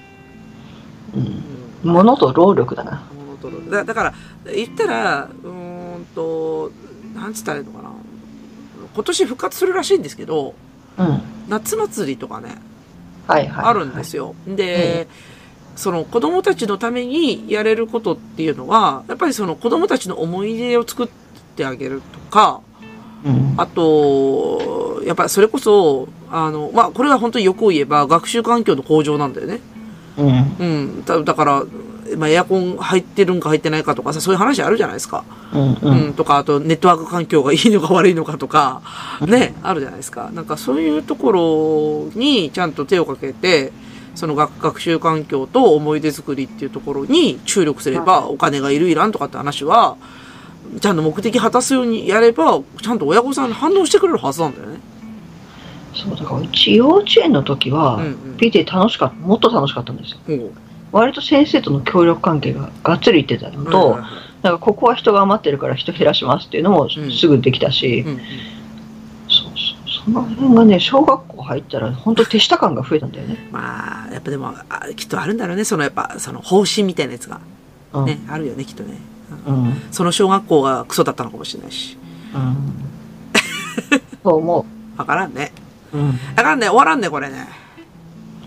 [SPEAKER 3] うん。
[SPEAKER 2] うん
[SPEAKER 3] 物と労力だな。
[SPEAKER 2] 物とるだだから、言ったら、うーんと、なんつったらいいのかな。今年復活するらしいんですけど、
[SPEAKER 3] うん。
[SPEAKER 2] 夏祭りとかね、
[SPEAKER 3] はいはい。
[SPEAKER 2] あるんですよ。で、その子供たちのためにやれることっていうのは、やっぱりその子供たちの思い出を作ってあげるとか、
[SPEAKER 3] うん。
[SPEAKER 2] あと、やっぱりそれこそ、あの、まあ、これは本当に欲を言えば学習環境の向上なんだよね。
[SPEAKER 3] うん。
[SPEAKER 2] うん。だだから、まあ、エアコン入ってるんか入ってないかとかさ、そういう話あるじゃないですか。
[SPEAKER 3] うん。う
[SPEAKER 2] うん、
[SPEAKER 3] ん。
[SPEAKER 2] とか、あとネットワーク環境がいいのか悪いのかとか、ね、あるじゃないですか。なんかそういうところにちゃんと手をかけて、その学学習環境と思い出作りっていうところに注力すれば、お金がいるいらんとかって話は、ちゃんと目的果たすようにやれば、ちゃんと親御さん反応してくれるはずなんだよね。
[SPEAKER 3] そう、だからうち幼稚園の時は、
[SPEAKER 2] うんうん
[SPEAKER 3] PTA 楽しかった、もっと楽しかったんですよ。
[SPEAKER 2] ほう
[SPEAKER 3] 割と先生との協力関係ががっつりいってたのと、なんかここは人が余ってるから人減らしますっていうのも
[SPEAKER 2] ん
[SPEAKER 3] すぐできたし、
[SPEAKER 2] うんうん
[SPEAKER 3] そうそう、その辺がね、小学校入ったら本当手下感が増えたんだよね。
[SPEAKER 2] まあ、やっぱでも、あきっとあるんだろうね。そのやっぱ、その方針みたいなやつが。
[SPEAKER 3] うん。
[SPEAKER 2] ね、あるよね、きっとね。
[SPEAKER 3] うん。うん。
[SPEAKER 2] その小学校がクソだったのかもしれないし。
[SPEAKER 3] そう思
[SPEAKER 2] わからんね。
[SPEAKER 3] う。うん。
[SPEAKER 2] わからんね。終わらんね、これね。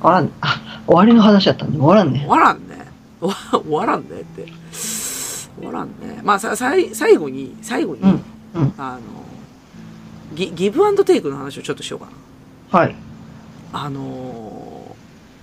[SPEAKER 3] 終わらん、あ、終わりの話だったんで終わらんね
[SPEAKER 2] 終。わらんね。終わらんねって。終わらんね。まあ、さ、さい最後に、最後に、
[SPEAKER 3] うんうん
[SPEAKER 2] あの、ギギブアンドテイクの話をちょっとしようかな。
[SPEAKER 3] はい。
[SPEAKER 2] あのー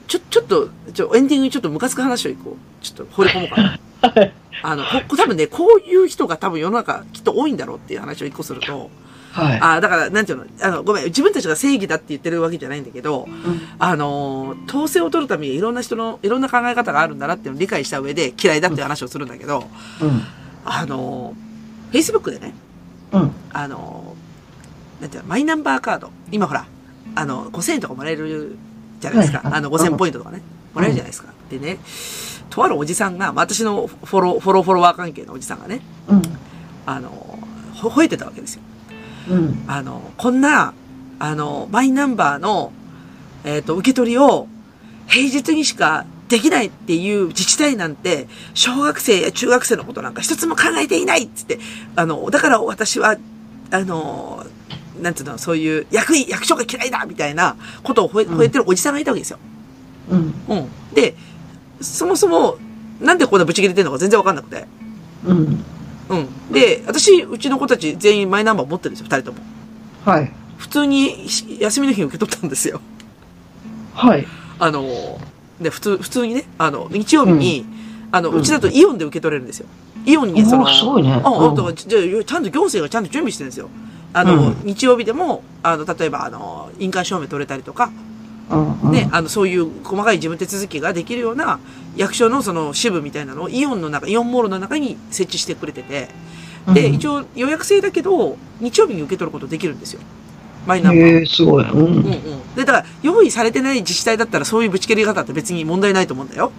[SPEAKER 2] ちょ、ちょっと、ちょ、エンディングにちょっとムカつく話をいこう。ちょっと掘り込もうかな。あの、こ、こ多分ね、こういう人が多分世の中きっと多いんだろうっていう話を一個すると、
[SPEAKER 3] はい。
[SPEAKER 2] あだから、なんていうの、あの、ごめん、自分たちが正義だって言ってるわけじゃないんだけど、
[SPEAKER 3] うん
[SPEAKER 2] あのー、統制を取るためにいろんな人の、いろんな考え方があるんだなっていうのを理解した上で嫌いだっていう話をするんだけど、
[SPEAKER 3] うん。
[SPEAKER 2] あのー、Facebook でね、
[SPEAKER 3] うん。
[SPEAKER 2] あのー、なんていうの、マイナンバーカード。今ほら、あの、5000円とかもらえるじゃないですか。
[SPEAKER 3] はい
[SPEAKER 2] あの、5000ポイントとかね。もらえるじゃないですか。でね、とあるおじさんが、まあ私のフォロー、フォローフォロワー関係のおじさんがね、
[SPEAKER 3] うん。
[SPEAKER 2] あのー、ほ、吠えてたわけですよ。
[SPEAKER 3] うん。
[SPEAKER 2] あの、こんな、あの、マイナンバーの、えっ、と、受け取りを平日にしかできないっていう自治体なんて、小学生や中学生のことなんか一つも考えていないっつって、あの、だから私は、あの、なんていうの、そういう役員、役所が嫌いだみたいなことを吠え
[SPEAKER 3] うん
[SPEAKER 2] 吠えてるおじさんがいたわけですよ。
[SPEAKER 3] うん。
[SPEAKER 2] うん。で、そもそも、なんでこんなブチ切れてるのか全然わかんなくて。
[SPEAKER 3] うん。
[SPEAKER 2] うん。で、私、うちの子たち全員マイナンバー持ってるんですよ、二人とも。
[SPEAKER 3] はい。
[SPEAKER 2] 普通にし休みの日に受け取ったんですよ。
[SPEAKER 3] はい。
[SPEAKER 2] あの、で、普通、普通にね、あの、日曜日に、あの、
[SPEAKER 3] うん
[SPEAKER 2] うちだとイオンで受け取れるんですよ。イオンにその、
[SPEAKER 3] すごいね
[SPEAKER 2] あ、
[SPEAKER 3] うん
[SPEAKER 2] じゃあちゃんと行政がちゃんと準備してるんですよ。あの、
[SPEAKER 3] うん
[SPEAKER 2] 日曜日でも、あの、例えば、あの、印鑑証明取れたりとか、
[SPEAKER 3] うん。うん
[SPEAKER 2] ね、。あの、そういう細かい事務手続きができるような役所のその支部みたいなのをイオンの中、イオンモールの中に設置してくれてて、で、
[SPEAKER 3] うん
[SPEAKER 2] 一応予約制だけど、日曜日に受け取ることできるんですよ。マイナンバー。
[SPEAKER 3] へえ、すごい。うん。
[SPEAKER 2] うんうん。で、だから、用意されてない自治体だったらそういうぶち切り方って別に問題ないと思うんだよ。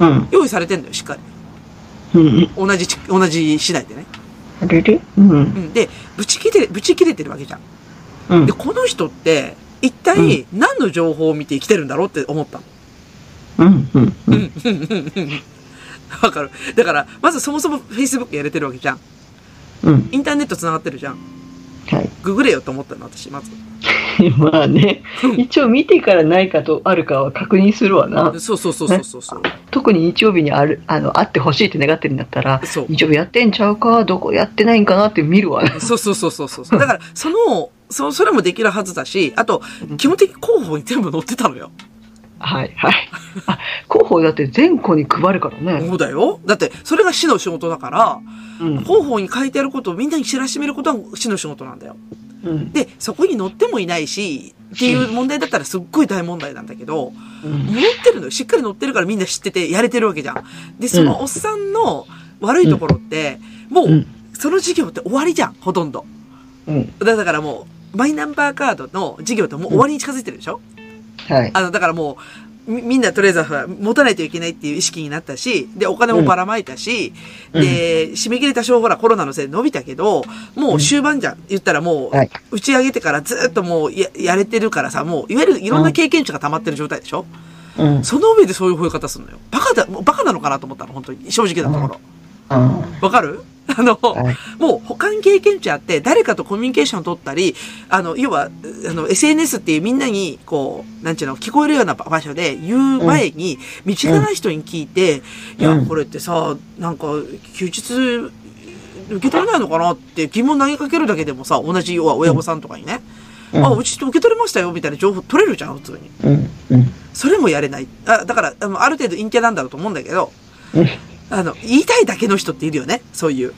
[SPEAKER 3] うん。
[SPEAKER 2] 用意されてんだよ、しっかり。
[SPEAKER 3] うん。
[SPEAKER 2] 同じち、同じ市内でね。
[SPEAKER 3] あれれ？うん。
[SPEAKER 2] うん。で、ぶち切れ、ぶち切れてるわけじゃん。
[SPEAKER 3] うん
[SPEAKER 2] で、。この人って、一体何の情報を見て生きてるんだろうって思ったの。
[SPEAKER 3] うん。うん。う。
[SPEAKER 2] ん、うん、うん、わかる。だから、まずそもそも Facebook やれてるわけじゃん。
[SPEAKER 3] うん。
[SPEAKER 2] インターネット繋がってるじゃん。
[SPEAKER 3] はい。
[SPEAKER 2] ググれよと思ったの、私、まず。
[SPEAKER 3] まあね、一応見てからないかとあるかは確認するわな。
[SPEAKER 2] そうそうそうそうそうそう。
[SPEAKER 3] 特に日曜日にある、あの、会ってほしいって願ってるん。だったら、
[SPEAKER 2] そう。
[SPEAKER 3] 日曜日やってん。ちゃうかどこやってないん。かなって見るわな。
[SPEAKER 2] そうそうそうそうそう。だから、その、そ、それもできるはずだし、あと、基本的に広報に全部載ってたのよ。
[SPEAKER 3] はい、はい。あ、広報だって全校に配るからね。
[SPEAKER 2] そうだよ。だって、それが市の仕事だから、
[SPEAKER 3] うん。
[SPEAKER 2] 広報に書いてあることをみんなに知らしめることは市の仕事なんだよ。
[SPEAKER 3] うん。
[SPEAKER 2] で、そこに載ってもいないし、っていう問題だったらすっごい大問題なんだけど、
[SPEAKER 3] うん
[SPEAKER 2] 載ってるのよ。しっかり載ってるからみんな知っててやれてるわけじゃん。で、そのおっさんの悪いところって、もう、
[SPEAKER 3] うん
[SPEAKER 2] その授業って終わりじゃん、ほとんど。
[SPEAKER 3] うん。
[SPEAKER 2] だだからもう、マイナンバーカードの授業ってもう終わりに近づいてるでしょ、
[SPEAKER 3] はい。
[SPEAKER 2] あの、だからもう、みみんなとりあえずは持たないといけないっていう意識になったし、で、お金もばらまいたし、
[SPEAKER 3] うん
[SPEAKER 2] で、締め切り多少ほらコロナのせいで伸びたけど、もう終盤じゃん。言ったらもう、
[SPEAKER 3] はい
[SPEAKER 2] 打ち上げてからずっともうややれてるからさ、もう、いわゆるいろんな経験値が溜まってる状態でしょ、
[SPEAKER 3] うん。
[SPEAKER 2] その上でそういう吠え方するのよ。バカだ、バカなのかなと思ったの、本当に。正直なところ。
[SPEAKER 3] あ
[SPEAKER 2] わかる？あの、
[SPEAKER 3] はい。
[SPEAKER 2] もう他に経験値あって、誰かとコミュニケーションを取ったり、あの、要は、あの、SNS っていうみんなに、こう、なんちゅうの、聞こえるような場所で言う前に、身近な人に聞いて、いや、
[SPEAKER 3] うん
[SPEAKER 2] これってさ、なんか、休日、受け取れないのかなって疑問投げかけるだけでもさ、同じ要は親御さんとかにね、
[SPEAKER 3] うん
[SPEAKER 2] あ、うち受け取れましたよ、みたいな情報取れるじゃん、普通に。
[SPEAKER 3] うん。うん。
[SPEAKER 2] それもやれない。あだから、あのある程度陰キャなんだろうと思うんだけど、
[SPEAKER 3] うん
[SPEAKER 2] あの、言いたいだけの人っているよね、そういう。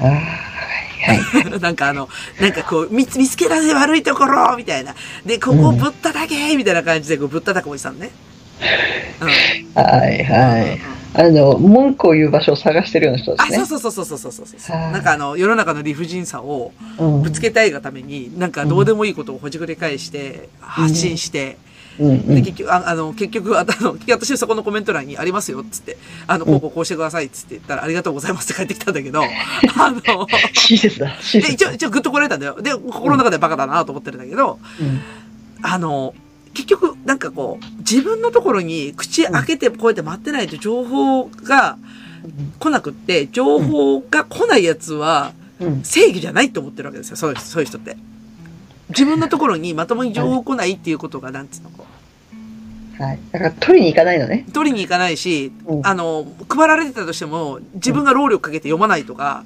[SPEAKER 3] ああ、はい。
[SPEAKER 2] なんかあの、なんかこう、見つ、見つけられ悪いところみたいな。で、ここぶったたけみたいな感じで、こう、ぶったたくおじさんね。うん。
[SPEAKER 3] はい、はい。あの、文句を言う場所を探してるような人で
[SPEAKER 2] あ、
[SPEAKER 3] すね。
[SPEAKER 2] そうそうそうそうそうそうそう。
[SPEAKER 3] はい
[SPEAKER 2] なんかあの、世の中の理不尽さを
[SPEAKER 3] うん
[SPEAKER 2] ぶつけたいがために、なんかどうでもいいことをほじくり返して、発信して、
[SPEAKER 3] うんう
[SPEAKER 2] で、
[SPEAKER 3] ん。
[SPEAKER 2] 結局、ああの、結局、あ あの、私そこのコメント欄にありますよ、つって、あの、こうこうこうしてください、つって言ったら、ありがとうございますって帰ってきたんだけど、あの、
[SPEAKER 3] 親切だ。親
[SPEAKER 2] で、
[SPEAKER 3] 切だ。
[SPEAKER 2] 一応、一応グッとこられたんだよ。で、心の中でバカだなと思ってるんだけど、
[SPEAKER 3] うん
[SPEAKER 2] あの、結局、なんかこう、自分のところに口開けてこうやって待ってないと情報が来なくって、情報が来ないやつは
[SPEAKER 3] うん。
[SPEAKER 2] 正義じゃないって思ってるわけですよ、そういうそういう人って。自分のところにまともに情報来ないっていうことが、なんつうの、こ
[SPEAKER 3] はい。だから取りに行かないのね。
[SPEAKER 2] う、取りに行かないし、
[SPEAKER 3] うん
[SPEAKER 2] あの、配られてたとしても、自分が労力かけて読まないとか、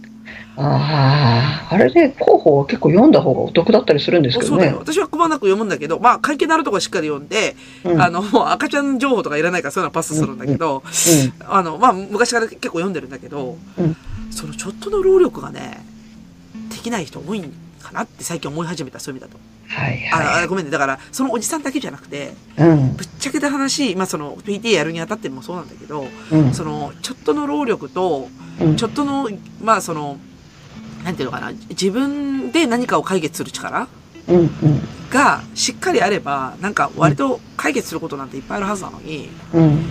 [SPEAKER 3] ああ、あれで広報は結構読んだ方がお得だったりするんですけどね
[SPEAKER 2] そうだよ。。私はくまなく読むんだけど、まあ、関係のあるところしっかり読んで、
[SPEAKER 3] うん
[SPEAKER 2] あの、もう赤ちゃん情報とかいらないからそういうのはパスするんだけど、あの、まあ、昔から結構読んでるんだけど、
[SPEAKER 3] うん
[SPEAKER 2] そのちょっとの労力がね、できない人多いんかなって最近思い始めた、そういう意味だと。
[SPEAKER 3] はい
[SPEAKER 2] あ
[SPEAKER 3] は
[SPEAKER 2] あごめんね。だから、そのおじさんだけじゃなくて、
[SPEAKER 3] い。うん。
[SPEAKER 2] ぶっちゃけた話、まあ、その、PTA やるにあたってもそうなんだけど、
[SPEAKER 3] うん。
[SPEAKER 2] その、ちょっとの労力と、
[SPEAKER 3] うん
[SPEAKER 2] ちょっとの、まあ、その、なんていうのかな、自分で何かを解決する力。がしっかりあれば、なんか割と解決することなんていっぱいあるはずなのに、
[SPEAKER 3] うん。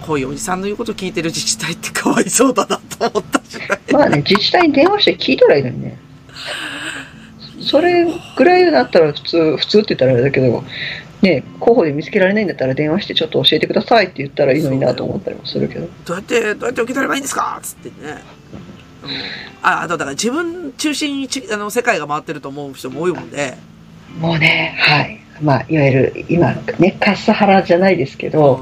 [SPEAKER 2] こういうおじさんの言うこと聞いてる自治体ってかわいそうだなと思ったし。
[SPEAKER 3] まあね、自治体に電話して聞いたらいいのにね。それぐらいだったら普通、普通って言ったらあれだけど、ね、候補で見つけられないんだったら電話してちょっと教えてくださいって言ったらいいのになと思ったりもするけど。
[SPEAKER 2] どうやって、どうやって受け取ればいいんですかつってね。うん、あ、あとだから自分中心にちあの世界が回ってると思う人も多いもんで、
[SPEAKER 3] もうね、はい。まあ、いわゆる今ね、カスハラじゃないですけど、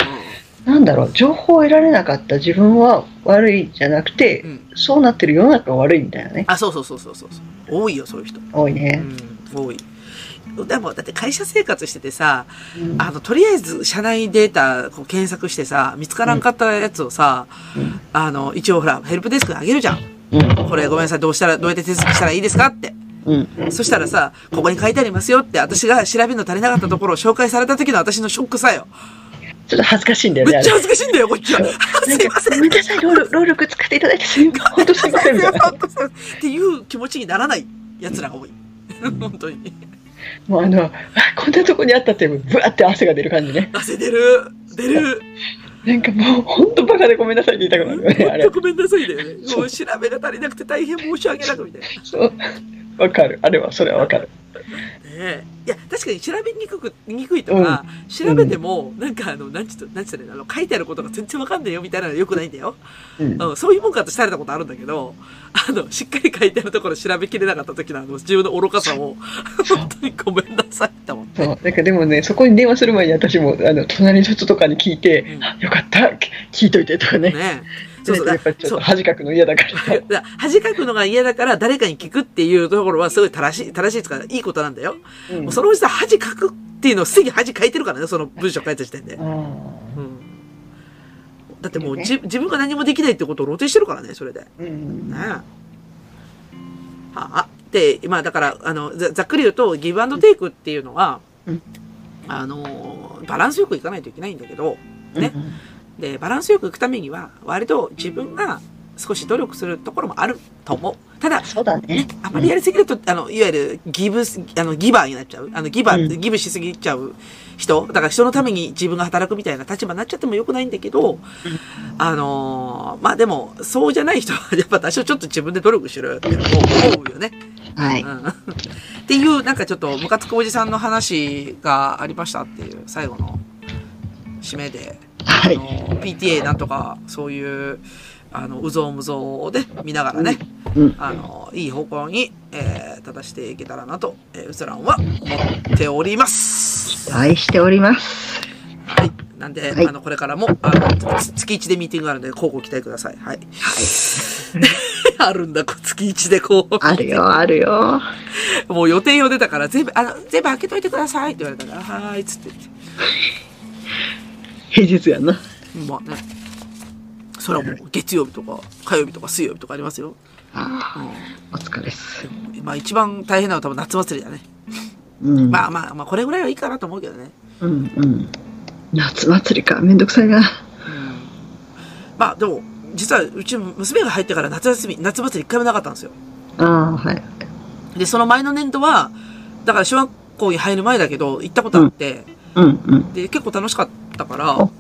[SPEAKER 3] なんだろう、情報を得られなかった自分は悪いじゃなくて、
[SPEAKER 2] うん。
[SPEAKER 3] そうなってる世の中が悪いみたいなね。
[SPEAKER 2] あ、そうそうそうそうそう。多いよ、そういう人。う
[SPEAKER 3] 多いね。
[SPEAKER 2] ん、多い。でも、だって会社生活しててさ、
[SPEAKER 3] うん
[SPEAKER 2] あの、とりあえず社内データこう検索してさ、見つからんかったやつをさ、
[SPEAKER 3] うん
[SPEAKER 2] あの、一応ほら、ヘルプデスクにあげるじゃん。
[SPEAKER 3] うん。
[SPEAKER 2] これごめんなさい、どうしたら、どうやって手続きしたらいいですかって。
[SPEAKER 3] うん。
[SPEAKER 2] そしたらさ、ここに書いてありますよって、私が調べるの足りなかったところを紹介された時の私のショックさよ。
[SPEAKER 3] ちょっと恥ずかしいんだよね、
[SPEAKER 2] めっちゃ。恥ずかしいんだよ、こっちは。すいません。
[SPEAKER 3] かごめんなさい、労力労力使っていただいてすいません。本当すいません、
[SPEAKER 2] っていう気持ちにならない奴らが多い。本当に。
[SPEAKER 3] もうあの、あこんなとこにあったって、ぶわって汗が出る感じね。
[SPEAKER 2] 汗出る。出る。
[SPEAKER 3] なんかもう、本当バカでごめんなさいって言いたくなるよね、あれ
[SPEAKER 2] 本当。ごめんなさいだよね。もう調べが足りなくて大変申し訳なくみたいな。
[SPEAKER 3] そう。わかる。あれは、それはわかる。
[SPEAKER 2] ねえ。いや、確かに調べにくく、にくいとか、調べても、なんかあの、なんちと、なんちとね、あの、書いてあることが全然わかんないよみたいなのは良くないんだよ。
[SPEAKER 3] うん
[SPEAKER 2] うん、そういうもんかとされたことあるんだけど、あの、しっかり書いてあるところ調べきれなかった時のあの、自分の愚かさを、本当にごめんなさいって思って。
[SPEAKER 3] そう。なんかでもね、そこに電話する前に私も、あの、隣の人とかに聞いて、
[SPEAKER 2] うん
[SPEAKER 3] あよかった、聞いといてとかね。
[SPEAKER 2] ねそうそう。
[SPEAKER 3] やっぱりちょっと恥かくの嫌だから。
[SPEAKER 2] 恥かくのが嫌だから誰かに聞くっていうところはすごい正しい、正しいですから、いいことなんだよ。
[SPEAKER 3] うん
[SPEAKER 2] もうそのうちさ、恥かくっていうのをすでに恥書いてるからね、その文章書いた時点で。
[SPEAKER 3] あ
[SPEAKER 2] うん。だってもう、じ自分が何もできないってことを露呈してるからね、それで。
[SPEAKER 3] うん
[SPEAKER 2] え。はあ。で、まあだから、あの、ざざっくり言うと、ギブアンドテイクっていうのは、
[SPEAKER 3] うん
[SPEAKER 2] あの、バランスよくいかないといけないんだけど、ね。
[SPEAKER 3] うん
[SPEAKER 2] で、バランスよくいくためには、割と自分が少し努力するところもあると思う。ただ、
[SPEAKER 3] そうだね
[SPEAKER 2] ね。、あまりやりすぎると、あの、いわゆるギブス、あの、ギバーになっちゃう。あの、ギバー、
[SPEAKER 3] うん
[SPEAKER 2] ギブしすぎちゃう人。だから人のために自分が働くみたいな立場になっちゃってもよくないんだけど、あのーまあでも、そうじゃない人は、やっぱ多少ちょっと自分で努力しろよって思うよね。
[SPEAKER 3] はい。
[SPEAKER 2] うん。っていう、なんかちょっと、ムカつくおじさんの話がありましたっていう、最後の締めで。
[SPEAKER 3] はい。
[SPEAKER 2] PTA なんとか、そういう、あの、うぞうむぞうで見ながらね、
[SPEAKER 3] うん。
[SPEAKER 2] あの、いい方向に、えー、正していけたらなと、えー、うつらんは思っております。
[SPEAKER 3] 愛しております。
[SPEAKER 2] はい。なんで、
[SPEAKER 3] はい
[SPEAKER 2] あの、これからも、あの、つ月1でミーティングがあるんで、交互期待ください。はい。あるんだ、こ月1でこう。
[SPEAKER 3] あるよ、あるよ。
[SPEAKER 2] もう予定表出たから、全部、あの、全部開けといてくださいって言われたから、はーい、つって言って。
[SPEAKER 3] 平日やな。
[SPEAKER 2] まあね。それはもう、月曜日とか、火曜日とか水曜日とかありますよ。
[SPEAKER 3] あ
[SPEAKER 2] う
[SPEAKER 3] あ、お疲れです。
[SPEAKER 2] ん。まあ一番大変なのは多分夏祭りだね。
[SPEAKER 3] うん。
[SPEAKER 2] まあまあまあ、これぐらいはいいかなと思うけどね。
[SPEAKER 3] うんうん。夏祭りか、めんどくさいな。
[SPEAKER 2] うん。まあでも、実はうち娘が入ってから夏休み、夏祭り一回もなかったんですよ。
[SPEAKER 3] ああ、はい。
[SPEAKER 2] で、その前の年度は、だから小学校に入る前だけど、行ったことあって、
[SPEAKER 3] うんうん。
[SPEAKER 2] で、結構楽しかったから、
[SPEAKER 3] お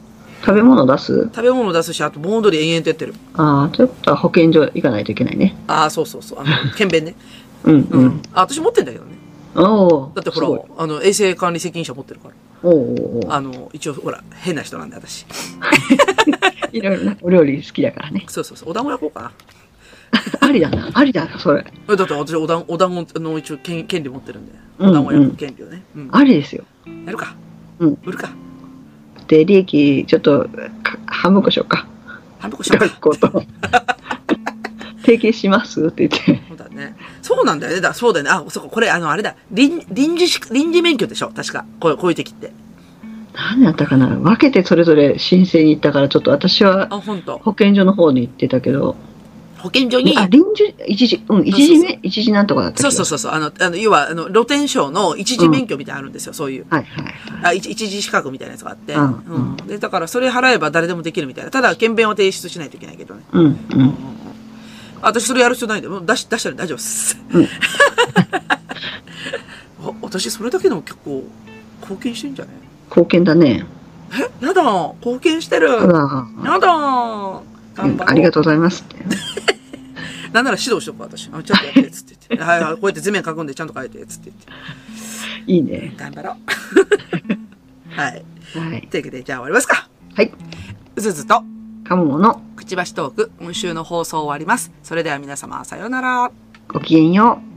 [SPEAKER 3] 食べ物出す？
[SPEAKER 2] 食べ物出すし、あと盆踊り延々とやってる。
[SPEAKER 3] ああ、ということは保健所行かないといけないね。
[SPEAKER 2] ああ、そうそうそう。あの、検便ね。
[SPEAKER 3] うん
[SPEAKER 2] う。
[SPEAKER 3] うんん。
[SPEAKER 2] あ、私持ってんだけどね。
[SPEAKER 3] おお。
[SPEAKER 2] だってほら、あの、衛生管理責任者持ってるから。
[SPEAKER 3] おうおう
[SPEAKER 2] あの、一応、ほら、変な人なんで、私。
[SPEAKER 3] いろいろな、お料理好きだからね。
[SPEAKER 2] そうそうそう。お団子焼こうかな。
[SPEAKER 3] ありだな、ありだな、それ。
[SPEAKER 2] えだって私、お団お団子の一応権、権利持ってるんで。
[SPEAKER 3] うん
[SPEAKER 2] お団子焼く権利をね。うん。
[SPEAKER 3] ありですよ。
[SPEAKER 2] やるか。
[SPEAKER 3] うん。
[SPEAKER 2] 売るか。
[SPEAKER 3] で、利益、ちょっと、か半分こしようか。
[SPEAKER 2] 半分こしようか。
[SPEAKER 3] 学校と。提携しますって言って。
[SPEAKER 2] そうだね。そうなんだよね。だそうだよね。あ、そうか、これ、あの、あれだ。臨、臨時し、臨時免許でしょ確か。こうこういう時って。
[SPEAKER 3] 何やったかな分けてそれぞれ申請に行ったから、ちょっと私は
[SPEAKER 2] あ、本当
[SPEAKER 3] 保健所の方に行ってたけど、
[SPEAKER 2] 保健所に、
[SPEAKER 3] あ、臨時、一時、うん、一時目、一時なんとかだった
[SPEAKER 2] そうそうそうそう。あの、あの、要は、あの、露天商の一時免許みたいなのあるんですよ。そういう。
[SPEAKER 3] う。はいはいはい。
[SPEAKER 2] あ一一時資格みたいなやつがあって。
[SPEAKER 3] うん
[SPEAKER 2] うん。で、だから、それ払えば誰でもできるみたいな。ただ、検便を提出しないといけないけどね。
[SPEAKER 3] うん、う
[SPEAKER 2] うんうんうん
[SPEAKER 3] ん。
[SPEAKER 2] 私、それやる必要ないんだよ。もう出し、出したら大丈夫です。
[SPEAKER 3] うん
[SPEAKER 2] あ私、それだけでも結構、貢献してんじゃね？
[SPEAKER 3] 貢献だね。
[SPEAKER 2] え？やだ貢献してるやだう。
[SPEAKER 3] ありがとうございますって。
[SPEAKER 2] なんなら指導しとくわ私。あちょっとやって、つって言って。はいはい、こうやって図面書くんでちゃんと書いて、つって言って。
[SPEAKER 3] いいね。
[SPEAKER 2] 頑張ろう。はい。
[SPEAKER 3] はい。
[SPEAKER 2] というわけで、じゃあ終わりますか。
[SPEAKER 3] はい。
[SPEAKER 2] うずずと、
[SPEAKER 3] カモの
[SPEAKER 2] くちばしトーク、今週の放送終わります。それでは皆様、さようなら。
[SPEAKER 3] ごきげんよう。